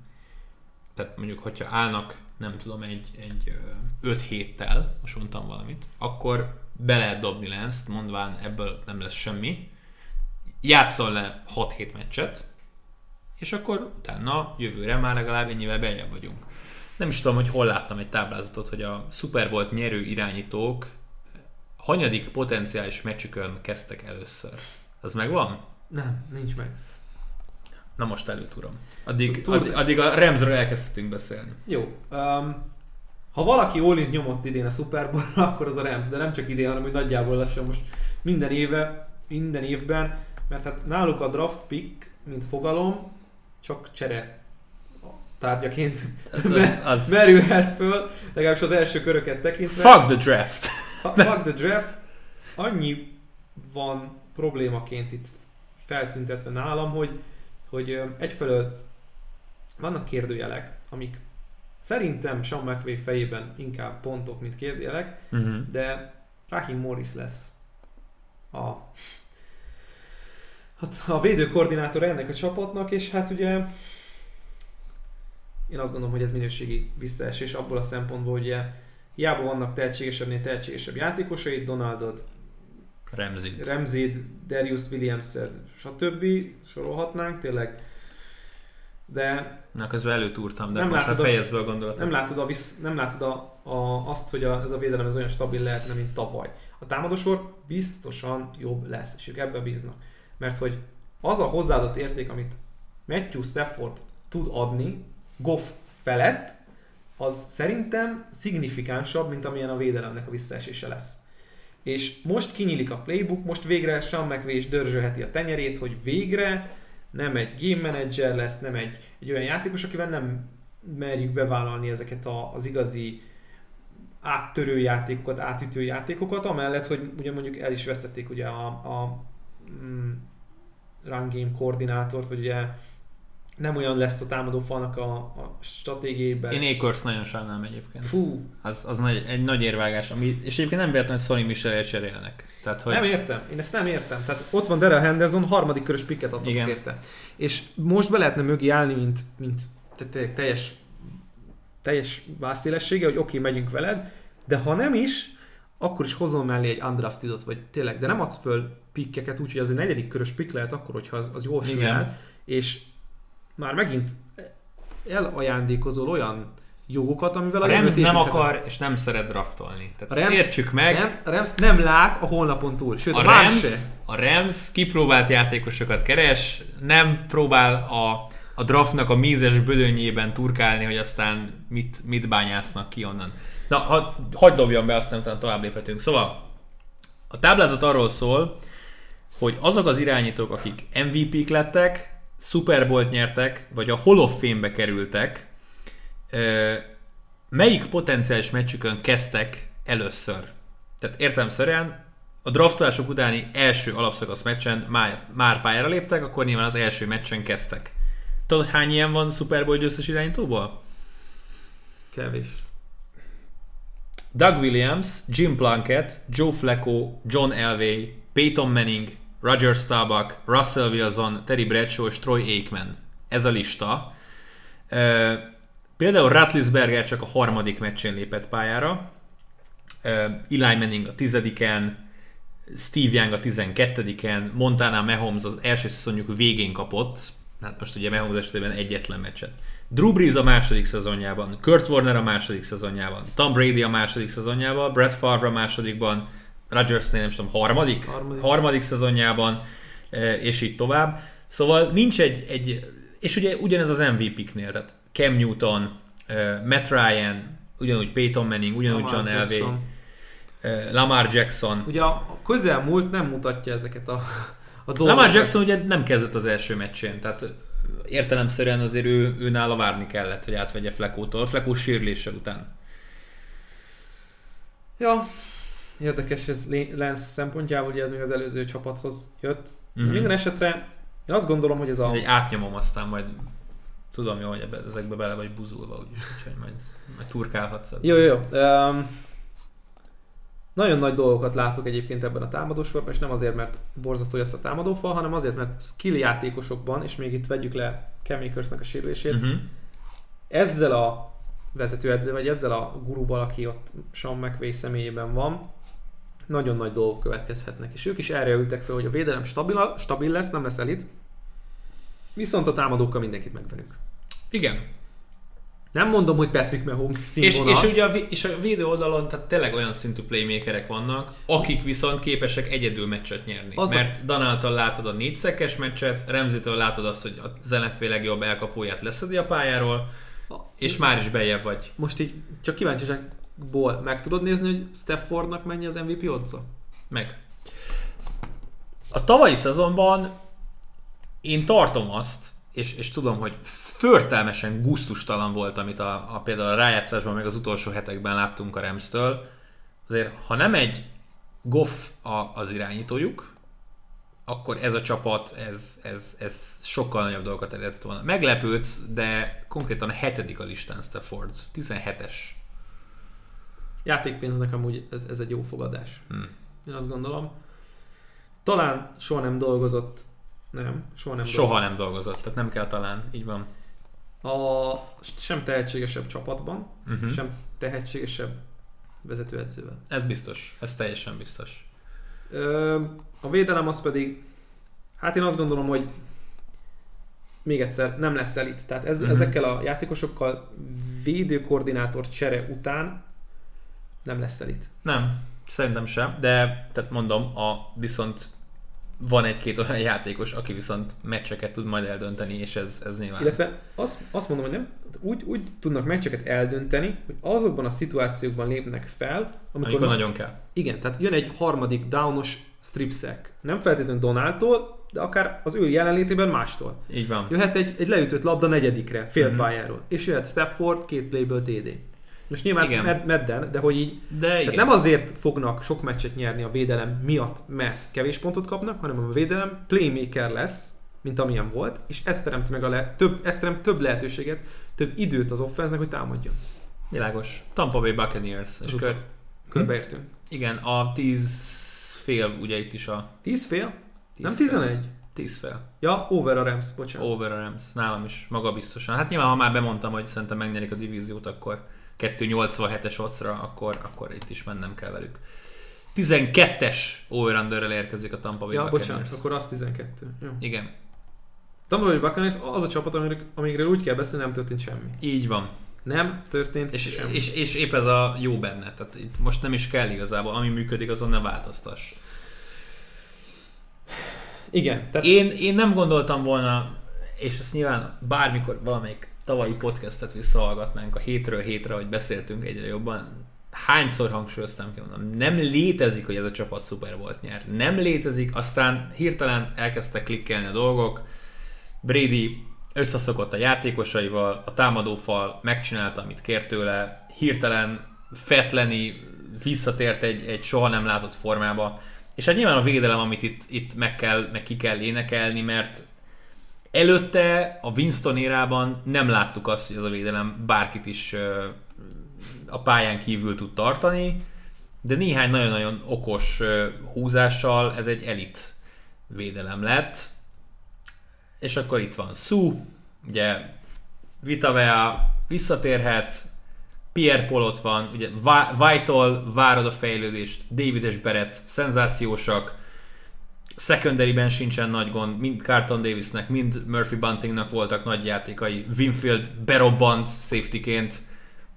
tehát mondjuk, hogyha állnak, nem tudom, egy, egy 5 héttel, most mondtam valamit, akkor be lehet dobni Lance-t, mondván ebből nem lesz semmi, játszol le 6-7 meccset, és akkor utána jövőre már legalább ennyivel beljebb vagyunk. Nem is tudom, hogy hol láttam egy táblázatot, hogy a Super Bowl nyerő irányítók hanyadik potenciális meccsükön kezdtek először. Az megvan? Nem, nincs meg. Na most előtúrom. Addig, addig, addig a Ramsről elkezdhetünk beszélni. Jó. Um, ha valaki all nyomott idén a Super Bowl-ra, akkor az a Rams, de nem csak idén, hanem hogy nagyjából lassan most minden éve, minden évben, mert hát náluk a draft pick, mint fogalom, csak csere tárgyaként az, az... merülhet föl, legalábbis az első köröket tekintve. Fuck the draft! Fuck the draft. Annyi van problémaként itt feltüntetve nálam, hogy, hogy egyfelől vannak kérdőjelek, amik szerintem Sean McVay fejében inkább pontok, mint kérdőjelek, Uh-huh. de Rahim Morris lesz a, hát a védőkoordinátor ennek a csapatnak, és hát ugye én azt gondolom, hogy ez minőségi visszaesés abból a szempontból, hogy ugye hiába vannak tehetségesebbnél tehetségesebb játékosai, Donaldot, Ramsey. Ramsey, Darius williams stb. sorolhatnánk tényleg, de Na, közben előtúrtam, de Nem most már fejezd be a gondolatot. nem látod, a visz, nem látod a, a, azt, hogy a, ez a védelem ez olyan stabil lehetne, mint tavaly. A támadósor biztosan jobb lesz, és ők ebbe bíznak. Mert hogy az a hozzáadott érték, amit Matthew Stafford tud adni, Goff felett, az szerintem szignifikánsabb, mint amilyen a védelemnek a visszaesése lesz. És most kinyílik a playbook, most végre Sean McVay is dörzsölheti a tenyerét, hogy végre nem egy game manager lesz, nem egy, egy olyan játékos, akivel nem merjük bevállalni ezeket a, az igazi áttörő játékokat, átütő játékokat, amellett, hogy ugye mondjuk el is vesztették ugye a, a mm, run game koordinátort, vagy ugye nem olyan lesz a támadó falnak a, a stratégiában. Én Akers nagyon sajnálom egyébként. Fú, Az, az nagy, egy nagy érvágás, ami, és egyébként nem véletlenül, hogy Sonny michel cserélnek. Tehát, hogy nem értem. Én ezt nem értem. Tehát ott van Daryl Henderson, harmadik körös pikket adtatok Igen. érte. És most be lehetne mögé állni, mint, mint te- te- teljes, teljes vászélessége, hogy oké, okay, megyünk veled, de ha nem is, akkor is hozom mellé egy undraftedot, vagy tényleg, de nem adsz föl pikkeket, úgyhogy az egy negyedik körös pikk lehet akkor, hogyha az, az jól simál, és már megint elajándékozol olyan jogokat, amivel a, a Rams nem akar, és nem szeret draftolni. Tehát A Rams- értsük meg. Nem, a Rams nem lát a honlapon túl, sőt, A a Rams, se. a Rams kipróbált játékosokat keres, nem próbál a, a draftnak a mízes bödönyében turkálni, hogy aztán mit, mit bányásznak ki onnan. Na, ha, hagyd dobjam be, aztán utána tovább léphetünk. Szóval, a táblázat arról szól, hogy azok az irányítók, akik MVP-k lettek, Super Bowl-t nyertek, vagy a Hall of Fame-be kerültek, melyik potenciális meccsükön kezdtek először? Tehát értelemszerűen a draftolások utáni első alapszakasz meccsen már, már pályára léptek, akkor nyilván az első meccsen kezdtek. Tudod, hány ilyen van Super Bowl győztes irányítóból? Kevés. Doug Williams, Jim Plunkett, Joe Flacco, John Elway, Peyton Manning, Roger Staubach, Russell Wilson, Terry Bradshaw és Troy Aikman. Ez a lista. Például Ratlisberger csak a harmadik meccsén lépett pályára, Eli Manning a tizediken, Steve Young a 12-en, Montana Mahomes az első szezonjuk végén kapott, hát most ugye Mahomes esetében egyetlen meccset. Drew Brees a második szezonjában, Kurt Warner a második szezonjában, Tom Brady a második szezonjában, Brett Favre a másodikban, Rodgersnél nem is tudom, harmadik? Harmadik. harmadik szezonjában, eh, és így tovább. Szóval nincs egy, egy és ugye ugyanez az MVP-knél, tehát Cam Newton, eh, Matt Ryan, ugyanúgy Peyton Manning, ugyanúgy Lamar John Elway, eh, Lamar Jackson. Ugye a közelmúlt nem mutatja ezeket a, a dolgokat. Lamar Jackson ugye nem kezdett az első meccsén, tehát értelemszerűen azért ő, ő nála várni kellett, hogy átvegye Flekótól, Flekó sírlése után. Ja, érdekes ez Lance szempontjából, ugye ez még az előző csapathoz jött. Mhm. Mm-hmm. Minden esetre én azt gondolom, hogy ez a... Egy átnyomom, aztán majd tudom jó, hogy ebbe, ezekbe bele vagy buzulva, úgyis, úgyhogy majd, majd turkálhatsz. ebbe. Jó, jó, jó. Um, nagyon nagy dolgokat látok egyébként ebben a támadósorban, és nem azért, mert borzasztó ezt a támadófal, hanem azért, mert skill játékosokban, és még itt vegyük le Cam Akersnek a sérülését, Uh-huh. ezzel a vezetőedző, vagy ezzel a guruval, aki ott Sean McVay személyében van, nagyon nagy dolgok következhetnek. És ők is erre ültek fel, hogy a védelem stabil, stabil lesz, nem lesz elit, viszont a támadókkal mindenkit megverünk. Igen. Nem mondom, hogy Patrick Mahomes És, színvonal. és, ugye a, és a védő oldalon tehát tényleg olyan szintű playmakerek vannak, akik viszont képesek egyedül meccset nyerni. Az a- Mert Danáltal látod a négyszekes meccset, Remzitől látod azt, hogy az ellenfél legjobb elkapóját leszedi a pályáról, és már is bejebb vagy. Most így csak kíváncsiságból meg tudod nézni, hogy Staffordnak mennyi az MVP otca? Meg. A tavalyi szezonban én tartom azt, és, és tudom, hogy förtelmesen gusztustalan volt, amit a, a például a rájátszásban, meg az utolsó hetekben láttunk a Remstől. Azért, ha nem egy Goff a, az irányítójuk, akkor ez a csapat, ez, ez, ez sokkal nagyobb dolgokat elérhet volna. Meglepődsz, de konkrétan a hetedik a listán Stafford. 17-es. Játékpénznek amúgy ez, ez egy jó fogadás. Hmm. Én azt gondolom. Talán soha nem dolgozott, nem, soha nem Soha nem dolgozott, tehát nem kell talán, így van. A sem tehetségesebb csapatban, Uh-huh. sem tehetségesebb vezetőedzővel. Ez biztos, ez teljesen biztos. Ö, a védelem az pedig, hát én azt gondolom, hogy még egyszer nem lesz elit. Tehát ez, uh-huh. ezekkel a játékosokkal védőkoordinátor csere után nem lesz elit. Nem, szerintem sem, de tehát mondom, a, viszont van egy-két olyan játékos, aki viszont meccseket tud majd eldönteni, és ez, ez nyilván... Illetve azt, azt mondom, hogy nem, úgy, úgy tudnak meccseket eldönteni, hogy azokban a szituációkban lépnek fel, amikor, amikor nagyon kell. Igen, tehát jön egy harmadik downos strip sack. Nem feltétlenül Donaldtól, de akár az ő jelenlétében mástól. Így van. Jöhet egy, egy leütött labda negyedikre, fél Mhm. pályáról. És jöhet Stafford, két playből TD. Most nyilván Igen. med- medden, de hogy így De igen. nem azért fognak sok meccset nyerni a védelem miatt, mert kevés pontot kapnak, hanem a védelem playmaker lesz, mint amilyen volt, és ez teremt meg a le- több, ez teremt több lehetőséget, több időt az offense hogy támadjon. Világos. Tampa Bay Buccaneers. És kör, utat. Körbeértünk. igen, a 10 fél, ugye itt is a 10 fél? 10 Nem fél. 11? 10 fél. Ja, over a Rams, bocsánat. Over a Rams. Nálam is magabiztosan. Hát nyilván, ha már bemondtam, hogy szerintem megnyerik a divíziót, akkor 287-es ocra, akkor, akkor itt is mennem kell velük. 12-es over érkezik a Tampa Bay ja, Buccaneers. bocsánat, akkor az 12. Jó. Igen, Tampa Bay Buccaneers az a csapat, amire, amikről úgy kell beszélni, nem történt semmi. így van. Nem történt És, semmi. és, és épp ez a jó benne. Tehát itt most nem is kell igazából, ami működik, azon ne változtass. Igen, tehát Én, én nem gondoltam volna, és ezt nyilván bármikor valamelyik tavalyi podcastet visszahallgatnánk a hétről hétre, hogy beszéltünk egyre jobban, hányszor hangsúlyoztam ki, mondom, nem létezik, hogy ez a csapat szuper volt nyer. Nem létezik, aztán hirtelen elkezdtek klikkelni a dolgok, Brady összeszokott a játékosaival, a támadófal megcsinálta, amit kért tőle, hirtelen Fetleni visszatért egy, egy soha nem látott formába, és hát nyilván a védelem, amit itt, itt meg, kell, meg ki kell énekelni, mert előtte a Winston érában nem láttuk azt, hogy ez a védelem bárkit is a pályán kívül tud tartani, de néhány nagyon-nagyon okos húzással ez egy elit védelem lett. És akkor itt van Su, ugye Vitavea visszatérhet, Pierre Paul ott van, ugye White-tól várod a fejlődést, David és Barrett szenzációsak, secondary sincsen nagy gond, mind Carton Davisnek, mind Murphy Buntingnak voltak nagy játékai, Winfield berobbant safetyként,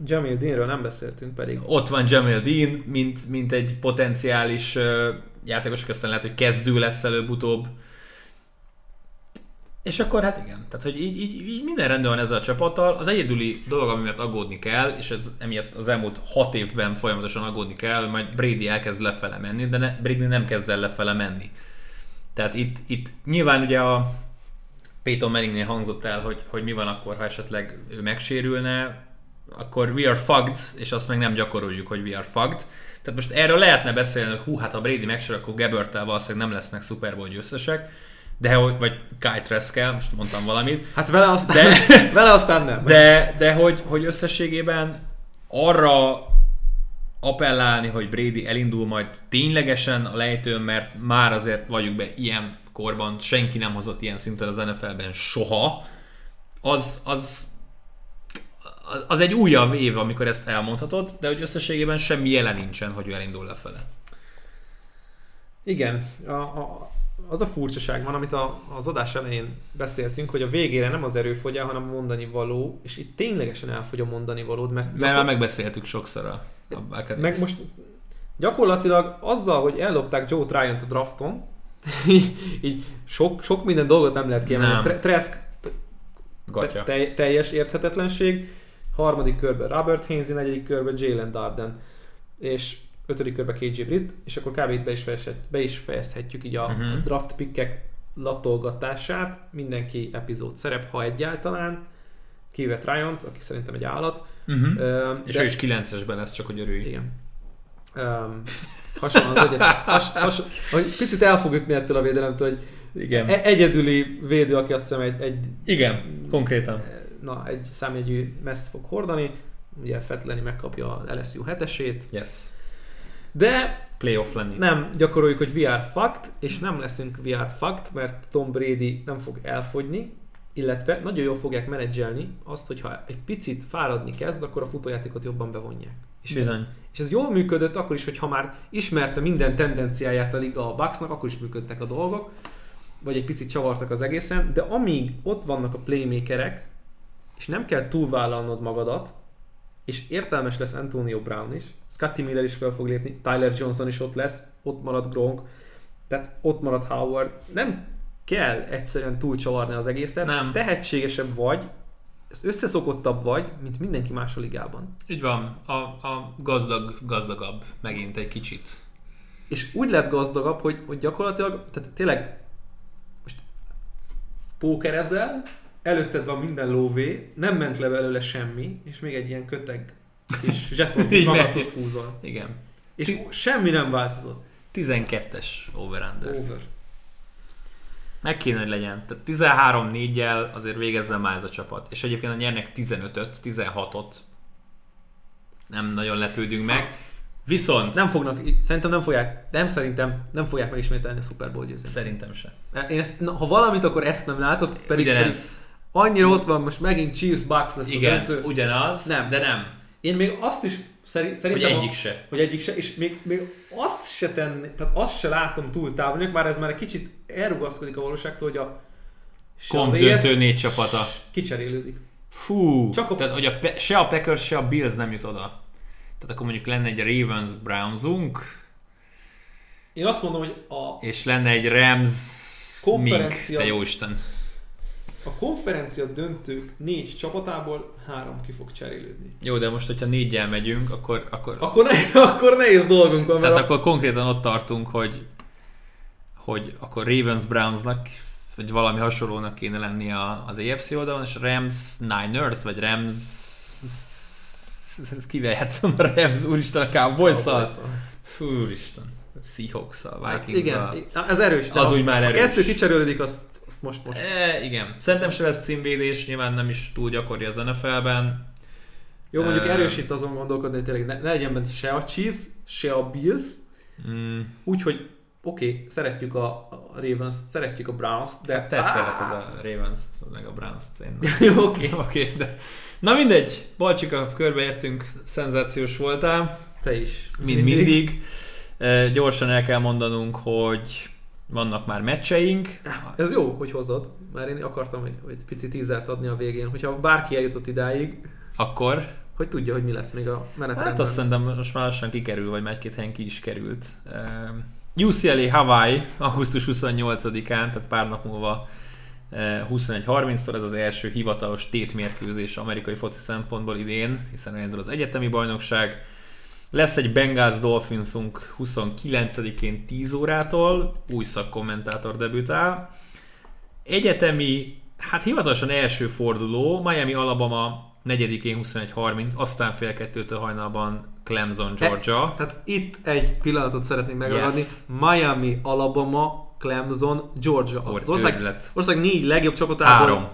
Jamil Deanről nem beszéltünk pedig. ott van Jamil Dean, mint, mint egy potenciális uh, játékos, aki aztán lehet, hogy kezdő lesz előbb-utóbb. És akkor hát igen, tehát hogy így, így, így minden rendben van ezzel a csapattal. Az egyedüli dolog, ami miatt aggódni kell, és ez emiatt az elmúlt hat évben folyamatosan aggódni kell, hogy majd Brady elkezd lefele menni, de ne, Brady nem kezd el lefele menni. Tehát itt, itt nyilván ugye a Peyton Manningnél hangzott el, hogy, hogy mi van akkor, ha esetleg ő megsérülne, akkor we are fucked, és azt meg nem gyakoroljuk, hogy we are fucked. Tehát most erről lehetne beszélni, hogy hú, hát ha Brady megsérül, akkor Gebertel valószínűleg nem lesznek Super Bowl győztesek, de hogy, vagy Kai Treskel, most mondtam valamit, Hát vele aztán, De- vele aztán nem. de, de hogy, hogy összességében arra appellálni, hogy Brady elindul majd ténylegesen a lejtőn, mert már azért vagyunk be ilyen korban, senki nem hozott ilyen szinten az NFL-ben soha, az, az, az egy újabb év, amikor ezt elmondhatod, de hogy összességében semmi jelen nincsen, hogy ő elindul lefele. Igen, a, a, az a furcsaság van, amit a, az adás elején beszéltünk, hogy a végére nem az erőfogyál, hanem a mondani való, és itt ténylegesen elfogy a mondani valód, mert, Mert már megbeszéltük sokszor a. meg most gyakorlatilag azzal, hogy ellopták Joe Tryon-t a drafton, így, így sok, sok minden dolgot nem lehet kiemelni. Nem. Tre- Trask Gatya. te, teljes érthetetlenség, harmadik körben Robert Hainsey, negyedik körben Jalen Darden, és ötödik körben KJ Britt, és akkor kb. itt be is, fejezhet, be is fejezhetjük így a Mhm. draft pickek latolgatását, mindenki epizód szerep, ha egyáltalán, kivéve Tryon-t, aki szerintem egy állat. Uh-huh. Ö, És de- ő is 9-esben lesz, csak hogy örülj. Igen. Um, hasonló az egyet. Has, has, hogy picit el fog ütni ettől a védelemtől, hogy Igen. e- egyedüli védő, aki azt hiszem egy, egy Igen, konkrétan. na, egy számjegyű meszt fog hordani, ugye Fetleni megkapja az LSU hetesét, Yes. de Playoff lenni. nem gyakoroljuk, hogy are fucked, és nem leszünk are fucked, mert Tom Brady nem fog elfogyni, illetve nagyon jól fogják menedzselni azt, hogyha egy picit fáradni kezd, akkor a futójátékot jobban bevonják. És ez, Bizony. és ez jól működött akkor is, hogyha már ismerte minden tendenciáját a liga a Bucksnak, akkor is működtek a dolgok, vagy egy picit csavartak az egészen, de amíg ott vannak a playmakerek, és nem kell túlvállalnod magadat, és értelmes lesz Antonio Brown is, Scotty Miller is fel fog lépni, Tyler Johnson is ott lesz, ott marad Gronk, tehát ott marad Howard. Nem kell egyszerűen túlcsavarni az egészet, Nem. tehetségesebb vagy, összeszokottabb vagy, mint mindenki más a ligában. Így van, a, a gazdag, gazdagabb megint egy kicsit. És úgy lett gazdagabb, hogy, hogy gyakorlatilag, tehát tényleg most pókerezel, előtted van minden lóvé, nem ment le belőle semmi, és még egy ilyen köteg kis zsetont magadhoz húzol. Igen. És semmi nem változott. 12-es over-under. Over. Meg kéne, hogy legyen. Tehát 13-4-jel azért végezzen már ez a csapat. És egyébként a nyernek 15-öt, 16-ot. Nem nagyon lepődünk meg. Viszont Nem fognak, szerintem nem fogják, nem szerintem nem fogják megismételni a Super Bowl győzelmet. szerintem sem. Én ezt, na, ha valamit, akkor ezt nem látok, pedig, pedig annyira ott van, most megint Chiefs Bucks lesz a Igen, döntő. ugyanaz, Nem. de nem. Én még azt is szeri, Hogy szerintem... egyik a, se. Hogy egyik se, és még, még azt se tenni, tehát azt se látom túl távol, már ez már egy kicsit elrugaszkodik a valóságtól, hogy a Konf-döntő AFC négy csapata. kicserélődik. Fú, Csak a- tehát hogy a, se a Packers, se a Bills nem jut oda. Tehát akkor mondjuk lenne egy Ravens Brownsunk, Én azt mondom, hogy a, és lenne egy Rams Mink, Konferencia- te jó Isten. A konferencia döntők négy csapatából három ki fog cserélődni. Jó, de most, hogyha négyel megyünk, akkor, akkor, Akkor, ne, akkor nehéz dolgunk van, tehát a, akkor konkrétan ott tartunk, hogy, hogy akkor Ravens Brownsnak vagy valami hasonlónak kéne lennie a- az AFC oldalon, és Rams Niners, vagy Rams kivel játszom a Rams, úristen a Cowboys-szal? Fú, úristen. Seahawks-szal, Hát Vikings-szal. igen, ez erős. Az ha- úgy már ha erős. kettő kicserélődik, azt, azt most most. E, igen. Szerintem se lesz címvédés, nyilván nem is túl gyakori az NFL-ben. Jó, mondjuk Ö, erős itt azon gondolkodni, hogy tényleg ne, ne legyen benne se a Chiefs, se a Bills, Mm, úgyhogy oké, okay, szeretjük a, a Ravens, szeretjük a Browns, de... hát te Á! szereted a Ravens-t, meg a Browns-t. Én. Jó, oké. Oké, de... Na mindegy, Balcsika, körbeértünk, szenzációs voltál, Te is. mint mindig. E, gyorsan el kell mondanunk, hogy vannak már meccseink. Ez jó, hogy hozod, mert én akartam egy pici tízert adni a végén, hogyha bárki eljutott idáig, Akkor, hogy tudja, hogy mi lesz még a menetrendben. hát azt szerintem most már lassan kikerül, vagy már egy-két helyen ki is került. E, UCLA Hawaii, augusztus 28-án, tehát pár nap múlva e, 21.30-tól ez az első hivatalos tétmérkőzés amerikai foci szempontból idén, hiszen elindul az egyetemi bajnokság. Lesz egy Bengals Dolphinsunk 29-én 10 órától, új szakkommentátor debütál. Egyetemi, hát hivatalosan első forduló, Miami Alabama 4-én 21.30, aztán fél kettőtől hajnalban Clemson, Georgia. Tehát itt egy pillanatot szeretnék megragadni. Yes. Miami, Alabama, Clemson, Georgia. Or- Az ország, ország négy legjobb csapatából Három.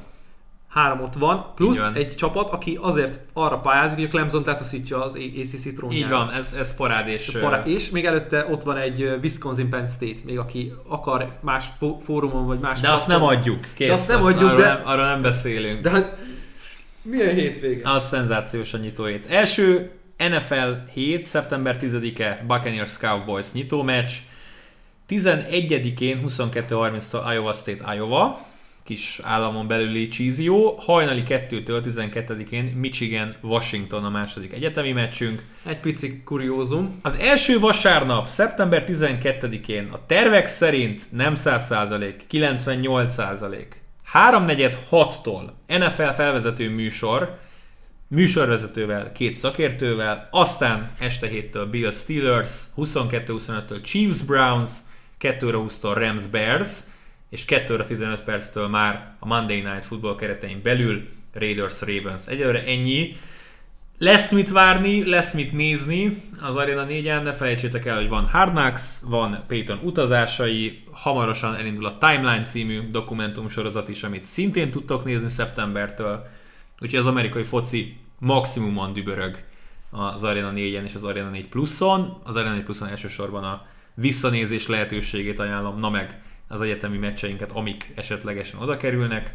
Három ott van, plusz van. egy csapat, aki azért arra pályázik, hogy a Clemson letaszítja az ACC trónjára. Így van, ez, ez parád és... Para- és még előtte ott van egy Wisconsin Penn State, még aki akar más fó- fórumon vagy más De azt nem adjuk. Kész, De azt nem adjuk, arról, de- nem, arról nem beszélünk. De hát milyen hétvége? Az szenzációs a nyitóét. Első NFL 7. szeptember 10-e Buccaneers Cowboys nyitó meccs. 11-én 22.30-tól Iowa State Iowa, kis államon belüli csízió. Hajnali 2-től 12-én Michigan Washington a második egyetemi meccsünk. Egy pici kuriózum. Az első vasárnap, szeptember 12-én a tervek szerint nem 100%, 98%. 3.46-tól NFL felvezető műsor, műsorvezetővel, két szakértővel, aztán este 7-től Bill Steelers, 22-25-től Chiefs Browns, 2 20-tól Rams Bears, és 2 15 perctől már a Monday Night Football keretein belül Raiders Ravens. Egyelőre ennyi. Lesz mit várni, lesz mit nézni az Arena 4-en, ne felejtsétek el, hogy van Hard Knocks, van Peyton utazásai, hamarosan elindul a Timeline című dokumentumsorozat is, amit szintén tudtok nézni szeptembertől, úgyhogy az amerikai foci maximumon dübörög az Arena 4-en és az Arena 4 Pluson. Az Arena 4 Pluson elsősorban a visszanézés lehetőségét ajánlom, na meg az egyetemi meccseinket, amik esetlegesen oda kerülnek.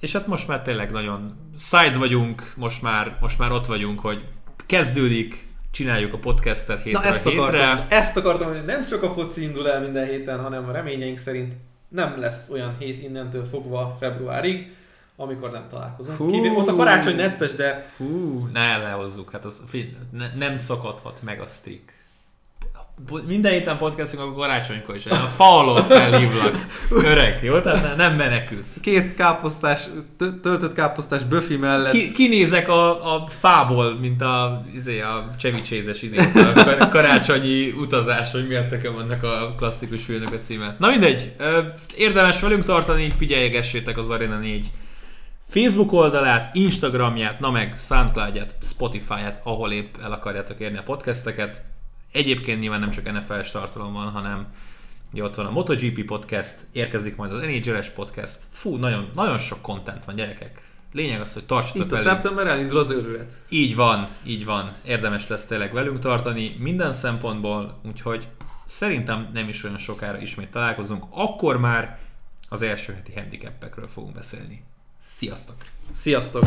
És hát most már tényleg nagyon side vagyunk, most már, most már ott vagyunk, hogy kezdődik, csináljuk a podcastet hétről Na ezt hétre. akartam, ezt akartam, hogy nem csak a foci indul el minden héten, hanem a reményeink szerint nem lesz olyan hét innentől fogva februárig, amikor nem találkozunk. Hú. Kivéve, ott a karácsony necces, de Fú, ne lehozzuk, hát az, ne, nem szakadhat meg a streak. Minden héten podcastünk, akkor karácsonykor is. A falon felhívlak. Öreg, jó? Tehát ne, nem menekülsz. két káposztás, tö- töltött káposztás böfi mellett. Ki, kinézek a, a fából, mint a, izé, a Chevy Chase-es idén, a kar- karácsonyi utazás, hogy miért nekem ennek a klasszikus filmnek a címe. Na mindegy, érdemes velünk tartani, figyeljegessétek az Arena 4 Facebook oldalát, Instagramját, na meg Soundcloudját, Spotify-ját, ahol épp el akarjátok érni a podcasteket. Egyébként nyilván nem csak NFL-es tartalom van, hanem Ugye ott van a MotoGP podcast, érkezik majd az NHL-es podcast. Fú, nagyon, nagyon sok content van, gyerekek. Lényeg az, hogy tartsatok Itt a velünk. szeptember elindul az őrület. Így van, így van. Érdemes lesz tényleg velünk tartani minden szempontból, úgyhogy szerintem nem is olyan sokára ismét találkozunk. Akkor már az első heti handicapekről fogunk beszélni. Sziasztok! Sziasztok!